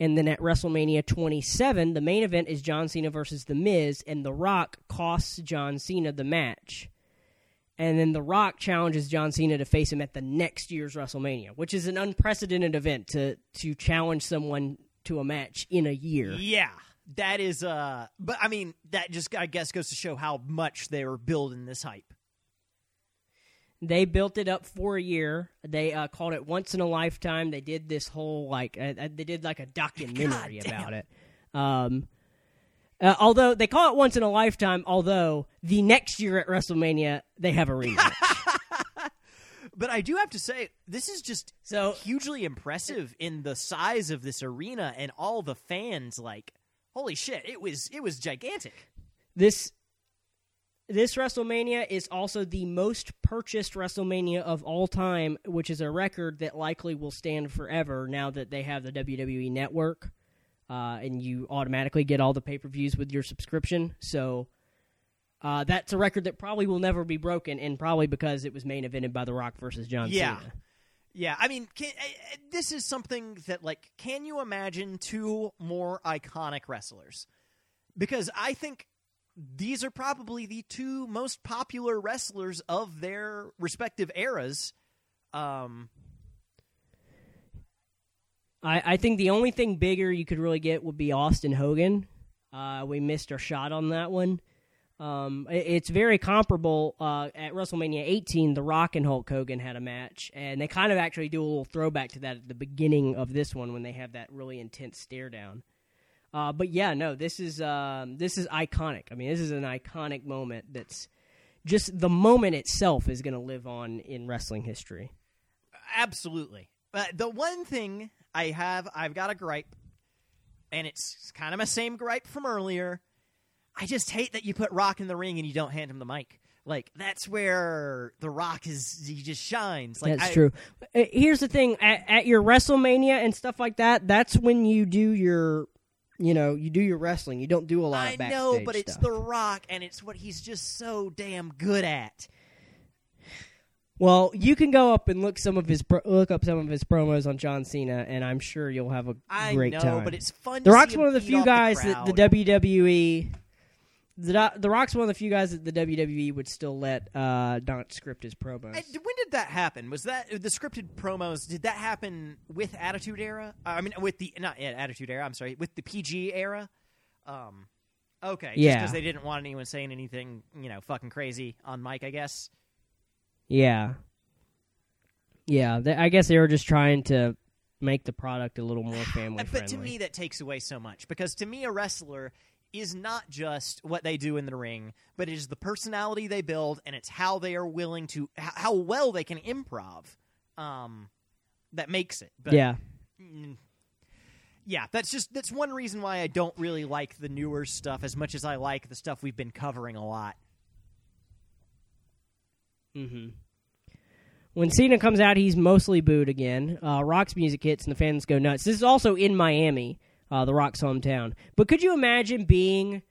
[SPEAKER 2] And then at WrestleMania 27, the main event is John Cena versus The Miz, and The Rock costs John Cena the match. And then The Rock challenges John Cena to face him at the next year's WrestleMania, which is an unprecedented event to to challenge someone to a match in a year.
[SPEAKER 3] Yeah, that is. Uh, but I mean, that just I guess goes to show how much they were building this hype.
[SPEAKER 2] They built it up for a year. They uh, called it once in a lifetime. They did this whole like uh, uh, they did like a documentary about it. Um, uh, although they call it once in a lifetime, although the next year at WrestleMania they have a rematch. *laughs*
[SPEAKER 3] But I do have to say, this is just
[SPEAKER 2] so
[SPEAKER 3] hugely impressive in the size of this arena and all the fans. Like, holy shit! It was it was gigantic.
[SPEAKER 2] this this WrestleMania is also the most purchased WrestleMania of all time, which is a record that likely will stand forever now that they have the WWE network. Uh, and you automatically get all the pay per views with your subscription. So uh, that's a record that probably will never be broken, and probably because it was main evented by The Rock versus John
[SPEAKER 3] Yeah.
[SPEAKER 2] Cena.
[SPEAKER 3] Yeah, I mean, can, uh, uh, this is something that like, can you imagine two more iconic wrestlers? Because I think these are probably the two most popular wrestlers of their respective eras. Um,
[SPEAKER 2] I, I think the only thing bigger you could really get would be Austin Hogan. Uh, we missed our shot on that one. Um, it- it's very comparable. Uh, at WrestleMania 18, The Rock and Hulk Hogan had a match, and they kind of actually do a little throwback to that at the beginning of this one when they have that really intense stare down. Uh, but yeah, no, this is um, this is iconic. I mean, this is an iconic moment. That's just the moment itself is going to live on in wrestling history.
[SPEAKER 3] absolutely. But the one thing I have, I've got a gripe, and it's kind of my same gripe from earlier. I just hate that you put Rock in the ring and you don't hand him the mic. Like that's where the Rock is. He just shines. Like
[SPEAKER 2] that's
[SPEAKER 3] I-
[SPEAKER 2] true. Uh, Here's the thing: at, at your WrestleMania and stuff like that, that's when you do your, you know, you do your wrestling. You don't do a lot
[SPEAKER 3] I
[SPEAKER 2] of backstage
[SPEAKER 3] know, but it's
[SPEAKER 2] stuff.
[SPEAKER 3] The Rock, and it's what he's just so damn good at.
[SPEAKER 2] Well, you can go up and look some of his pro- look up some of his promos on John Cena, and I'm sure you'll have a
[SPEAKER 3] I
[SPEAKER 2] great
[SPEAKER 3] know,
[SPEAKER 2] time.
[SPEAKER 3] but it's fun.
[SPEAKER 2] the Rock's one of the few guys that the. WWE. The, the Rock's one of the few guys that the WWE would still let uh, not script his promos.
[SPEAKER 3] And when did that happen? Was that the scripted promos? Did that happen with Attitude Era? I mean, with the not yeah, Attitude Era. I'm sorry, with the PG era. Um, okay,
[SPEAKER 2] Yeah.
[SPEAKER 3] because they didn't want anyone saying anything, you know, fucking crazy on mic. I guess.
[SPEAKER 2] Yeah. Yeah, they, I guess they were just trying to make the product a little more *sighs* family
[SPEAKER 3] Uh,
[SPEAKER 2] friendly.
[SPEAKER 3] But to me, that takes away so much because to me, a wrestler is not just what they do in the ring, but it is the personality they build, and it's how they are willing to, h- how well they can improv. Um, that makes it. But,
[SPEAKER 2] yeah.
[SPEAKER 3] mm, yeah, that's just that's one reason why I don't really like the newer stuff as much as I like the stuff we've been covering a lot.
[SPEAKER 2] hmm When Cena comes out, he's mostly booed again. Uh, Rock's music hits and the fans go nuts. This is also in Miami, uh, the Rock's hometown. But could you imagine being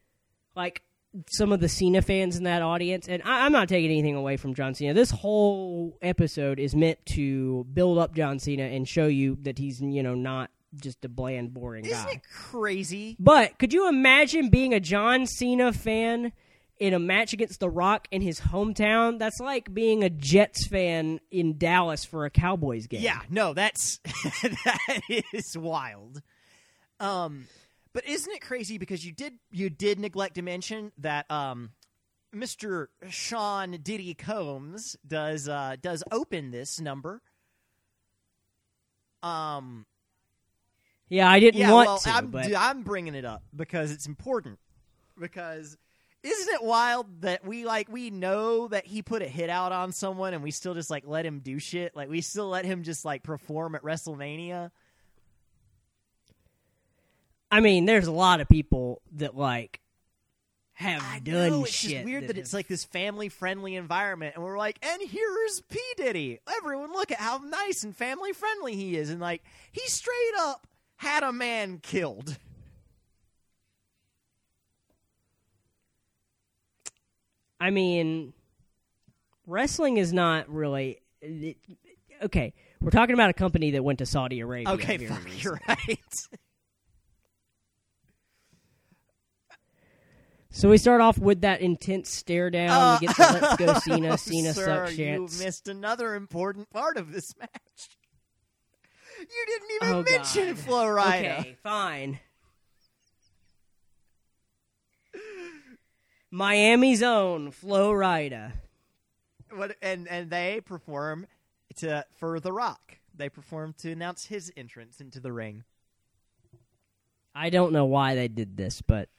[SPEAKER 2] like some of the Cena fans in that audience? And I, I'm not taking anything away from John Cena. This whole episode is meant to build up John Cena and show you that he's you know not just a bland, boring
[SPEAKER 3] Isn't
[SPEAKER 2] guy.
[SPEAKER 3] it crazy?
[SPEAKER 2] But could you imagine being a John Cena fan in a match against The Rock in his hometown? That's like being a Jets fan in Dallas for a Cowboys game.
[SPEAKER 3] Yeah, no, that's *laughs* that is wild. Um, but isn't it crazy because you did you did neglect to mention that um, Mr. Sean Diddy Combs does uh, does open this number. Um,
[SPEAKER 2] Yeah, I didn't
[SPEAKER 3] yeah,
[SPEAKER 2] want
[SPEAKER 3] well,
[SPEAKER 2] to,
[SPEAKER 3] I'm
[SPEAKER 2] but
[SPEAKER 3] dude, I'm bringing it up because it's important. Because isn't it wild that we like we know that he put a hit out on someone and we still just like let him do shit? Like we still let him just like perform at WrestleMania.
[SPEAKER 2] I mean, there's a lot of people that like have
[SPEAKER 3] I
[SPEAKER 2] done
[SPEAKER 3] know, it's just weird that,
[SPEAKER 2] have-
[SPEAKER 3] it's like this family friendly environment, and we're like, and here's P Diddy. Everyone, look at how nice and family friendly he is, and like he straight up had a man killed.
[SPEAKER 2] I mean, wrestling is not really. It, okay, we're talking about a company that went to Saudi Arabia.
[SPEAKER 3] Okay, fuck, you're right. *laughs*
[SPEAKER 2] So we start off with that intense stare down.
[SPEAKER 3] Uh,
[SPEAKER 2] we get the let's go Cena.
[SPEAKER 3] oh, *laughs*
[SPEAKER 2] Cena
[SPEAKER 3] sir,
[SPEAKER 2] sucks
[SPEAKER 3] You missed another important part of this match. You didn't even
[SPEAKER 2] Oh,
[SPEAKER 3] mention
[SPEAKER 2] God.
[SPEAKER 3] Flo Rida.
[SPEAKER 2] Okay, fine. Miami's own Flo Rida.
[SPEAKER 3] What, and and they perform to for The Rock. They perform to announce his entrance into the ring.
[SPEAKER 2] I don't know why they did this, but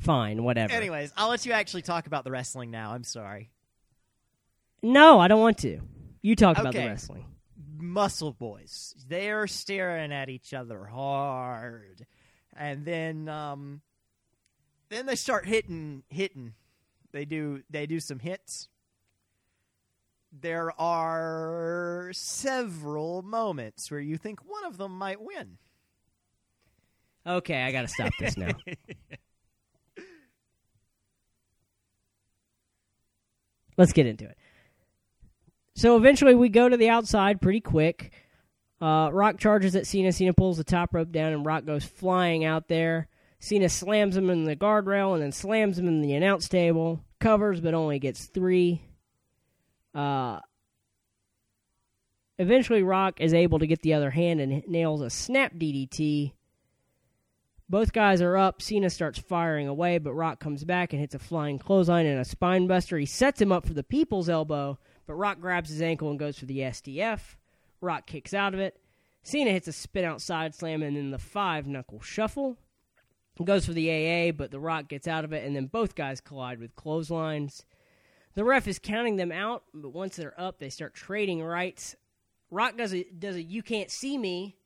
[SPEAKER 2] fine, whatever.
[SPEAKER 3] Anyways, I'll let you actually talk about the wrestling now. I'm sorry.
[SPEAKER 2] No, I don't want to. You talk about the wrestling.
[SPEAKER 3] Muscle Boys. They're staring at each other hard. And then um then they start hitting hitting. They do they do some hits. There are several moments where you think one of them might win.
[SPEAKER 2] Okay, I got to stop this now. *laughs* Let's get into it. So eventually we go to the outside pretty quick. Uh, Rock charges at Cena. Cena pulls the top rope down, and Rock goes flying out there. Cena slams him in the guardrail and then slams him in the announce table. Covers, but only gets three. Uh, eventually, Rock is able to get the other hand and nails a snap DDT. Both guys are up. Cena starts firing away, but Rock comes back and hits a flying clothesline and a spine buster. He sets him up for the people's elbow, but Rock grabs his ankle and goes for the STF. Rock kicks out of it. Cena hits a spin out side slam and then the five knuckle shuffle. Goes for the AA, but The Rock gets out of it, and then both guys collide with clotheslines. The ref is counting them out, but once they're up, they start trading rights. Rock does a does a you can't see me,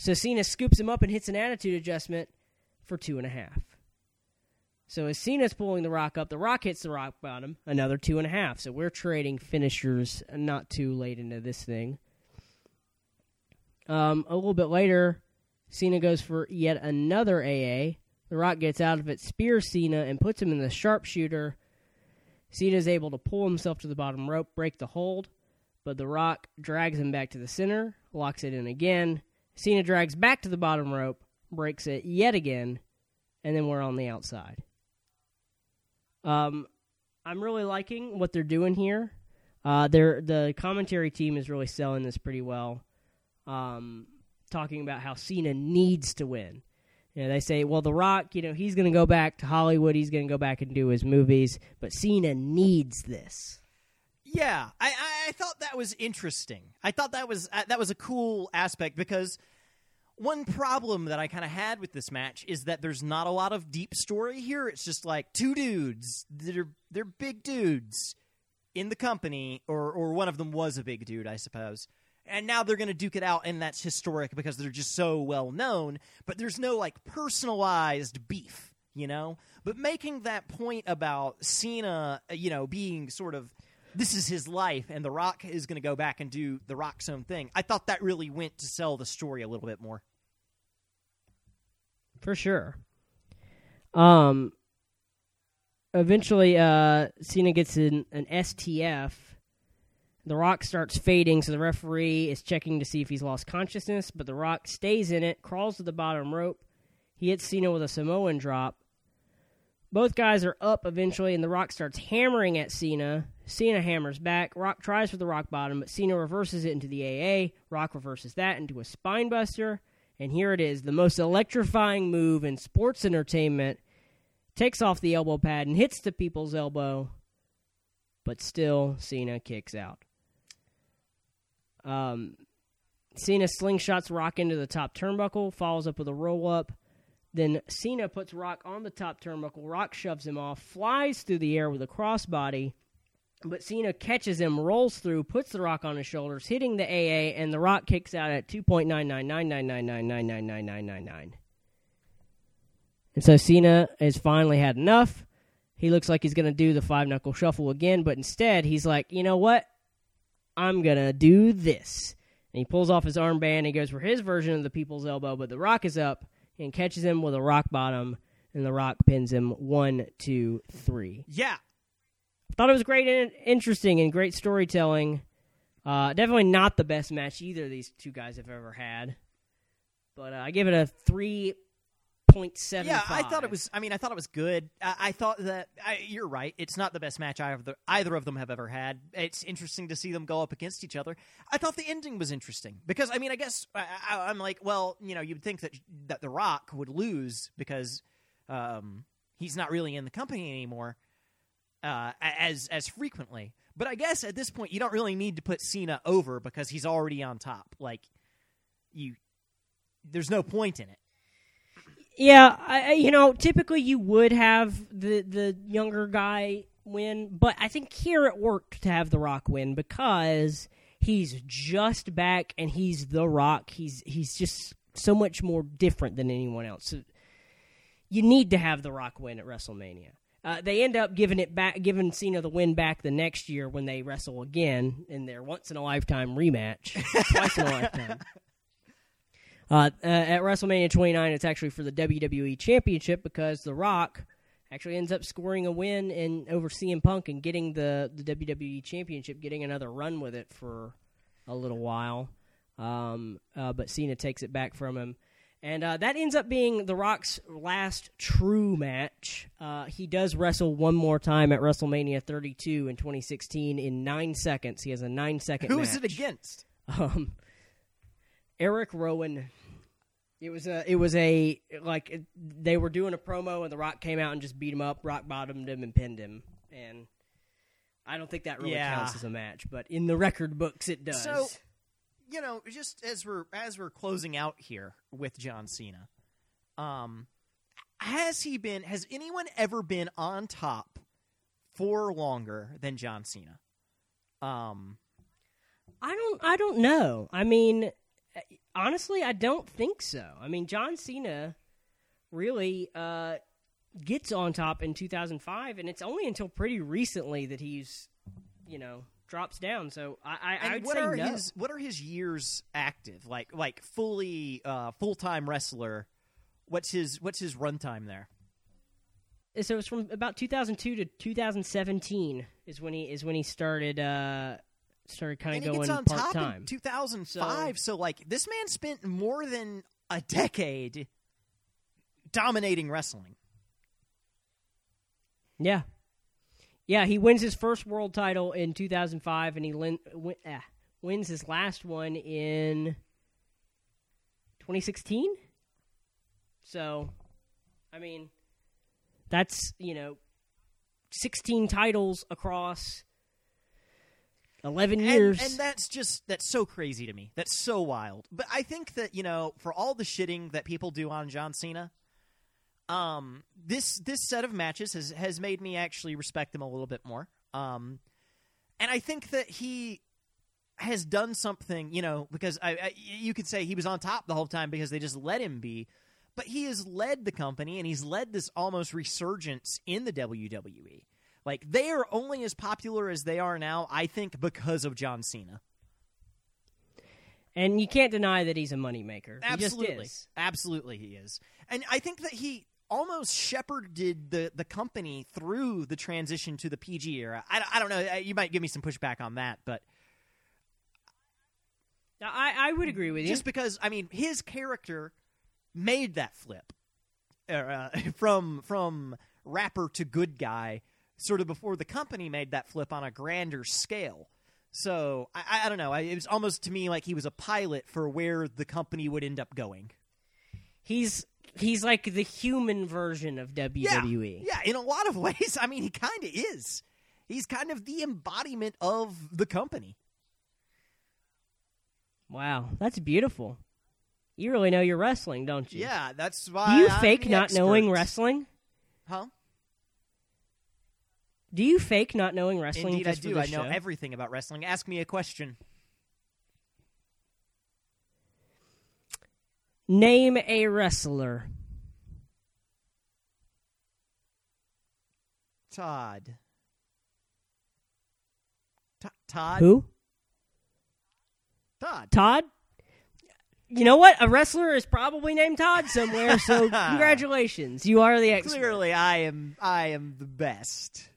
[SPEAKER 2] so Cena scoops him up and hits an attitude adjustment for two and a half. So as Cena's pulling the Rock up, the Rock hits the Rock bottom, another two and a half. So we're trading finishers not too late into this thing. Um, a little bit later, Cena goes for yet another AA. The Rock gets out of it, spears Cena, and puts him in the sharpshooter. Cena is able to pull himself to the bottom rope, break the hold, but The Rock drags him back to the center, locks it in again. Cena drags back to the bottom rope, breaks it yet again, and then we're on the outside. Um, I'm really liking what they're doing here. Uh, they're, the commentary team is really selling this pretty well. Um, talking about how Cena needs to win. You know, they say, well, The Rock, you know, he's going to go back to Hollywood. He's going to go back and do his movies, but Cena needs this.
[SPEAKER 3] Yeah, I, I, thought that was interesting. I thought that was uh, that was a cool aspect because one problem that I kind of had with this match is that there's not a lot of deep story here. It's just like two dudes that are they're big dudes in the company, or or one of them was a big dude, I suppose. And now they're going to duke it out, and that's historic because they're just so well known. But there's no like personalized beef, you know. But making that point about Cena, you know, being sort of this is his life, and The Rock is going to go back and do The Rock's own thing. I thought that really went to sell the story a little bit more.
[SPEAKER 2] For sure. Um, eventually, uh, Cena gets an, an STF. The Rock starts fading, so the referee is checking to see if he's lost consciousness. But The Rock stays in it, crawls to the bottom rope. He hits Cena with a Samoan drop. Both guys are up eventually, and The Rock starts hammering at Cena. Cena hammers back. Rock tries for the rock bottom, but Cena reverses it into the AA. Rock reverses that into a spinebuster. And here it is, the most electrifying move in sports entertainment. Takes off the elbow pad and hits the people's elbow, but still Cena kicks out. Um, Cena slingshots Rock into the top turnbuckle, follows up with a roll up. Then Cena puts Rock on the top turnbuckle. Rock shoves him off, flies through the air with a crossbody, but Cena catches him, rolls through, puts the Rock on his shoulders, hitting the AA, and the Rock kicks out at 2.99999999999. And so Cena has finally had enough. He looks like he's going to do the five knuckle shuffle again, but instead he's like, you know what? I'm going to do this. And he pulls off his armband. He goes for his version of the people's elbow, but the Rock is up and catches him with a rock bottom, and the Rock pins him one, two, three.
[SPEAKER 3] Yeah,
[SPEAKER 2] Thought it was great and interesting and great storytelling. Uh, definitely not the best match either these two guys have ever had, but uh, I give it a three point seven.
[SPEAKER 3] yeah. I thought it was. I mean, I thought it was good. I, I thought that I, you're right. It's not the best match either either of them have ever had. It's interesting to see them go up against each other. I thought the ending was interesting because I mean, I guess I, I'm like, well, you know, you'd think that that The Rock would lose because um, he's not really in the company anymore uh, as as frequently. But I guess at this point, you don't really need to put Cena over because he's already on top. Like you, there's no point in it.
[SPEAKER 2] Yeah, I, you know, typically you would have the the younger guy win, but I think here it worked to have the Rock win because he's just back and he's the Rock. He's he's just so much more different than anyone else. So you need to have the Rock win at WrestleMania. Uh, they end up giving it back, giving Cena the win back the next year when they wrestle again in their once in a lifetime rematch, *laughs* twice in a lifetime. Uh, uh, at WrestleMania 29, it's actually for the WWE Championship because The Rock actually ends up scoring a win in over CM Punk and getting the, the WWE Championship, getting another run with it for a little while. Um, uh, but Cena takes it back from him. And uh, that ends up being The Rock's last true match. Uh, he does wrestle one more time at WrestleMania 32 in 2016 in nine seconds. He has a nine second
[SPEAKER 3] Who
[SPEAKER 2] match.
[SPEAKER 3] is it against?
[SPEAKER 2] Um, Erick Rowan. It was a. It was a like it- they were doing a promo and The Rock came out and just beat him up, rock bottomed him, and pinned him. And I don't think that really
[SPEAKER 3] Yeah.
[SPEAKER 2] counts as a match, but in the record books it does.
[SPEAKER 3] So, you know, just as we're as we're closing out here with John Cena, um, has he been? Has anyone ever been on top for longer than John Cena? Um,
[SPEAKER 2] I don't. I don't know. I mean, honestly, I don't think so. I mean, John Cena really uh, gets on top in 2005, and it's only until pretty recently that he's, you know, drops down. So I, I, I'd
[SPEAKER 3] what
[SPEAKER 2] say
[SPEAKER 3] are
[SPEAKER 2] no.
[SPEAKER 3] his what are his years active? Like like fully uh, full time wrestler. What's his what's his runtime there?
[SPEAKER 2] so it's from about 2002 to 2017 is when he is when he started uh started kind of going part
[SPEAKER 3] top
[SPEAKER 2] time.
[SPEAKER 3] in 2005. So, like this man spent more than a decade dominating wrestling.
[SPEAKER 2] Yeah, yeah. He wins his first world title in 2005, and he win- ah, wins his last one in 2016. So, I mean, that's you know, 16 titles across 11
[SPEAKER 3] And-
[SPEAKER 2] years.
[SPEAKER 3] And, that's just that's so crazy to me. That's so wild. But I think that you know, for all the shitting that people do on John Cena, um, this this set of matches has has made me actually respect him a little bit more. Um, and I think that he has done something, you know, because I, I you could say he was on top the whole time because they just let him be. But he has led the company and he's led this almost resurgence in the WWE. Like they are only as popular as they are now, I think, because of John Cena.
[SPEAKER 2] And you can't deny that he's a moneymaker.
[SPEAKER 3] Absolutely,
[SPEAKER 2] He just is.
[SPEAKER 3] absolutely, he is. And I think that he almost shepherded the the company through the transition to the PG era. I, I don't know. uh, You might give me some pushback on that, but
[SPEAKER 2] I, I would agree with you.
[SPEAKER 3] just because I mean his character made that flip uh, *laughs* from from rapper to good guy, sort of before the company made that flip on a grander scale. So I, I- I don't know. I, it was almost to me like he was a pilot for where the company would end up going.
[SPEAKER 2] he's he's like the human version of. WWE.
[SPEAKER 3] Yeah, in a lot of *laughs* ways. I mean, he kind of is. He's kind of the embodiment of the company.
[SPEAKER 2] Wow, that's beautiful. You really know your wrestling, don't you?
[SPEAKER 3] Yeah, that's why.
[SPEAKER 2] Do you
[SPEAKER 3] I'm
[SPEAKER 2] fake not knowing wrestling?
[SPEAKER 3] Huh?
[SPEAKER 2] Do you fake not knowing wrestling?
[SPEAKER 3] Indeed, I do. I know
[SPEAKER 2] show?
[SPEAKER 3] everything about wrestling. Ask me a question.
[SPEAKER 2] Name a wrestler.
[SPEAKER 3] Todd. T- Todd.
[SPEAKER 2] Who?
[SPEAKER 3] Todd.
[SPEAKER 2] Todd? You know what? A wrestler is probably named Todd somewhere, so *laughs* congratulations. You are the expert.
[SPEAKER 3] Clearly, I am. I am the best.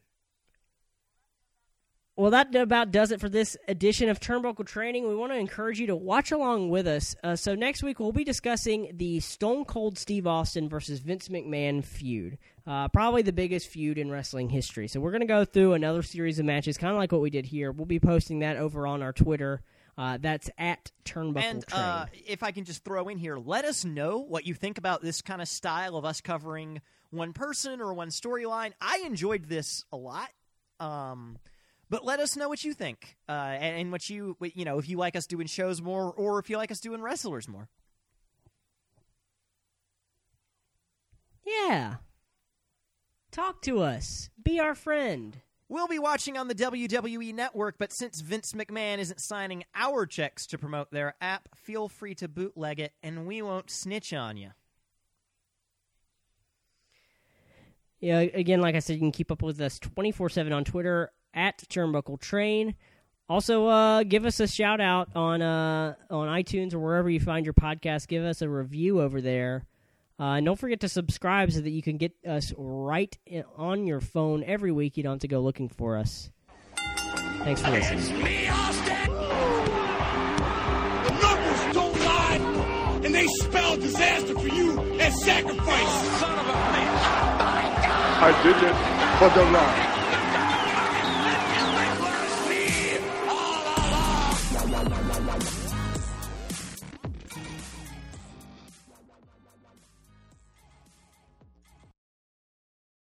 [SPEAKER 2] Well, that about does it for this edition of Turnbuckle Training. We want to encourage you to watch along with us. Uh, so next week we'll be discussing the Stone Cold Steve Austin versus Vince McMahon feud, uh, probably the biggest feud in wrestling history. So we're going to go through another series of matches, kind of like what we did here. We'll be posting that over on our Twitter. Uh, that's at Turnbuckle
[SPEAKER 3] And
[SPEAKER 2] Train.
[SPEAKER 3] uh, if I can just throw in here, let us know what you think about this kind of style of us covering one person or one storyline. I enjoyed this a lot. Um, but let us know what you think, uh, and, and what you you know if you like us doing shows more, or if you like us doing wrestlers more.
[SPEAKER 2] yeah. Talk to us. Be our friend.
[SPEAKER 3] We'll be watching on the WWE Network, but since Vince McMahon isn't signing our checks to promote their app, feel free to bootleg it, and we won't snitch on you.
[SPEAKER 2] Yeah, again, like I said, you can keep up with us 24 7 on Twitter at Turnbuckle Train. Also, uh, give us a shout out on uh, on iTunes or wherever you find your podcast. Give us a review over there. Uh, and don't forget to subscribe so that you can get us right in, on your phone every week. You don't have to go looking for us. Thanks for listening.
[SPEAKER 4] me, Austin! The numbers don't lie, and they spell disaster for you and sacrifice. Son of a bitch!
[SPEAKER 1] I did it for the Rock.